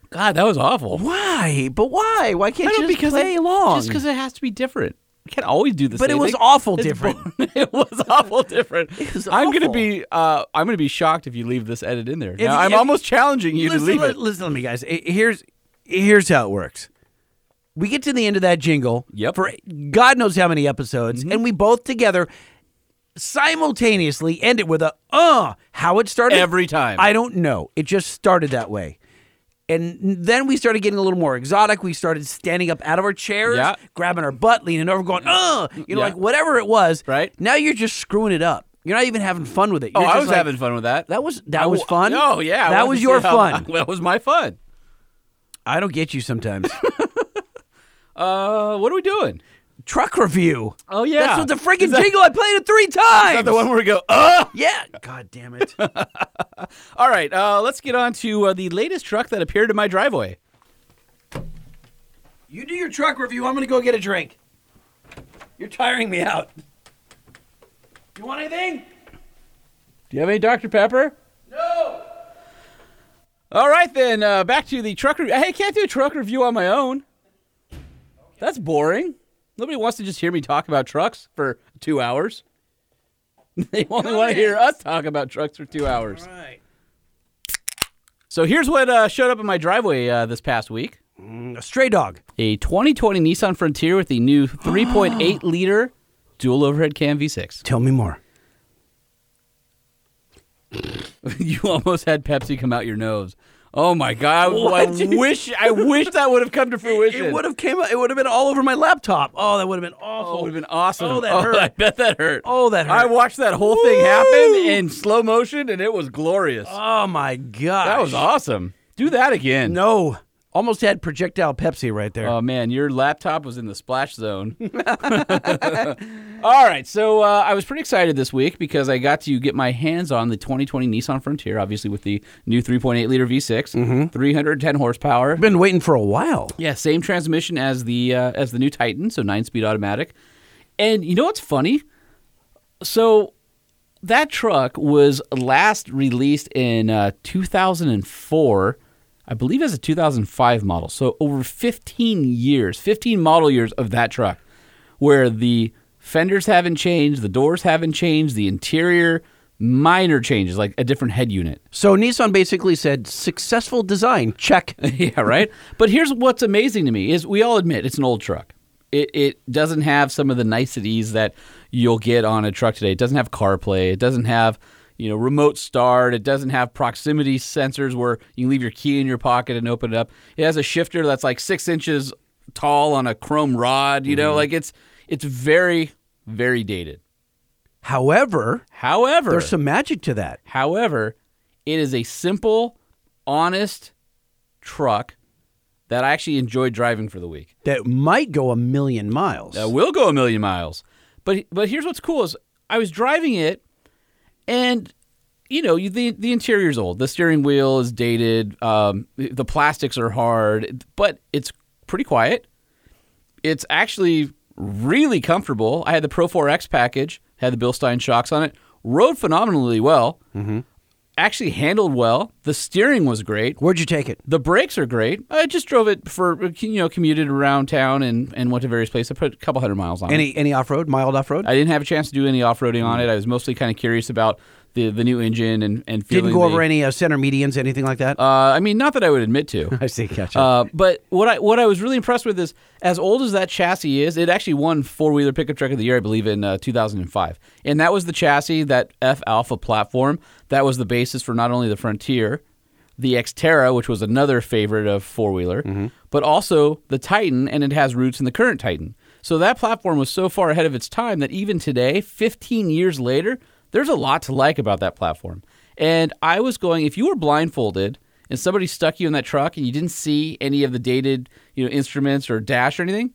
[SPEAKER 2] God, that was awful.
[SPEAKER 1] Why? But why? Why can't
[SPEAKER 2] I
[SPEAKER 1] you
[SPEAKER 2] don't
[SPEAKER 1] just
[SPEAKER 2] because
[SPEAKER 1] play
[SPEAKER 2] it,
[SPEAKER 1] along?
[SPEAKER 2] Just because it has to be different. We can't always do the
[SPEAKER 1] But
[SPEAKER 2] same
[SPEAKER 1] it was
[SPEAKER 2] thing.
[SPEAKER 1] awful
[SPEAKER 2] It's
[SPEAKER 1] different.
[SPEAKER 2] bo- it was awful different.
[SPEAKER 1] was
[SPEAKER 2] I'm gonna be uh, I'm gonna be shocked if you leave this edit in there.
[SPEAKER 1] If-
[SPEAKER 2] Now, I'm almost challenging you
[SPEAKER 1] listen,
[SPEAKER 2] to leave it.
[SPEAKER 1] Listen to me, guys. Here's here's how it works. We get to the end of that jingle
[SPEAKER 2] Yep.
[SPEAKER 1] for God knows how many episodes, and we both together simultaneously end it with a uh. How it started
[SPEAKER 2] Every time.
[SPEAKER 1] I don't know. It just started that way. And then we started getting a little more exotic. We started standing up out of our chairs,
[SPEAKER 2] Yeah.
[SPEAKER 1] grabbing our butt, leaning over, going, uh, you know,
[SPEAKER 2] Yeah.
[SPEAKER 1] like whatever it was.
[SPEAKER 2] Right.
[SPEAKER 1] Now you're just screwing it up. You're not even having fun with it.
[SPEAKER 2] Oh,
[SPEAKER 1] You're
[SPEAKER 2] I was
[SPEAKER 1] like,
[SPEAKER 2] having fun with that.
[SPEAKER 1] That was that
[SPEAKER 2] I
[SPEAKER 1] was fun.
[SPEAKER 2] Oh yeah,
[SPEAKER 1] that was your fun.
[SPEAKER 2] That was my fun.
[SPEAKER 1] I don't get you sometimes.
[SPEAKER 2] Uh, what are we doing?
[SPEAKER 1] Truck review.
[SPEAKER 2] Oh yeah,
[SPEAKER 1] That's what the freaking
[SPEAKER 2] that-
[SPEAKER 1] jingle. I played it three times.
[SPEAKER 2] The one where we go? Uh
[SPEAKER 1] Yeah. God damn it.
[SPEAKER 2] All right, uh, let's get on to uh, the latest truck that appeared in my driveway.
[SPEAKER 1] you do your truck review. I'm gonna go get a drink. You're tiring me out. You want anything?
[SPEAKER 2] Do you have any Dr. Pepper?
[SPEAKER 1] No.
[SPEAKER 2] All right, then uh, back to the truck review. Hey, I can't do a truck review on my own. That's boring. Nobody wants to just hear me talk about trucks for two hours. They only want to hear us talk about trucks for two hours.
[SPEAKER 1] All right.
[SPEAKER 2] So here's what uh, showed up in my driveway uh, this past week.
[SPEAKER 1] A stray dog.
[SPEAKER 2] A 2020 Nissan Frontier with the new 3.8 liter dual overhead cam V6.
[SPEAKER 1] Tell me more.
[SPEAKER 2] you almost had Pepsi come out your nose. Oh my god! I, wish I wish that would have come to fruition.
[SPEAKER 1] It would have came. It would have been all over my laptop. Oh, that would have been awful.
[SPEAKER 2] Oh, it would have been awesome.
[SPEAKER 1] Oh, that oh, hurt.
[SPEAKER 2] I bet that hurt.
[SPEAKER 1] Oh, that hurt.
[SPEAKER 2] I watched that whole thing happen in slow motion, and it was glorious.
[SPEAKER 1] Oh my god.
[SPEAKER 2] that was awesome. Do that again.
[SPEAKER 1] No. Almost had projectile Pepsi right there.
[SPEAKER 2] Oh man, your laptop was in the splash zone. All right, so uh, I was pretty excited this week because I got to get my hands on the 2020 Nissan Frontier, obviously with the new 3.8 liter V6, 310 horsepower.
[SPEAKER 1] Been waiting for a while.
[SPEAKER 2] Yeah, same transmission as the uh, as the new Titan, so nine speed automatic. And you know what's funny? So that truck was last released in uh, 2004, I believe, it's a 2005 model. So over 15 years, 15 model years of that truck, where the fenders haven't changed, the doors haven't changed, the interior minor changes, like a different head unit.
[SPEAKER 1] So Nissan basically said successful design. Check.
[SPEAKER 2] yeah, right. But here's what's amazing to me is we all admit it's an old truck. It it doesn't have some of the niceties that you'll get on a truck today. It doesn't have CarPlay. It doesn't have you know remote start. It doesn't have proximity sensors where you can leave your key in your pocket and open it up. It has a shifter that's like six inches tall on a chrome rod. You know, mm-hmm. like it's it's very very dated.
[SPEAKER 1] However,
[SPEAKER 2] However,
[SPEAKER 1] there's some magic to that.
[SPEAKER 2] However, it is a simple, honest truck that I actually enjoyed driving for the week.
[SPEAKER 1] That might go a million miles.
[SPEAKER 2] That will go a million miles. But but here's what's cool is I was driving it, and you know the the interior's old. The steering wheel is dated. Um, the plastics are hard, but it's pretty quiet. It's actually really comfortable. I had the Pro 4X package, had the Bilstein shocks on it, rode phenomenally well. Mm-hmm. Actually handled well. The steering was great.
[SPEAKER 1] Where'd you take it?
[SPEAKER 2] The brakes are great. I just drove it for you know commuted around town and, and went to various places. I put a couple hundred miles on it.
[SPEAKER 1] Any any off road? Mild off road?
[SPEAKER 2] I didn't have a chance to do any off roading on it. I was mostly kind of curious about the the new engine and and feeling
[SPEAKER 1] Didn't go over any uh, center medians, anything like that.
[SPEAKER 2] Uh, I mean, not that I would admit to.
[SPEAKER 1] I see. Gotcha.
[SPEAKER 2] Uh, but what I what I was really impressed with is, as old as that chassis is, it actually won four wheeler pickup truck of the year, I believe, in uh, 2005, and that was the chassis, that F Alpha platform, that was the basis for not only the Frontier, the Xterra, which was another favorite of four wheeler, but also the Titan, and it has roots in the current Titan. So that platform was so far ahead of its time that even today, 15 years later, there's a lot to like about that platform. And I was going, if you were blindfolded and somebody stuck you in that truck and you didn't see any of the dated, you know, instruments or dash or anything,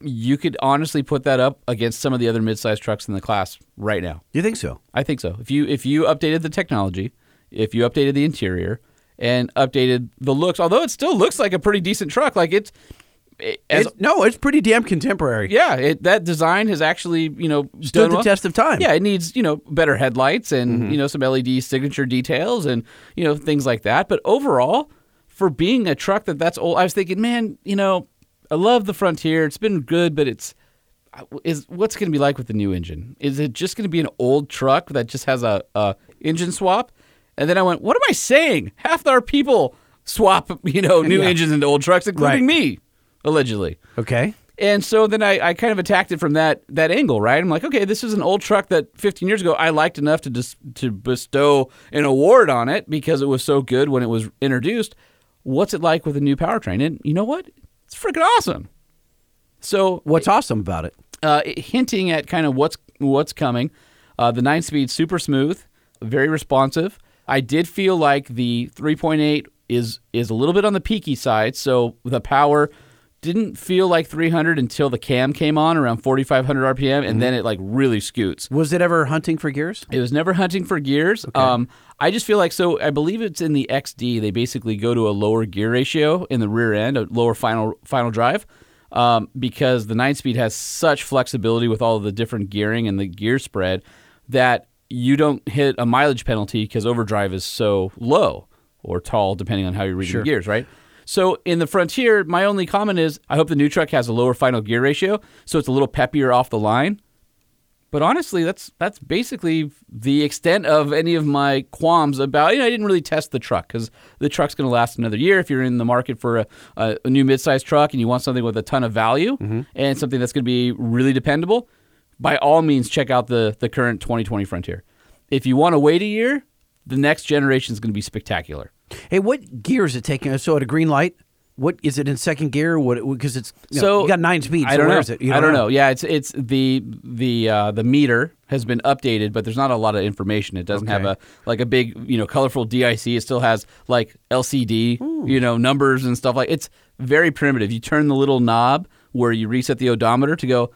[SPEAKER 2] you could honestly put that up against some of the other mid-sized trucks in the class right now.
[SPEAKER 1] you think so?
[SPEAKER 2] I think so. If you if you updated the technology, if you updated the interior and updated the looks, although it still looks like a pretty decent truck, like it's it, as,
[SPEAKER 1] It's- no, it's pretty damn contemporary.
[SPEAKER 2] yeah, it, that design has actually you know
[SPEAKER 1] Stood the
[SPEAKER 2] well.
[SPEAKER 1] test of time.
[SPEAKER 2] Yeah, it needs you know better headlights and
[SPEAKER 1] Mm-hmm.
[SPEAKER 2] you know some LED signature details and you know things like that. But overall, for being a truck that that's old, I was thinking, man, you know, I love the Frontier. It's been good, but it's is what's going to be like with the new engine? Is it just going to be an old truck that just has a, a engine swap? And then I went, what am I saying? Half our people swap, you know, new
[SPEAKER 1] Yeah.
[SPEAKER 2] engines into old trucks, including me, allegedly.
[SPEAKER 1] Okay.
[SPEAKER 2] And so then I, I kind of attacked it from that that angle, right? I'm like, okay, this is an old truck that 15 years ago I liked enough to just to bestow an award on it because it was so good when it was introduced. What's it like with a new powertrain? And you know what? It's freaking awesome. So
[SPEAKER 1] What's awesome about it?
[SPEAKER 2] uh, hinting at kind of what's what's coming. Uh, the nine speed super smooth, very responsive. I did feel like the 3.8 is is a little bit on the peaky side, so the power didn't feel like 300 until the cam came on around 4500 RPM, and then it like really scoots.
[SPEAKER 1] Was it ever hunting for gears?
[SPEAKER 2] It was never hunting for gears. Um, I just feel like so. I believe it's in the XD. They basically go to a lower gear ratio in the rear end, a lower final final drive, um, because the nine speed has such flexibility with all of the different gearing and the gear spread that you don't hit a mileage penalty because overdrive is so low or tall, depending on how you're reading the gears, right? So in the Frontier, my only comment is I hope the new truck has a lower final gear ratio, so it's a little peppier off the line. But honestly, that's that's basically the extent of any of my qualms about. You know, I didn't really test the truck because the truck's going to last another year. If you're in the market for a, a, a new midsize truck and you want something with a ton of value mm-hmm. and something that's going to be really dependable, by all means, check out the the current 2020 Frontier. If you want to wait a year, the next generation is going to be spectacular.
[SPEAKER 1] Hey, what gear is it taking? So at a green light, what is it in second gear? What because it's you know,
[SPEAKER 2] so
[SPEAKER 1] you got nine speeds.
[SPEAKER 2] I don't
[SPEAKER 1] where
[SPEAKER 2] know.
[SPEAKER 1] is it? You
[SPEAKER 2] I don't know. Yeah, it's it's the the uh, the meter has been updated, but there's not a lot of information. It doesn't have a like a big you know colorful DIC. It still has like LCD you know numbers and stuff like. It's very primitive. You turn the little knob where you reset the odometer to go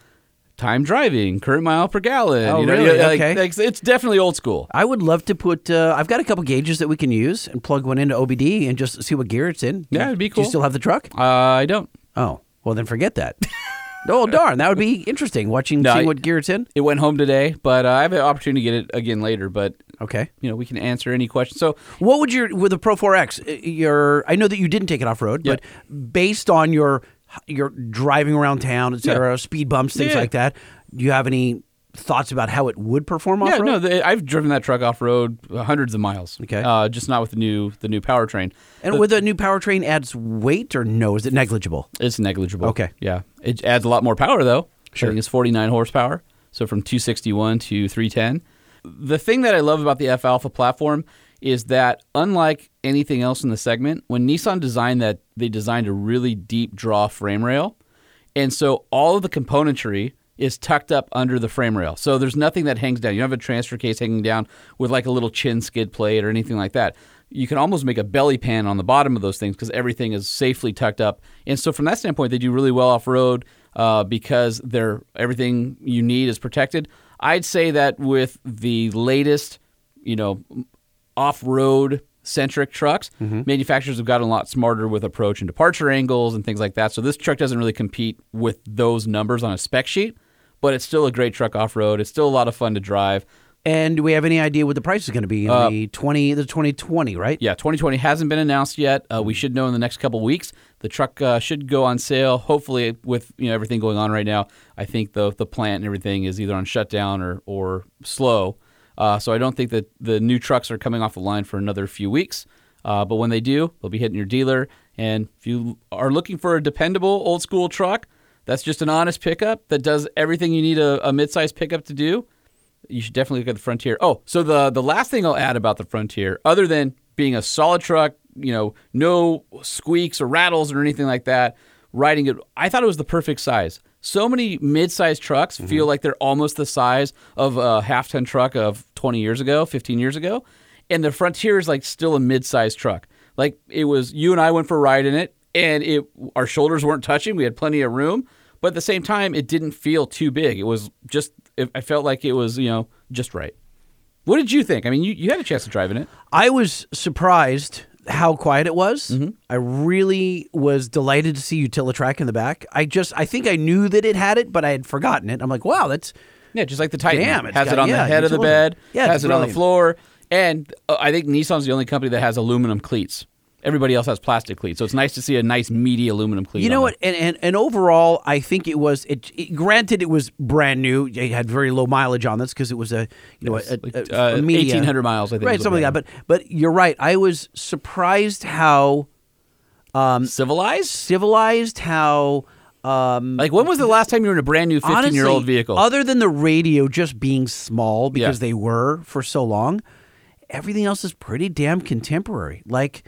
[SPEAKER 2] time driving, current mile per gallon.
[SPEAKER 1] Oh,
[SPEAKER 2] you know,
[SPEAKER 1] really?
[SPEAKER 2] like-
[SPEAKER 1] Okay.
[SPEAKER 2] like, it's definitely old school.
[SPEAKER 1] I would love to put. Uh, I've got a couple gauges that we can use and plug one into OBD and just see what gear it's in.
[SPEAKER 2] Yeah, it'd be cool.
[SPEAKER 1] Do you still have the truck?
[SPEAKER 2] Uh, I don't.
[SPEAKER 1] Oh, well then forget that. oh darn, that would be interesting. Watching,
[SPEAKER 2] No,
[SPEAKER 1] seeing what gear it's in.
[SPEAKER 2] It went home today, but uh, I have an opportunity to get it again later. But
[SPEAKER 1] Okay.
[SPEAKER 2] you know, we can answer any questions. So
[SPEAKER 1] What would your with the Pro 4X? uh, Your I know that you didn't take it off road, but based on your your driving around town, et cetera, speed bumps, things
[SPEAKER 2] Yeah.
[SPEAKER 1] like that, do you have any thoughts about how it would perform off
[SPEAKER 2] Yeah,
[SPEAKER 1] road?
[SPEAKER 2] no, the, I've driven that truck off road hundreds of miles.
[SPEAKER 1] Okay.
[SPEAKER 2] uh, just not with the new the new powertrain.
[SPEAKER 1] and with a new powertrain adds weight or no? Is it negligible?
[SPEAKER 2] It's negligible.
[SPEAKER 1] Okay.
[SPEAKER 2] yeah, it adds a lot more power though.
[SPEAKER 1] Sure.
[SPEAKER 2] I think it's 49 horsepower, so from 261 to 310. The thing that I love about the F Alpha platform is that unlike anything else in the segment, when Nissan designed that, they designed a really deep draw frame rail. And so all of the componentry is tucked up under the frame rail. So there's nothing that hangs down. You don't have a transfer case hanging down with like a little chin skid plate or anything like that. You can almost make a belly pan on the bottom of those things because everything is safely tucked up. And so from that standpoint, they do really well off road uh, because they're everything you need is protected. I'd say that with the latest, you know, off-road centric trucks, manufacturers have gotten a lot smarter with approach and departure angles and things like that. So this truck doesn't really compete with those numbers on a spec sheet, but it's still a great truck off-road. It's still a lot of fun to drive.
[SPEAKER 1] And do we have any idea what the price is going to be in
[SPEAKER 2] Uh,
[SPEAKER 1] the twenty the twenty twenty? Right?
[SPEAKER 2] Yeah, 2020 hasn't been announced yet. Uh, we should know in the next couple weeks. The truck uh, should go on sale. Hopefully, with you know everything going on right now, I think the the plant and everything is either on shutdown or or slow. Uh, so I don't think that the new trucks are coming off the line for another few weeks. Uh, but when they do, they'll be hitting your dealer. And if you are looking for a dependable old school truck, that's just an honest pickup that does everything you need a, a mid-sized pickup to do. You should definitely look at the Frontier. Oh, so the the last thing I'll add about the Frontier, other than being a solid truck, you know, no squeaks or rattles or anything like that, riding it, I thought it was the perfect size. So many mid-sized trucks
[SPEAKER 1] Mm-hmm.
[SPEAKER 2] feel like they're almost the size of a half-ton truck of 20 years ago, 15 years ago, and the Frontier is like still a mid-sized truck. Like it was, you and I went for a ride in it, and it our shoulders weren't touching. We had plenty of room, but at the same time, it didn't feel too big. It was just, it, I felt like it was, you know, just right. What did you think? I mean, you, you had a chance to drive in it.
[SPEAKER 1] I was surprised how quiet it was.
[SPEAKER 2] Mm-hmm.
[SPEAKER 1] I really was delighted to see Utilitrack in the back. I just, I think I knew that it had it, but I had forgotten it. I'm like, wow, that's
[SPEAKER 2] Yeah, just like the Titan.
[SPEAKER 1] Damn,
[SPEAKER 2] has
[SPEAKER 1] got-
[SPEAKER 2] it on
[SPEAKER 1] yeah,
[SPEAKER 2] the head of the bed.
[SPEAKER 1] Yeah,
[SPEAKER 2] has it on the floor, and uh, I think Nissan's the only company that has aluminum cleats. Everybody else has plastic cleats, so it's nice to see a nice meaty aluminum cleat.
[SPEAKER 1] You know what? And, and and overall, I think it was. It, it- granted, it was brand new. It had very low mileage on this because it was a you know
[SPEAKER 2] Yes,
[SPEAKER 1] a,
[SPEAKER 2] like,
[SPEAKER 1] a,
[SPEAKER 2] uh,
[SPEAKER 1] a media.
[SPEAKER 2] 1,800 miles, I think,
[SPEAKER 1] right? Something like that. But but you're right. I was surprised how
[SPEAKER 2] there. civilized.
[SPEAKER 1] civilized, how um,
[SPEAKER 2] Like when was the last time you were in a brand new 15 year old vehicle?
[SPEAKER 1] Other than the radio just being small because
[SPEAKER 2] Yeah.
[SPEAKER 1] they were for so long, everything else is pretty damn contemporary. Like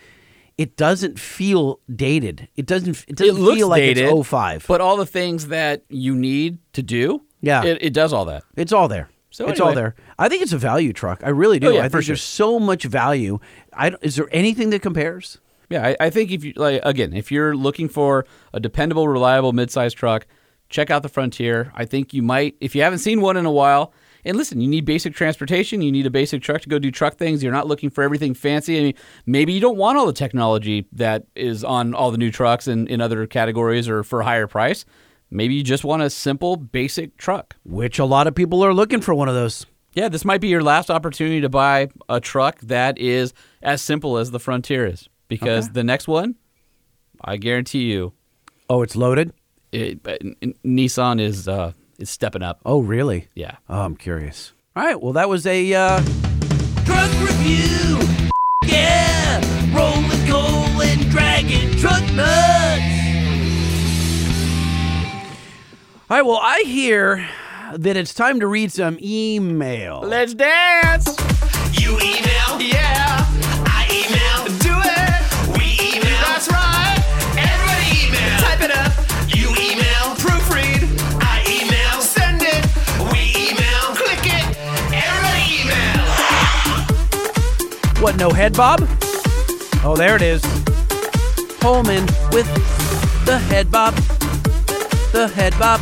[SPEAKER 1] it doesn't feel dated. It doesn't. It
[SPEAKER 2] it
[SPEAKER 1] doesn't
[SPEAKER 2] looks
[SPEAKER 1] feel like
[SPEAKER 2] dated,
[SPEAKER 1] it's 05.
[SPEAKER 2] but all the things that you need to do,
[SPEAKER 1] Yeah.
[SPEAKER 2] it, it does all that.
[SPEAKER 1] It's all there.
[SPEAKER 2] So
[SPEAKER 1] it's all there. I think it's a value truck. I really do.
[SPEAKER 2] Oh, yeah,
[SPEAKER 1] I think
[SPEAKER 2] sure.
[SPEAKER 1] there's so much value. I don't- is there anything that compares?
[SPEAKER 2] Yeah, I, I think if you like again, if you're looking for a dependable, reliable mid-sized truck, check out the Frontier. I think you might, if you haven't seen one in a while. And listen, you need basic transportation. You need a basic truck to go do truck things. You're not looking for everything fancy. I mean, maybe you don't want all the technology that is on all the new trucks and in other categories or for a higher price. Maybe you just want a simple, basic truck.
[SPEAKER 1] Which a lot of people are looking for one of those.
[SPEAKER 2] Yeah, this might be your last opportunity to buy a truck that is as simple as the Frontier is, because the next one, I guarantee you,
[SPEAKER 1] Oh, it's loaded.
[SPEAKER 2] it, N- N- Nissan is uh, is stepping up.
[SPEAKER 1] Oh, really?
[SPEAKER 2] Yeah.
[SPEAKER 1] Oh, I'm curious. All right. Well, that was a. Uh,
[SPEAKER 8] Truck review. Yeah, rolling coal and dragging truck nuts.
[SPEAKER 1] all right. Well, I hear that it's time to read some email.
[SPEAKER 2] Let's dance.
[SPEAKER 3] You email? Yeah.
[SPEAKER 1] What? No head bob? Oh, there it is. Holman with the head bob. The head bob.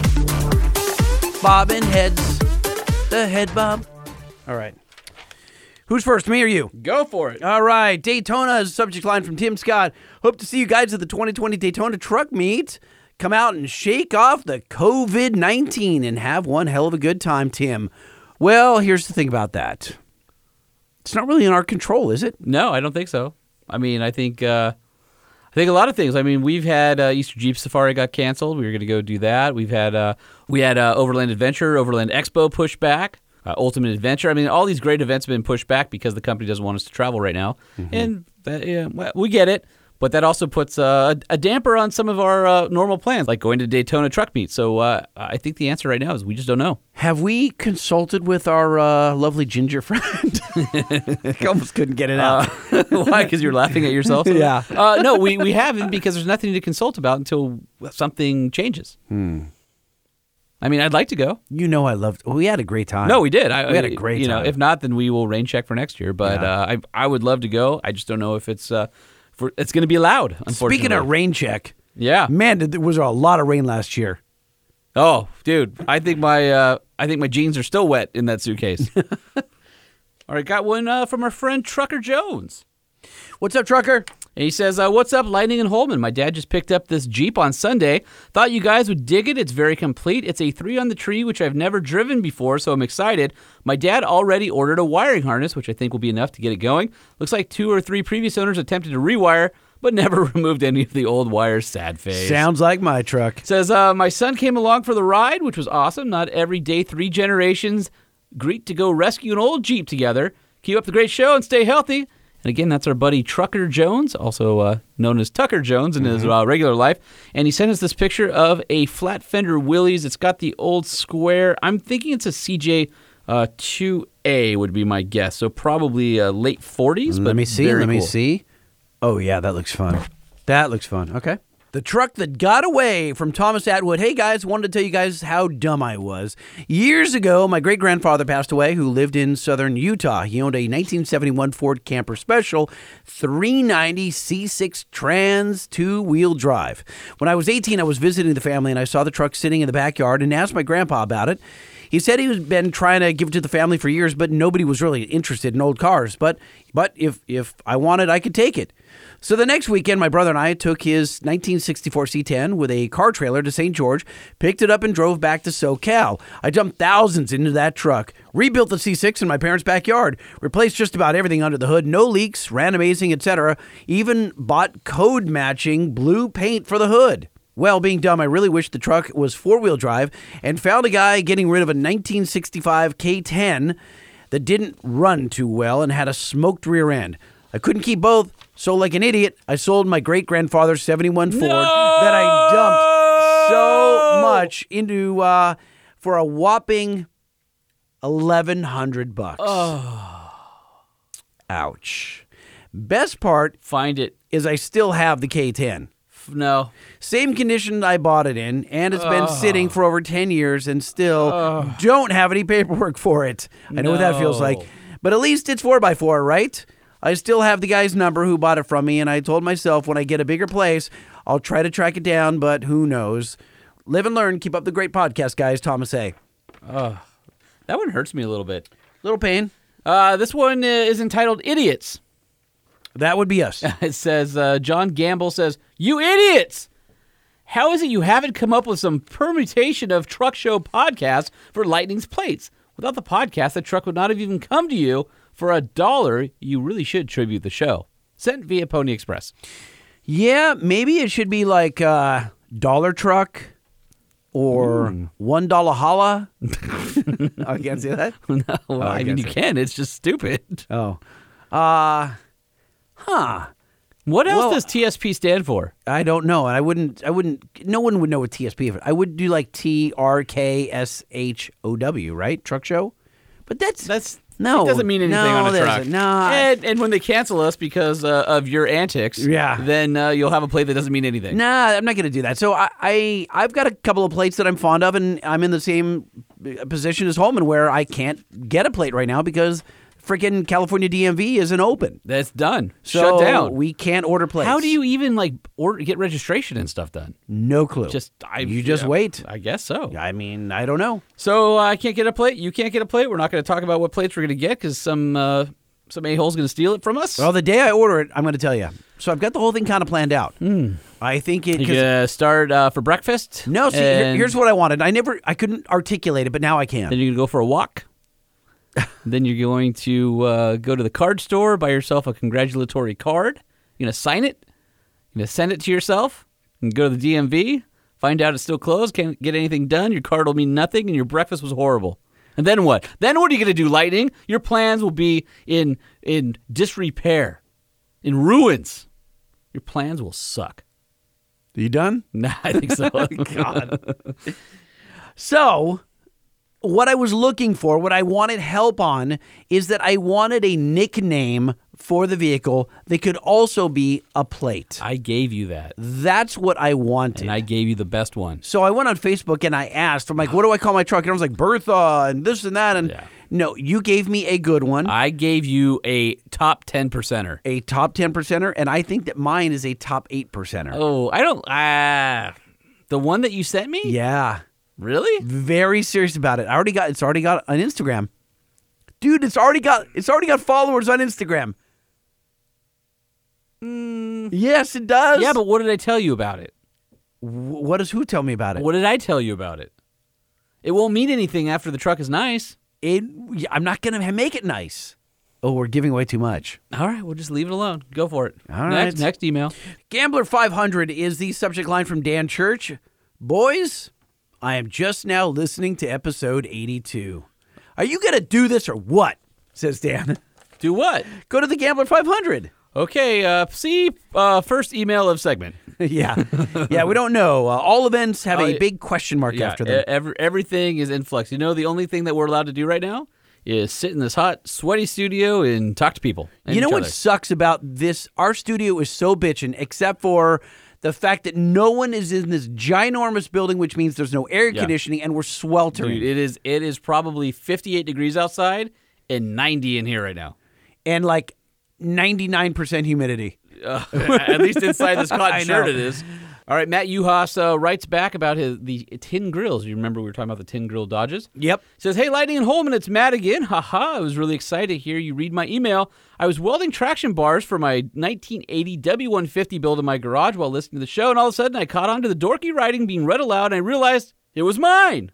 [SPEAKER 1] Bobbing heads. The head bob. All right. Who's first, me or you?
[SPEAKER 2] Go for it.
[SPEAKER 1] All right, Daytona is a subject line from Tim Scott. Hope to see you guys at the 2020 Daytona Truck Meet. Come out and shake off the COVID 19 and have one hell of a good time, Tim. Well, here's the thing about that it's not really in our control, is it?
[SPEAKER 2] No, I don't think so. I mean, I think uh, I think a lot of things. I mean, we've had uh, Easter Jeep Safari got canceled. We were going to go do that. We've had uh, we had uh, Overland Adventure, Overland Expo pushed back. Uh, Ultimate Adventure. I mean, all these great events have been pushed back because the company doesn't want us to travel right now, and that, yeah, we get it. But that also puts uh, a, a damper on some of our uh, normal plans, like going to Daytona Truck Meet. So uh, I think the answer right now is we just don't know.
[SPEAKER 1] Have we consulted with our uh, lovely ginger friend? I almost couldn't get it out.
[SPEAKER 2] Why? Because you're laughing at yourself?
[SPEAKER 1] Yeah.
[SPEAKER 2] Uh, no, we, we haven't because there's nothing to consult about until something changes. Hmm. I mean, I'd like to go.
[SPEAKER 1] you know, I loved. We had a great time.
[SPEAKER 2] No, we did. I,
[SPEAKER 1] We had a great
[SPEAKER 2] You know, if not, then we will rain check for next year. But
[SPEAKER 1] Yeah.
[SPEAKER 2] uh, I I would love to go. I just don't know if it's uh, for it's going to be loud. Unfortunately.
[SPEAKER 1] Speaking of rain check,
[SPEAKER 2] yeah.
[SPEAKER 1] man, did- there was a lot of rain last year.
[SPEAKER 2] Oh, dude, I think my uh, I think my jeans are still wet in that suitcase. All right, got one uh, from our friend Trucker Jones.
[SPEAKER 1] What's up, trucker?
[SPEAKER 2] And he says, uh, What's up, Lightning and Holman? My dad just picked up this Jeep on Sunday. Thought you guys would dig it. It's very complete. It's a three on the tree, which I've never driven before, so I'm excited. My dad already ordered a wiring harness, which I think will be enough to get it going. Looks like two or three previous owners attempted to rewire, but never removed any of the old wires. Sad face.
[SPEAKER 1] Sounds like my truck.
[SPEAKER 2] Says, uh, My son came along for the ride, which was awesome. Not every day, three generations greet to go rescue an old Jeep together. Keep up the great show and stay healthy. And again, that's our buddy Trucker Jones, also uh, known as Tucker Jones in his uh, regular life. And he sent us this picture of a flat fender Willys. It's got the old square. I'm thinking it's a CJ uh, 2A would be my guess. So probably uh, late 40s. But
[SPEAKER 1] Let me see. Let me see. Oh yeah, that looks fun. That looks fun. Okay. The truck that got away from Thomas Atwood. Hey guys, wanted to tell you guys how dumb I was. Years ago, my great grandfather passed away, who lived in southern Utah. He owned a 1971 Ford Camper Special 390 C6 Trans two wheel drive. When I was 18, I was visiting the family and I saw the truck sitting in the backyard and asked my grandpa about it. He said he'd been trying to give it to the family for years, but nobody was really interested in old cars. But but if if I wanted, I could take it. So the next weekend, my brother and I took his 1964 C10 with a car trailer to St. George, picked it up, and drove back to SoCal. I dumped thousands into that truck, rebuilt the C6 in my parents' backyard, replaced just about everything under the hood, no leaks, ran amazing, etc. Even bought code matching blue paint for the hood. Well, being dumb, I really wish the truck was four wheel drive and found a guy getting rid of a 1965 K10 that didn't run too well and had a smoked rear end. I couldn't keep both, so like an idiot, I sold my great grandfather's 71 Ford that I dumped so much into uh, for a whopping 1100 bucks. Ouch. Best part
[SPEAKER 2] Find it.
[SPEAKER 1] is I still have the K10.
[SPEAKER 2] No.
[SPEAKER 1] Same condition I bought it in, and it's been sitting for over 10 years and still don't have any paperwork for it. I know what that feels like. But at least it's 4x4, right? I still have the guy's number who bought it from me, and I told myself when I get a bigger place, I'll try to track it down, but who knows? Live and learn. Keep up the great podcast, guys. Thomas A.
[SPEAKER 2] That one hurts me a little bit.
[SPEAKER 1] Little pain.
[SPEAKER 2] Uh, this one uh, is entitled Idiots.
[SPEAKER 1] That would be us.
[SPEAKER 2] It says, uh, John Gamble says, You idiots! How is it you haven't come up with some permutation of truck show podcasts for Lightning's plates? Without the podcast, the truck would not have even come to you. For a dollar, you really should tribute the show. Sent via Pony Express.
[SPEAKER 1] Yeah, maybe it should be like uh, dollar truck or one dollar holla. I can't say that.
[SPEAKER 2] no, I, mean, you
[SPEAKER 1] guess
[SPEAKER 2] can. It's just stupid.
[SPEAKER 1] Oh, uh, huh.
[SPEAKER 2] What else
[SPEAKER 1] Well,
[SPEAKER 2] does TSP stand for?
[SPEAKER 1] I don't know, and I wouldn't. I wouldn't. No one would know what TSP. is. I would do like T R K S H O W, right? Truck show. But that's
[SPEAKER 2] That's
[SPEAKER 1] no.
[SPEAKER 2] It doesn't mean anything
[SPEAKER 1] no,
[SPEAKER 2] on a truck.
[SPEAKER 1] No.
[SPEAKER 2] And, and when they cancel us because uh, of your antics,
[SPEAKER 1] Yeah.
[SPEAKER 2] then uh, you'll have a plate that doesn't mean anything.
[SPEAKER 1] Nah, I'm not going to do that. So I, I, I've got a couple of plates that I'm fond of, and I'm in the same uh, position as Holman where I can't get a plate right now because freaking California DMV isn't open.
[SPEAKER 2] That's done.
[SPEAKER 1] So
[SPEAKER 2] Shut down.
[SPEAKER 1] We can't order plates.
[SPEAKER 2] How do you even like order get registration and stuff done?
[SPEAKER 1] No clue.
[SPEAKER 2] Just I,
[SPEAKER 1] you just
[SPEAKER 2] yeah,
[SPEAKER 1] wait.
[SPEAKER 2] I guess so.
[SPEAKER 1] I mean, I don't know.
[SPEAKER 2] So uh, I can't get a plate. You can't get a plate. We're not going to talk about what plates we're going to get because some uh, some a hole's going to steal it from us.
[SPEAKER 1] Well, the day I order it, I'm going to tell you. So I've got the whole thing kind of planned out. I think it.
[SPEAKER 2] you start uh, for breakfast?
[SPEAKER 1] no, see, here's what I wanted. I never, I couldn't articulate it, but now I can.
[SPEAKER 2] Then you're gonna go for a walk. then you're going to uh, go to the card store, buy yourself a congratulatory card. You're gonna sign it. You're gonna send it to yourself. And go to the DMV. Find out it's still closed. Can't get anything done. Your card will mean nothing, and your breakfast was horrible. And then what? Then what are you gonna do, Lightning? Your plans will be in in disrepair, in ruins. Your plans will suck.
[SPEAKER 1] Are you done?
[SPEAKER 2] Nah, I think so.
[SPEAKER 1] God. So, what I was looking for, what I wanted help on, is that I wanted a nickname for the vehicle that could also be a plate.
[SPEAKER 2] I gave you that,
[SPEAKER 1] That's what I wanted.
[SPEAKER 2] and I gave you the best one.
[SPEAKER 1] so I went on Facebook and I asked, I'm like, what do I call my truck? And I was like, Bertha and this and that. And
[SPEAKER 2] Yeah.
[SPEAKER 1] no, you gave me a good one,
[SPEAKER 2] I gave you a top 10 percenter.
[SPEAKER 1] a top 10 percenter, and I think that mine is a top 8 percenter.
[SPEAKER 2] Oh, I don't. Ah, the one that you sent me?
[SPEAKER 1] Yeah.
[SPEAKER 2] Really?
[SPEAKER 1] very serious about it. I already got it's already got on Instagram. Dude, it's already got it's already got followers on Instagram. Yes, it does.
[SPEAKER 2] Mm. Yeah, but what did I tell you about it?
[SPEAKER 1] W- what does who tell me about it?
[SPEAKER 2] What did I tell you about it? It won't mean anything after the truck is nice.
[SPEAKER 1] It, I'm not gonna make it nice. Oh, we're giving away too much.
[SPEAKER 2] All right, we'll just leave it alone. Go for it.
[SPEAKER 1] All
[SPEAKER 2] next,
[SPEAKER 1] right.
[SPEAKER 2] next email.
[SPEAKER 1] Gambler 500 is the subject line from Dan Church. Boys, I am just now listening to episode 82. Are you going to do this or what? Says Dan.
[SPEAKER 2] Do what?
[SPEAKER 1] Go to the Gambler 500.
[SPEAKER 2] Okay, uh, see uh, first email of segment.
[SPEAKER 1] yeah. Yeah, we don't know. Uh, all events have
[SPEAKER 2] Oh,
[SPEAKER 1] a big question mark
[SPEAKER 2] Yeah,
[SPEAKER 1] after them.
[SPEAKER 2] every, everything is in flux. You know, the only thing that we're allowed to do right now is sit in this hot, sweaty studio and talk to people.
[SPEAKER 1] you know what
[SPEAKER 2] other.
[SPEAKER 1] sucks about this? Our studio is so bitchin', except for the fact that no one is in this ginormous building, which means there's no air
[SPEAKER 2] Yeah.
[SPEAKER 1] conditioning and we're sweltering.
[SPEAKER 2] Dude, it is it is probably 58 degrees outside and 90 in here right now.
[SPEAKER 1] and like 99% humidity.
[SPEAKER 2] At least inside this cotton shirt
[SPEAKER 1] know.
[SPEAKER 2] it is. All right, Matt Uhas uh, writes back about his the tin grills. You remember we were talking about the tin grill dodges?
[SPEAKER 1] Yep.
[SPEAKER 2] Says, "Hey, Lightning and Holman, it's Matt again. Haha! I was really excited to hear you read my email. I was welding traction bars for my 1980 W150 build in my garage while listening to the show, and all of a sudden I caught on to the dorky writing being read aloud, and I realized it was mine.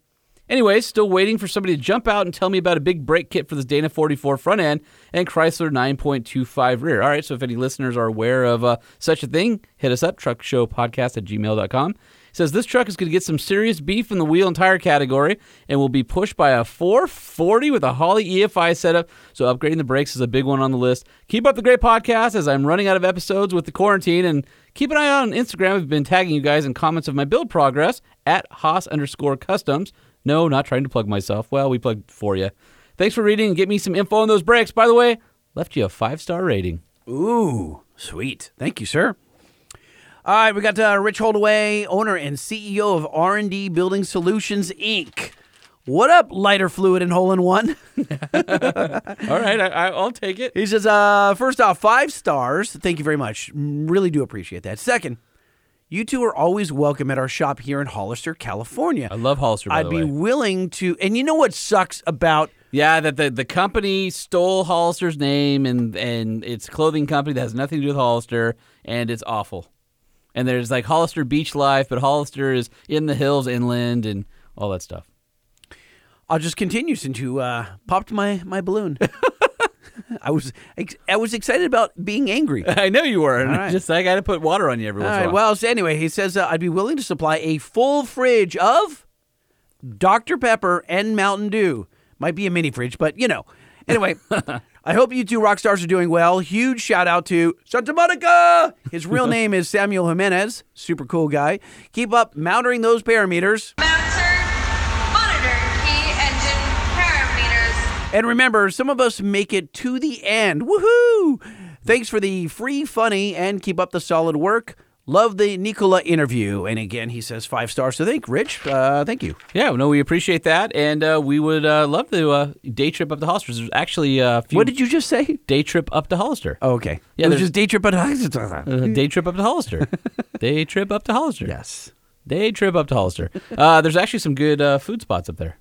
[SPEAKER 2] Anyways, still waiting for somebody to jump out and tell me about a big brake kit for this Dana 44 front end and Chrysler 9.25 rear. All right, so if any listeners are aware of uh, such a thing, hit us up, truckshowpodcast at gmail.com. Says this truck is going to get some serious beef in the wheel and tire category and will be pushed by a 440 with a Holley EFI setup. So upgrading the brakes is a big one on the list. Keep up the great podcast as I'm running out of episodes with the quarantine and keep an eye out on Instagram. I've been tagging you guys in comments of my build progress at Haas underscore customs. No, not trying to plug myself. Well, we plugged for you. Thanks for reading and get me some info on those brakes. By the way, left you a five star rating.
[SPEAKER 1] Ooh, sweet. Thank you, sir. All right, we got uh, Rich Holdaway, owner and CEO of R&D Building Solutions Inc. What up, lighter fluid and hole in one?
[SPEAKER 2] All right, I, I, I'll take it.
[SPEAKER 1] He says, uh, first off, five stars. Thank you very much. Really do appreciate that. Second, you two are always welcome at our shop here in Hollister, California.
[SPEAKER 2] I love Hollister. By
[SPEAKER 1] I'd be
[SPEAKER 2] way.
[SPEAKER 1] willing to, and you know what sucks about
[SPEAKER 2] Yeah, that the, the company stole Hollister's name and and it's a clothing company that has nothing to do with Hollister and it's awful. And there's like Hollister Beach Life, but Hollister is in the hills inland and all that stuff.
[SPEAKER 1] I'll just continue since you uh, popped my my balloon. I was I was excited about being angry.
[SPEAKER 2] I know you were. I
[SPEAKER 1] right.
[SPEAKER 2] Just I got to put water on you every
[SPEAKER 1] All
[SPEAKER 2] once in
[SPEAKER 1] right.
[SPEAKER 2] a while.
[SPEAKER 1] Well, so anyway, he says uh, I'd be willing to supply a full fridge of Dr Pepper and Mountain Dew. Might be a mini fridge, but you know. Anyway, I hope you two rock stars are doing well. Huge shout out to Santa Monica. His real name is Samuel Jimenez. Super cool guy. Keep up mounting those parameters.
[SPEAKER 9] Mounter,
[SPEAKER 1] And remember, some of us make it to the end. Woohoo! Thanks for the free, funny, and keep up the solid work. Love the Nicola interview. And again, he says five stars. So thank Rich. Uh, thank you.
[SPEAKER 2] yeah, no, we appreciate that, and uh, we would uh, love to uh, day trip up to Hollister. There's actually a few
[SPEAKER 1] What did you just say?
[SPEAKER 2] day trip up to Hollister.
[SPEAKER 1] Oh, okay.
[SPEAKER 2] Yeah,
[SPEAKER 1] it was
[SPEAKER 2] there's-
[SPEAKER 1] just day trip at
[SPEAKER 2] Uh, day trip up to Hollister. day trip up to Hollister.
[SPEAKER 1] Yes.
[SPEAKER 2] Day trip up to Hollister. Uh, there's actually some good uh, food spots up there.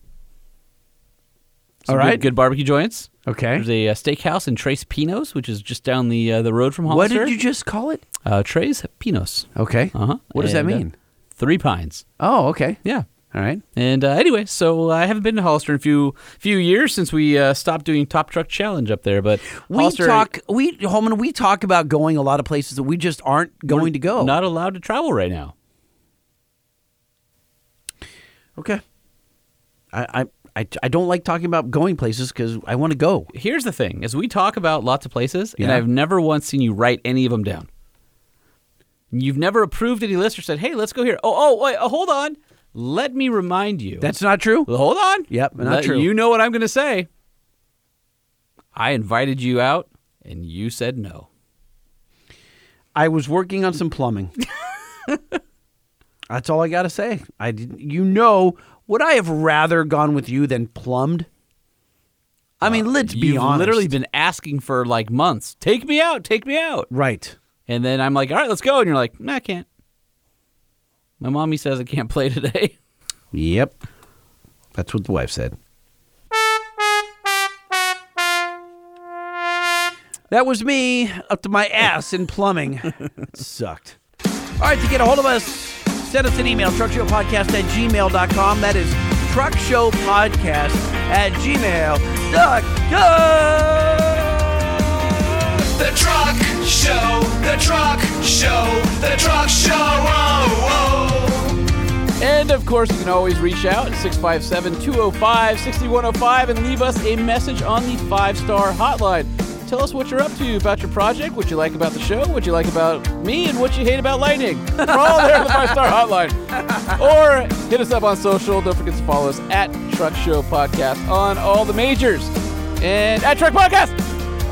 [SPEAKER 1] All
[SPEAKER 2] good- Good, barbecue joints.
[SPEAKER 1] Okay.
[SPEAKER 2] There's a uh, steakhouse in Tres Pinos, which is just down the uh, the road from Hollister.
[SPEAKER 1] What did you just call it?
[SPEAKER 2] Uh, Tres Pinos.
[SPEAKER 1] Okay.
[SPEAKER 2] Uh huh.
[SPEAKER 1] What does that mean?
[SPEAKER 2] Three Pines.
[SPEAKER 1] Oh, okay.
[SPEAKER 2] Yeah.
[SPEAKER 1] All right.
[SPEAKER 2] And uh, anyway, so I haven't been to Hollister in a few few years since we uh, stopped doing Top Truck Challenge up there. But
[SPEAKER 1] We
[SPEAKER 2] Hollister,
[SPEAKER 1] talk, we, Holman, we talk about going a lot of places that we just aren't going to go.
[SPEAKER 2] not allowed to travel right now.
[SPEAKER 1] okay. I, I, I, I don't like talking about going places because I want to go.
[SPEAKER 2] Here's the thing: as we talk about lots of places, and I've never once seen you write any of them down. You've never approved any list or said, "Hey, let's go here." Oh, oh, wait, oh, hold on. Let me remind you.
[SPEAKER 1] That's not true.
[SPEAKER 2] Hold on.
[SPEAKER 1] Yep, not
[SPEAKER 2] Let-
[SPEAKER 1] true.
[SPEAKER 2] You know what I'm going to say. I invited you out, and you said no.
[SPEAKER 1] I was working on some plumbing. That's all I got to say. I didn't, you know, would I have rather gone with you than plumbed? I mean, uh, let's be honest.
[SPEAKER 2] literally been asking for like months. Take me out. Take me out.
[SPEAKER 1] right.
[SPEAKER 2] And then I'm like, all right, let's go. And you're like, nah, I can't. My mommy says I can't play today.
[SPEAKER 1] Yep. That's what the wife said. That was me up to my ass in plumbing. it sucked. All right, to get a hold of us, send us an email, truckshowpodcast at gmail.com. That is truckshowpodcast at gmail.com.
[SPEAKER 3] The truck show, the truck show, the truck show. Oh, oh.
[SPEAKER 2] And of course, you can always reach out at 657 205 6105 and leave us a message on the five star hotline. Tell us what you're up to about your project, what you like about the show, what you like about me, and what you hate about lightning. We're all there on the five star hotline. Or hit us up on social. Don't forget to follow us at Truck Show Podcast on all the majors and at Truck Podcast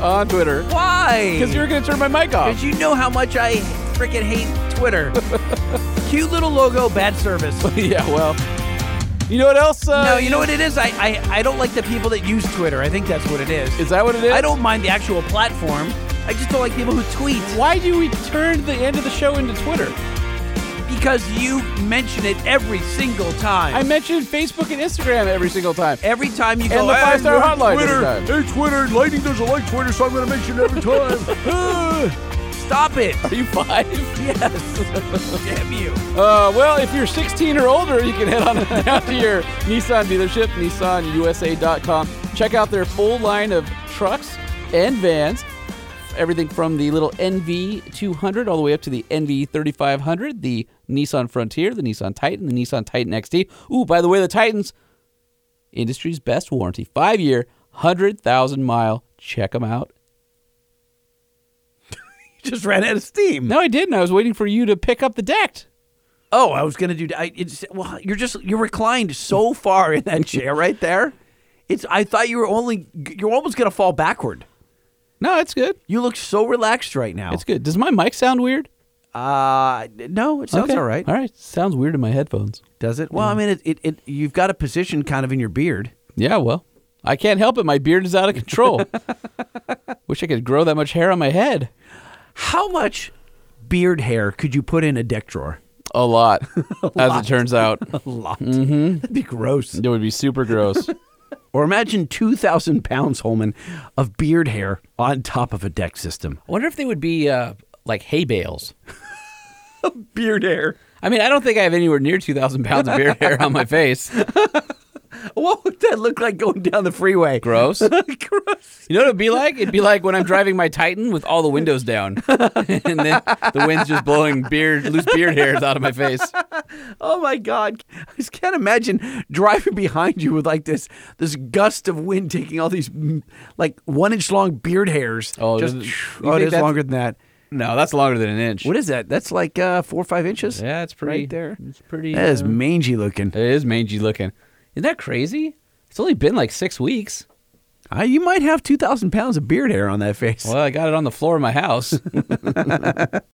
[SPEAKER 2] on Twitter.
[SPEAKER 1] Why?
[SPEAKER 2] Because you were going to turn my mic off.
[SPEAKER 1] Because you know how much I freaking hate Twitter. Cute little logo, bad service.
[SPEAKER 2] yeah, well. You know what else? Uh,
[SPEAKER 1] no, you know what it is? I, I I don't like the people that use Twitter. I think that's what it is.
[SPEAKER 2] Is that what it is?
[SPEAKER 1] I don't mind the actual platform. I just don't like people who tweet.
[SPEAKER 2] Why do we turn the end of the show into Twitter?
[SPEAKER 1] Because you mention it every single time.
[SPEAKER 2] I mentioned Facebook and Instagram every single time.
[SPEAKER 1] every time you go
[SPEAKER 2] And the
[SPEAKER 1] "Hey,
[SPEAKER 2] five-star
[SPEAKER 1] look,
[SPEAKER 2] hotline every
[SPEAKER 1] Twitter.
[SPEAKER 2] time."
[SPEAKER 1] Hey Twitter, Lightning doesn't like Twitter, so I'm going to mention it every time. Stop it.
[SPEAKER 2] Are you five?
[SPEAKER 1] Yes. Damn you.
[SPEAKER 2] Uh, well, if you're 16 or older, you can head on down to your Nissan dealership, nissanusa.com. Check out their full line of trucks and vans. Everything from the little NV200 all the way up to the NV3500, the Nissan Frontier, the Nissan Titan, the Nissan Titan XD. Ooh, by the way, the Titans, industry's best warranty, five year, 100,000 mile. Check them out.
[SPEAKER 1] Just ran out of steam.
[SPEAKER 2] No, I didn't. I was waiting for you to pick up the deck.
[SPEAKER 1] Oh, I was gonna do. I, it's well, you're just you're reclined so far in that chair right there. It's. I thought you were only. You're almost gonna fall backward.
[SPEAKER 2] No, it's good.
[SPEAKER 1] You look so relaxed right now.
[SPEAKER 2] It's good. Does my mic sound weird?
[SPEAKER 1] Uh no, it sounds
[SPEAKER 2] Okay.
[SPEAKER 1] all right.
[SPEAKER 2] All right. Sounds weird in my headphones.
[SPEAKER 1] Does it? Well, I mean, it, it, it. You've got a position kind of in your beard.
[SPEAKER 2] Yeah, well, I can't help it. My beard is out of control. Wish I could grow that much hair on my head.
[SPEAKER 1] How much beard hair could you put in a deck drawer?
[SPEAKER 2] A lot, as it turns out.
[SPEAKER 1] A lot. Mm-hmm. That'd be gross.
[SPEAKER 2] It would be super gross.
[SPEAKER 1] Or imagine two thousand pounds, Holman, of beard hair on top of a deck system.
[SPEAKER 2] I wonder if they would be uh, like hay bales.
[SPEAKER 1] Of beard hair.
[SPEAKER 2] I mean, I don't think I have anywhere near 2,000 pounds of beard hair on my face.
[SPEAKER 1] What would that look like going down the freeway?
[SPEAKER 2] Gross.
[SPEAKER 1] Gross.
[SPEAKER 2] You know what it'd be like? It'd be like when I'm driving my Titan with all the windows down, and then the wind's just blowing beard, loose beard hairs out of my face.
[SPEAKER 1] Oh my God! I just can't imagine driving behind you with like this this gust of wind taking all these like one inch long beard hairs.
[SPEAKER 2] Oh,
[SPEAKER 1] just
[SPEAKER 2] does it- you
[SPEAKER 1] oh, it is longer than that.
[SPEAKER 2] No, that's longer than an inch.
[SPEAKER 1] What is that? That's like uh, four or five inches.
[SPEAKER 2] Yeah, it's pretty.
[SPEAKER 1] right there.
[SPEAKER 2] It's pretty.
[SPEAKER 1] That is
[SPEAKER 2] uh,
[SPEAKER 1] mangy looking.
[SPEAKER 2] It is mangy looking. Isn't that crazy? It's only been like six weeks.
[SPEAKER 1] Uh, you might have two thousand pounds of beard hair on that face.
[SPEAKER 2] Well, I got it on the floor of my house.